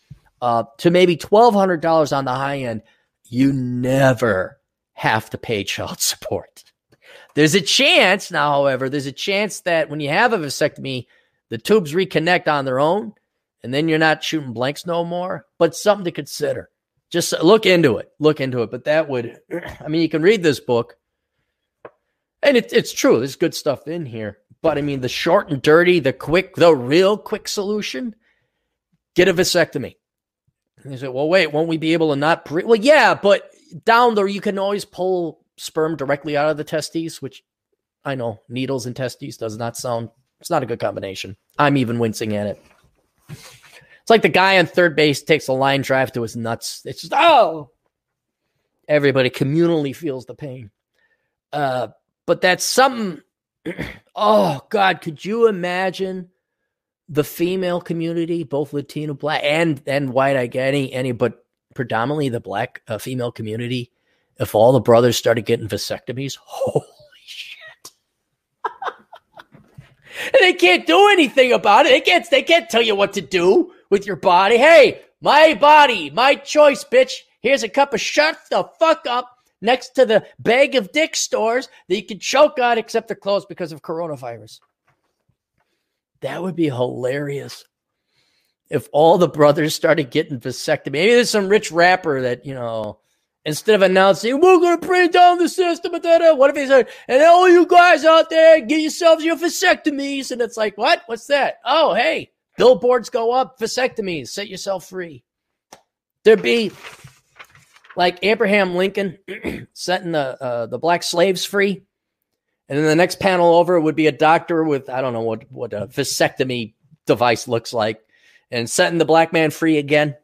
uh, to maybe $1,200 on the high end, you never have to pay child (laughs) support. There's a chance now, however, there's a chance that when you have a vasectomy, the tubes reconnect on their own, and then you're not shooting blanks no more. But something to consider. Just look into it. Look into it. But that would, (clears throat) I mean, you can read this book, and it, it's true. There's good stuff in here. But I mean, the short and dirty, the quick, the real quick solution get a vasectomy. And you say, well, wait, won't we be able to not? Pre-? Well, yeah, but down there, you can always pull sperm directly out of the testes, which I know needles and testes does not sound, it's not a good combination. I'm even wincing at it. It's like the guy on third base takes a line drive to his nuts. It's just, oh, everybody communally feels the pain. Uh, but that's something. (clears throat) oh, God, could you imagine the female community, both Latino, black, and and white? I get any any, but predominantly the black uh, female community, if all the brothers started getting vasectomies, holy shit. and (laughs) they can't do anything about it. They can't, they can't tell you what to do with your body. Hey, my body, my choice, bitch. Here's a cup of shut the fuck up next to the bag of dick stores that you can choke on, except they're closed because of coronavirus. That would be hilarious if all the brothers started getting vasectomy. Maybe there's some rich rapper that, you know, instead of announcing, we're going to bring down the system, what if he said, and all you guys out there, get yourselves your vasectomies? And it's like, what? What's that? Oh, hey, billboards go up, vasectomies, set yourself free. There'd be like Abraham Lincoln (clears throat) setting the, uh, the black slaves free. And then the next panel over would be a doctor with, I don't know what, what a vasectomy device looks like and setting the black man free again.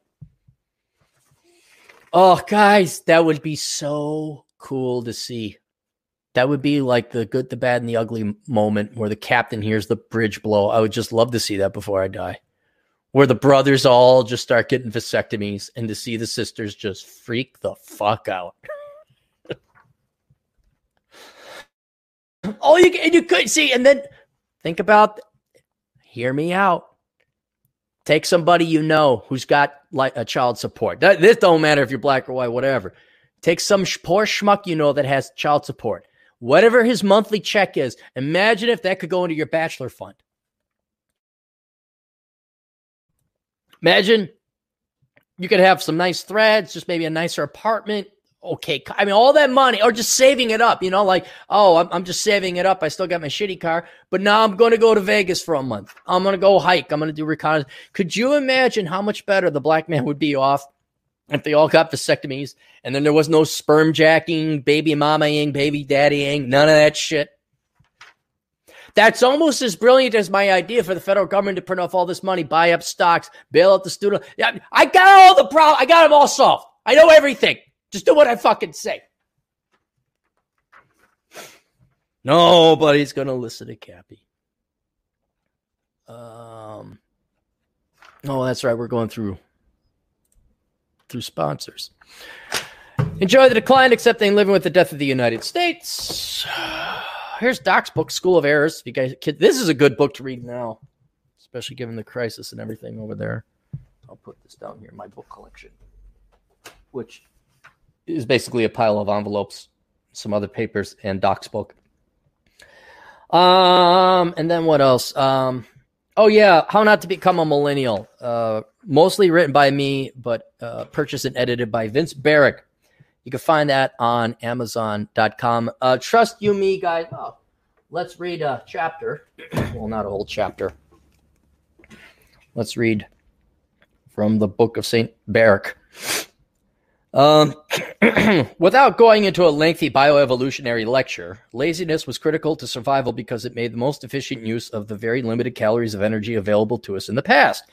Oh, guys, that would be so cool to see. That would be like the good, the bad, and the ugly moment where the captain hears the bridge blow. I would just love to see that before I die. where the brothers all just start getting vasectomies and to see the sisters just freak the fuck out. oh, you and you could see, and then think about, hear me out. Take somebody you know who's got like a child support. This don't matter if you're black or white, whatever. Take some poor schmuck you know that has child support. Whatever his monthly check is, imagine if that could go into your bachelor fund. Imagine you could have some nice threads, just maybe a nicer apartment, okay, I mean, all that money or just saving it up, you know, like, oh, I'm, I'm just saving it up. I still got my shitty car, but now I'm going to go to Vegas for a month. I'm going to go hike. I'm going to do reconnaissance. Could you imagine how much better the black man would be off if they all got vasectomies and then there was no sperm jacking, baby mamaing, baby daddying, none of that shit? That's almost as brilliant as my idea for the federal government to print off all this money, buy up stocks, bail out the student. Yeah, I got all the problem. I got them all solved. I know everything. Just do what I fucking say. Nobody's gonna listen to Cappy. Um. Oh, that's right. We're going through through sponsors. Enjoy the decline, accepting living with the death of the United States. (sighs) Here's Doc's book, School of Errors. If you guys, kid, this is a good book to read now, especially given the crisis and everything over there. I'll put this down here in my book collection, which is basically a pile of envelopes, some other papers, and Doc's book. Um, and then what else? Um, oh yeah, how not to become a millennial. Uh, mostly written by me, but uh, purchased and edited by Vince Barrick. You can find that on Amazon.com. Uh, trust you, me, guys. Oh, let's read a chapter. (clears throat) well, not a whole chapter. Let's read from the book of Saint Barrick. Um, (clears throat) without going into a lengthy bioevolutionary lecture, laziness was critical to survival because it made the most efficient use of the very limited calories of energy available to us in the past.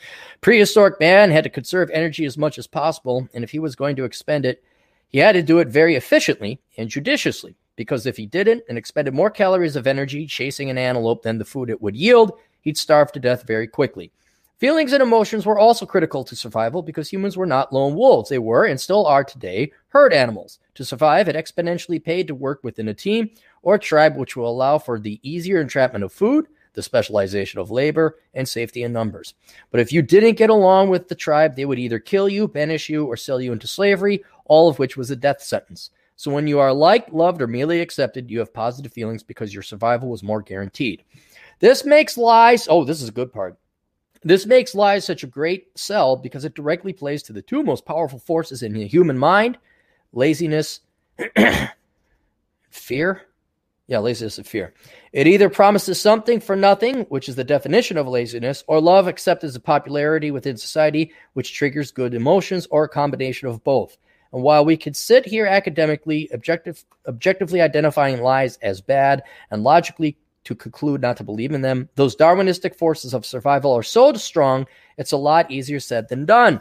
Prehistoric man had to conserve energy as much as possible, and if he was going to expend it, he had to do it very efficiently and judiciously, because if he didn't and expended more calories of energy chasing an antelope than the food it would yield, he'd starve to death very quickly. Feelings and emotions were also critical to survival because humans were not lone wolves. They were, and still are today, herd animals. To survive, it exponentially paid to work within a team or tribe, which will allow for the easier entrapment of food, the specialization of labor, and safety in numbers. But if you didn't get along with the tribe, they would either kill you, banish you, or sell you into slavery, all of which was a death sentence. So when you are liked, loved, or merely accepted, you have positive feelings because your survival was more guaranteed. This makes lies. Oh, this is a good part. This makes lies such a great sell because it directly plays to the two most powerful forces in the human mind laziness, (coughs) fear. Yeah, laziness and fear. It either promises something for nothing, which is the definition of laziness, or love accepted as a popularity within society, which triggers good emotions, or a combination of both. And while we could sit here academically, objective, objectively identifying lies as bad and logically to conclude not to believe in them. Those Darwinistic forces of survival are so strong, it's a lot easier said than done.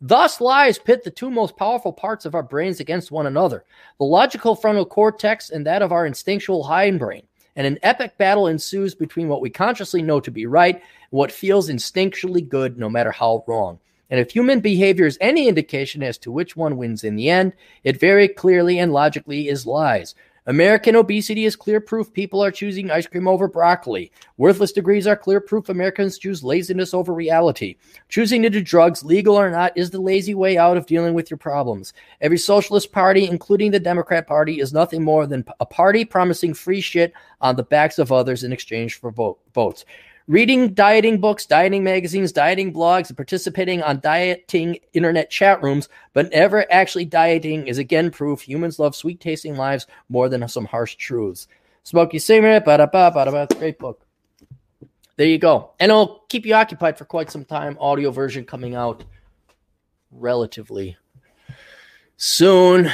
Thus, lies pit the two most powerful parts of our brains against one another the logical frontal cortex and that of our instinctual hindbrain. And an epic battle ensues between what we consciously know to be right and what feels instinctually good, no matter how wrong. And if human behavior is any indication as to which one wins in the end, it very clearly and logically is lies. American obesity is clear proof people are choosing ice cream over broccoli. Worthless degrees are clear proof Americans choose laziness over reality. Choosing to do drugs, legal or not, is the lazy way out of dealing with your problems. Every socialist party, including the Democrat Party, is nothing more than a party promising free shit on the backs of others in exchange for vote, votes. Reading dieting books, dieting magazines, dieting blogs, and participating on dieting internet chat rooms, but never actually dieting is again proof humans love sweet tasting lives more than some harsh truths. Smokey Singer, ba da ba ba da ba. Great book. There you go. And it'll keep you occupied for quite some time. Audio version coming out relatively soon.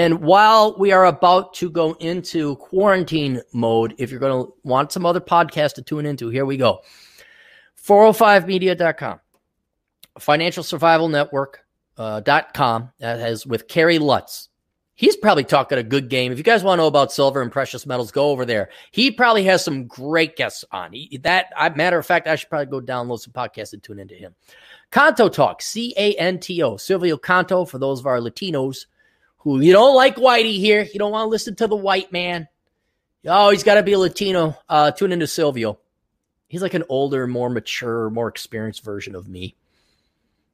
And while we are about to go into quarantine mode, if you're going to want some other podcast to tune into, here we go 405media.com, financial survival network.com, uh, that has with Kerry Lutz. He's probably talking a good game. If you guys want to know about silver and precious metals, go over there. He probably has some great guests on. He, that, I, matter of fact, I should probably go download some podcasts and tune into him. Canto Talk, C A N T O, Silvio Canto, for those of our Latinos who you don't like Whitey here. You don't want to listen to the white man. Oh, he's got to be Latino. Uh, tune into Silvio. He's like an older, more mature, more experienced version of me.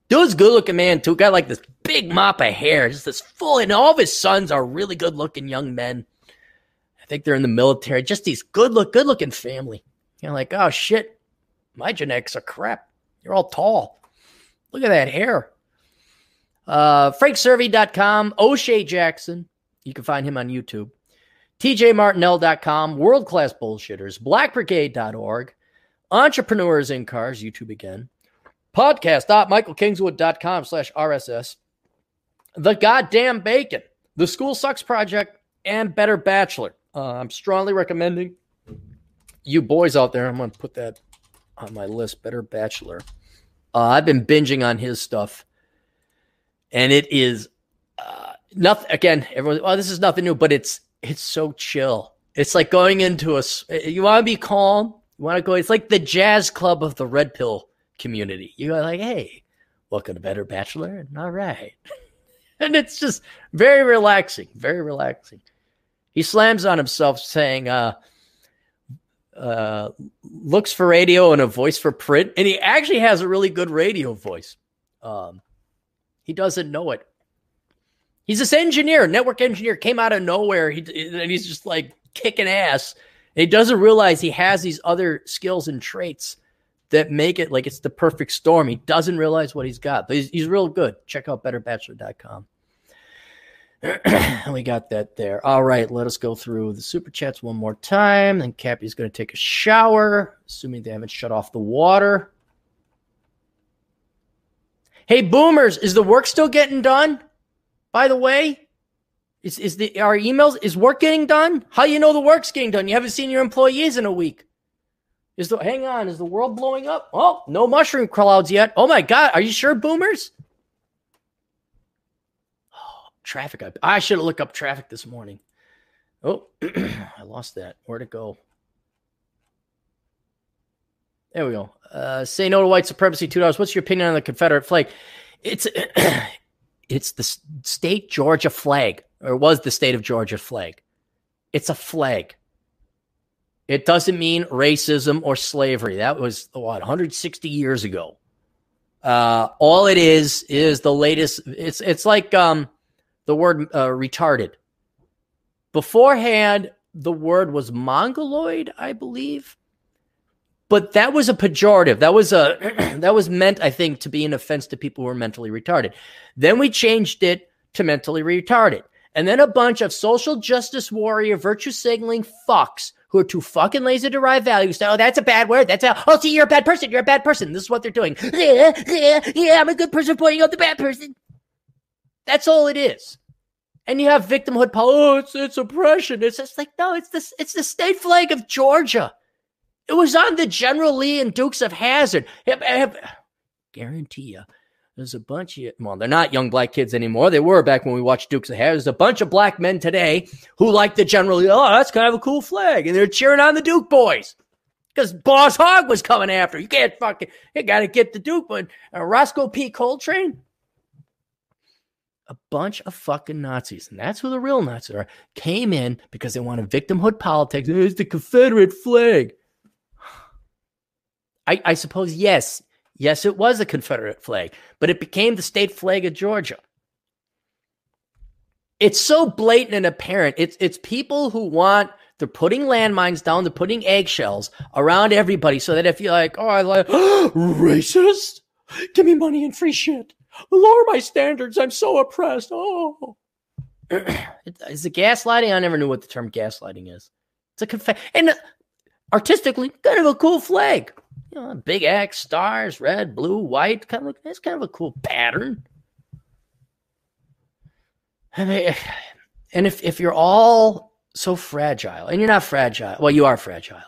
Dude's good looking man too. Got like this big mop of hair, just this full, and all of his sons are really good looking young men. I think they're in the military. Just these good look, good looking family. You're like, oh shit, my genetics are crap. You're all tall. Look at that hair. Uh, FrankSurvey.com, O'Shea Jackson. You can find him on YouTube. TJMartinell.com, World Class Bullshitters, BlackBrigade.org, Entrepreneurs in Cars, YouTube again podcast.michaelkingswood.com slash RSS. The Goddamn Bacon, The School Sucks Project, and Better Bachelor. Uh, I'm strongly recommending you boys out there. I'm going to put that on my list. Better Bachelor. Uh, I've been binging on his stuff, and it is uh, nothing. Again, everyone. Well, this is nothing new, but it's it's so chill. It's like going into a. You want to be calm. You want to go. It's like the jazz club of the red pill community. You're like, hey, welcome to Better Bachelor. All right. (laughs) and it's just very relaxing, very relaxing. He slams on himself saying, uh, uh, looks for radio and a voice for print. And he actually has a really good radio voice. Um, he doesn't know it. He's this engineer, network engineer, came out of nowhere. He, and he's just like kicking ass. And he doesn't realize he has these other skills and traits that make it like it's the perfect storm. He doesn't realize what he's got, but he's, he's real good. Check out betterbachelor.com. (clears throat) we got that there. All right, let us go through the super chats one more time. Then Cappy's going to take a shower, assuming they haven't shut off the water. Hey, boomers, is the work still getting done? By the way, is is the our emails is work getting done? How you know the work's getting done? You haven't seen your employees in a week. Is the hang on? Is the world blowing up? Oh, no mushroom clouds yet. Oh my god, are you sure, boomers? Oh, traffic. I, I should have looked up traffic this morning. Oh, (clears throat) I lost that. Where'd it go? There we go. Uh, say no to white supremacy. Two dollars. What's your opinion on the Confederate flag? It's (clears throat) it's the state Georgia flag, or was the state of Georgia flag. It's a flag. It doesn't mean racism or slavery. That was what 160 years ago. Uh, all it is is the latest. It's it's like um, the word uh, retarded. Beforehand, the word was mongoloid, I believe, but that was a pejorative. That was a (clears throat) that was meant, I think, to be an offense to people who are mentally retarded. Then we changed it to mentally retarded, and then a bunch of social justice warrior, virtue signaling fucks who are too fucking lazy to derive value. So oh, that's a bad word. That's a oh, see, you're a bad person. You're a bad person. This is what they're doing. Yeah, (laughs) yeah, yeah. I'm a good person pointing out the bad person. That's all it is. And you have victimhood. Oh, it's it's oppression. It's just like no, it's this. It's the state flag of Georgia. It was on the General Lee and Dukes of I, guarantee you, there's a bunch of, well, they're not young black kids anymore. They were back when we watched Dukes of Hazzard. There's a bunch of black men today who like the general, Lee. oh, that's kind of a cool flag. And they're cheering on the Duke boys because Boss Hogg was coming after. You can't fucking, you got to get the Duke. But uh, Roscoe P. Coltrane, a bunch of fucking Nazis, and that's who the real Nazis are, came in because they wanted victimhood politics. It's the Confederate flag. I, I suppose, yes, Yes, it was a Confederate flag, but it became the state flag of Georgia. It's so blatant and apparent. It's it's people who want they're putting landmines down, they're putting eggshells around everybody so that if you're like, oh, I like (gasps) racist, give me money and free shit. Lower my standards. I'm so oppressed. Oh. (clears throat) Is it gaslighting? I never knew what the term gaslighting is. It's a conf- and artistically kind of a cool flag you know, big X, stars, red, blue, white. Kind of, it's kind of a cool pattern. I mean, and if if you're all so fragile, and you're not fragile, well, you are fragile.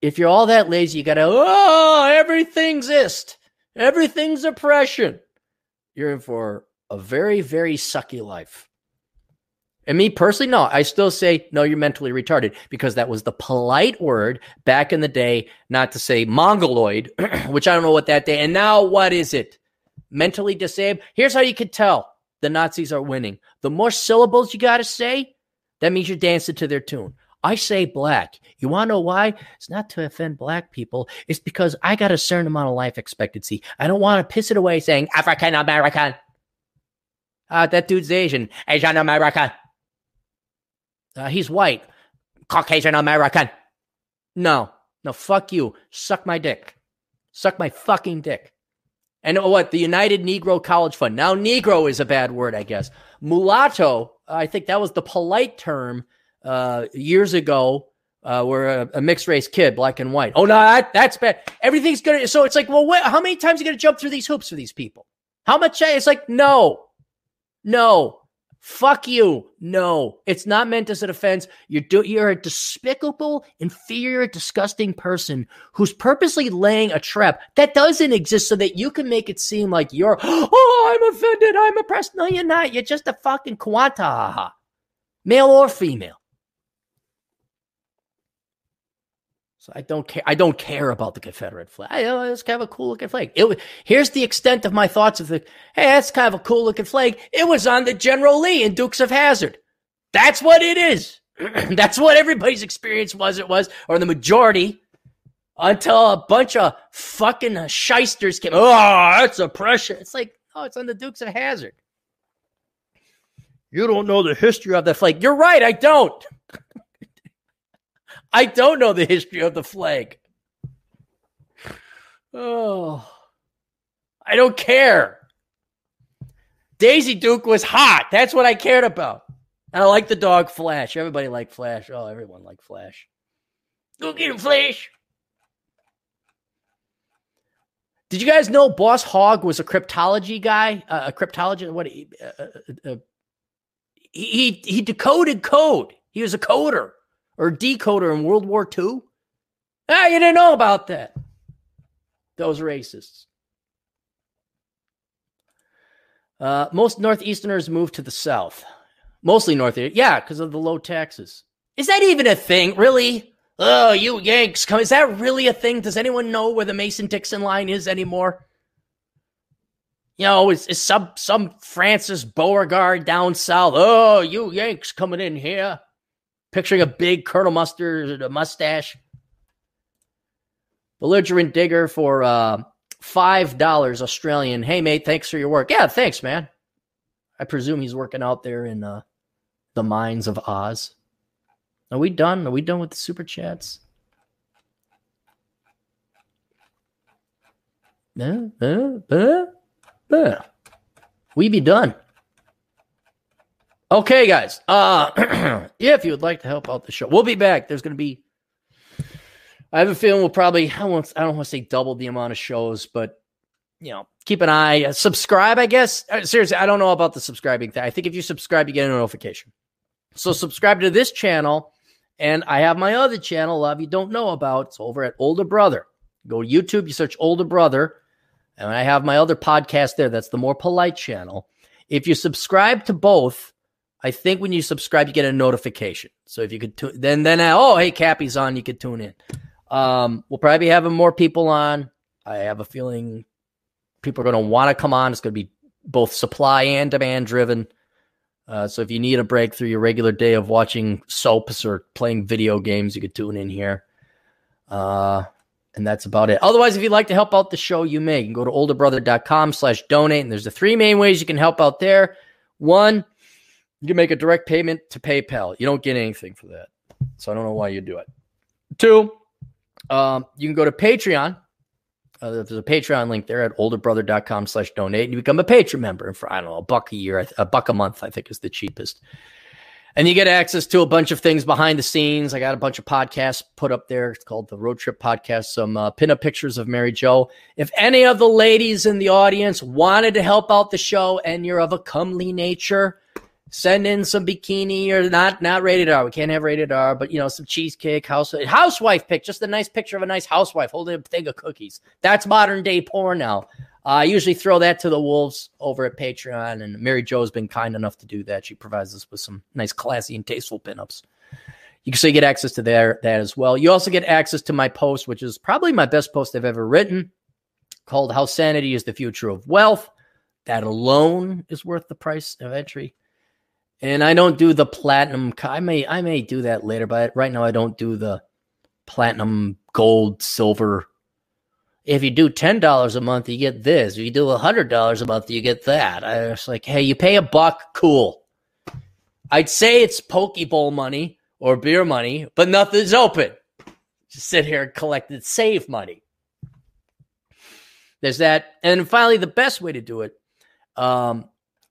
If you're all that lazy, you gotta oh, everything's ist, everything's oppression. You're in for a very very sucky life. And me personally, no, I still say, no, you're mentally retarded because that was the polite word back in the day, not to say mongoloid, (clears throat) which I don't know what that day. And now what is it? Mentally disabled. Here's how you can tell the Nazis are winning. The more syllables you got to say, that means you're dancing to their tune. I say black. You want to know why? It's not to offend black people. It's because I got a certain amount of life expectancy. I don't want to piss it away saying African American. Uh, that dude's Asian. Asian American. Uh, he's white. Caucasian American. No, no, fuck you. Suck my dick. Suck my fucking dick. And what? The United Negro College Fund. Now, Negro is a bad word, I guess. Mulatto, I think that was the polite term uh, years ago uh, where a, a, mixed race kid, black and white. Oh, no, that, that's bad. Everything's to. So it's like, well, how many times are you to jump through these hoops for these people? How much? It's like, no, no. Fuck you. No, it's not meant as an offense. You're do- you're a despicable, inferior, disgusting person who's purposely laying a trap that doesn't exist so that you can make it seem like you're, (gasps) oh, I'm offended, I'm oppressed. No, you're not. You're just a fucking quanta, male or female. So I don't care. I don't care about the Confederate flag. I, oh, it's kind of a cool looking flag. It, here's the extent of my thoughts of the. Hey, that's kind of a cool looking flag. It was on the General Lee in Dukes of Hazzard. That's what it is. (clears throat) that's what everybody's experience was. It was, or the majority, until a bunch of fucking shysters came. Oh, that's oppression. It's like, oh, it's on the Dukes of Hazzard. You don't know the history of the flag. You're right. I don't. I don't know the history of the flag. Oh, I don't care. Daisy Duke was hot. That's what I cared about. And I like the dog Flash. Everybody liked Flash. Oh, everyone liked Flash. Go get him, Flash. Did you guys know Boss Hogg was a cryptology guy? Uh, a cryptologist? What? Uh, uh, uh, he he decoded code. He was a coder or decoder in World War II? Ah, you didn't know about that. Those racists. Uh, most Northeasterners move to the South. Mostly North. Yeah, because of the low taxes. Is that even a thing? Really? Oh, you Yanks come. Is that really a thing? Does anyone know where the Mason Dixon line is anymore? You know, is, is some some Francis Beauregard down south? Oh, you Yanks coming in here? Picturing a big Colonel Mustard mustache. Belligerent digger for uh, five dollars Australian. Hey mate, thanks for your work. Yeah, thanks, man. I presume he's working out there in uh, the mines of Oz. Are we done? Are we done with the super chats? Uh, uh, uh. We be done. Okay, guys. Uh, (clears throat) if you would like to help out the show, we'll be back. There's going to be. I have a feeling we'll probably. I don't, I don't want to say double the amount of shows, but you know, keep an eye. Uh, subscribe, I guess. Uh, seriously, I don't know about the subscribing thing. I think if you subscribe, you get a notification. So subscribe to this channel, and I have my other channel. A lot of you don't know about. It's over at Older Brother. Go to YouTube. You search Older Brother, and I have my other podcast there. That's the more polite channel. If you subscribe to both I think when you subscribe, you get a notification. So if you could, tu- then then oh hey, Cappy's on, you could tune in. Um, we'll probably be having more people on. I have a feeling people are going to want to come on. It's going to be both supply and demand driven. Uh, so if you need a break through your regular day of watching soaps or playing video games, you could tune in here. Uh, and that's about it. Otherwise, if you'd like to help out the show, you may. You can go to olderbrother.com slash donate. And there's the three main ways you can help out there. One, you can make a direct payment to PayPal. You don't get anything for that. So I don't know why you do it. Two, um, you can go to Patreon. Uh, there's a Patreon link there at olderbrother.com slash donate and you become a patron member. For, I don't know, a buck a year, a buck a month, I think is the cheapest. And you get access to a bunch of things behind the scenes. I got a bunch of podcasts put up there. It's called the Road Trip Podcast. Some uh, pinup pictures of Mary Jo. If any of the ladies in the audience wanted to help out the show and you're of a comely nature, send in some bikini or not not rated R. We can't have rated R, but you know some cheesecake house housewife pic, just a nice picture of a nice housewife holding a thing of cookies. That's modern day porn now. Uh, I usually throw that to the wolves over at Patreon, and Mary Jo's been kind enough to do that. She provides us with some nice, classy, and tasteful pinups. You can so you get access to there, that as well. You also get access to my post, which is probably my best post I've ever written, called "How Sanity is the Future of Wealth." That alone is worth the price of entry. And I don't do the platinum. I may I may do that later, but right now I don't do the platinum, gold, silver. If you do ten dollars a month, you get this. If you do hundred dollars a month, you get that. I was like, hey, you pay a buck, cool. I'd say it's Pokeball money or beer money, but nothing's open. Just sit here and collect and save money. There's that, and finally, the best way to do it um,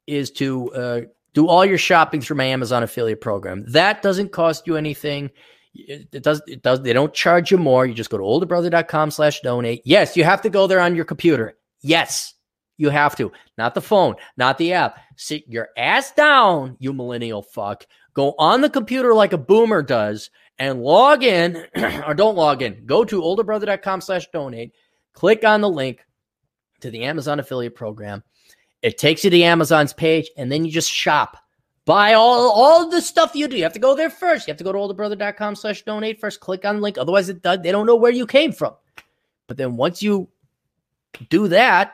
is to uh, do all your shopping through my Amazon affiliate program. That doesn't cost you anything. It does. It does. They don't charge you more. You just go to olderbrother.com slash donate. Yes, you have to go there on your computer. Yes, you have to. Not the phone, not the app. Sit your ass down, you millennial fuck. Go on the computer like a boomer does and log in (clears throat) or don't log in. Go to olderbrother.com slash donate. Click on the link to the Amazon affiliate program it takes you to the Amazon's page, and then you just shop. Buy all all the stuff you do. You have to go there first. You have to go to olderbrother.com slash donate first. Click on the link. Otherwise, it they don't know where you came from. But then once you do that,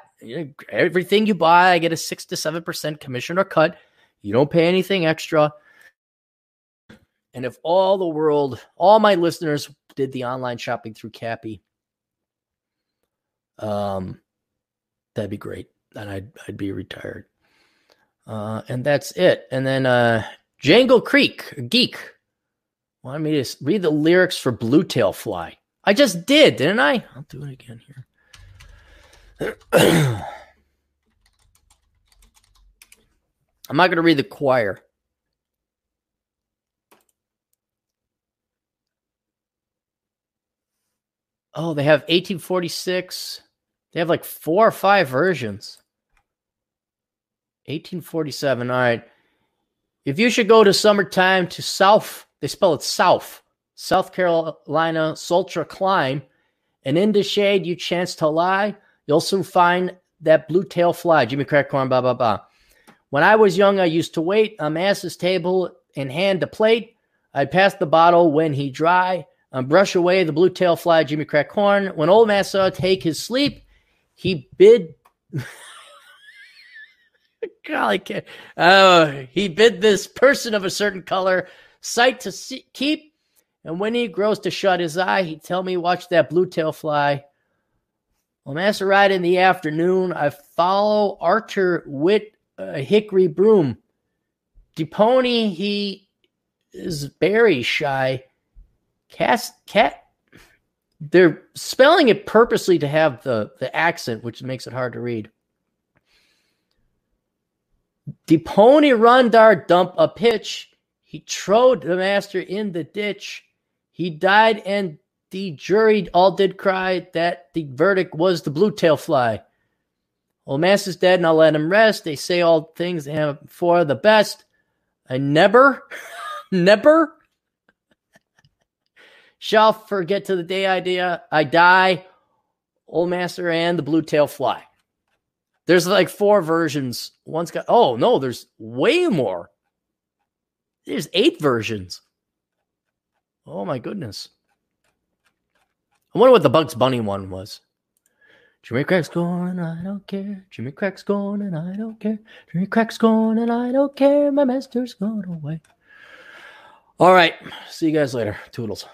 everything you buy, I get a six to seven percent commission or cut. You don't pay anything extra. And if all the world, all my listeners did the online shopping through Cappy, um, that'd be great then I'd I'd be retired. Uh, and that's it. And then uh, Django Creek, geek, wanted me to read the lyrics for Blue Tail Fly. I just did, didn't I? I'll do it again here. (clears throat) I'm not going to read the choir. Oh, they have 1846. They have like four or five versions. 1847. All right. If you should go to summertime to South, they spell it South, South Carolina, sultry climb, and in the shade you chance to lie, you'll soon find that blue tail fly. Jimmy Crack Corn, blah, blah, blah. When I was young, I used to wait on Mass's table and hand the plate. I'd pass the bottle when he dry and brush away the blue tail fly, Jimmy Crack Corn. When old Massa take his sleep, he bid (laughs) Golly, oh, he bid this person of a certain color sight to see, keep, and when he grows to shut his eye, he tell me watch that blue tail fly. Well, master ride in the afternoon, I follow Archer with uh, a hickory broom. DePony, he is very shy. Cast cat. They're spelling it purposely to have the the accent, which makes it hard to read. The pony run dar dump a pitch. He trod the master in the ditch. He died, and the jury all did cry that the verdict was the blue tail fly. Old master's dead, and I'll let him rest. They say all things for the best. I never, (laughs) never shall forget to the day I, I die, old master and the blue tail fly. There's like four versions. One's got, oh no, there's way more. There's eight versions. Oh my goodness. I wonder what the Bugs Bunny one was. Jimmy Crack's gone and I don't care. Jimmy Crack's gone and I don't care. Jimmy Crack's gone and I don't care. My master's gone away. All right. See you guys later. Toodles.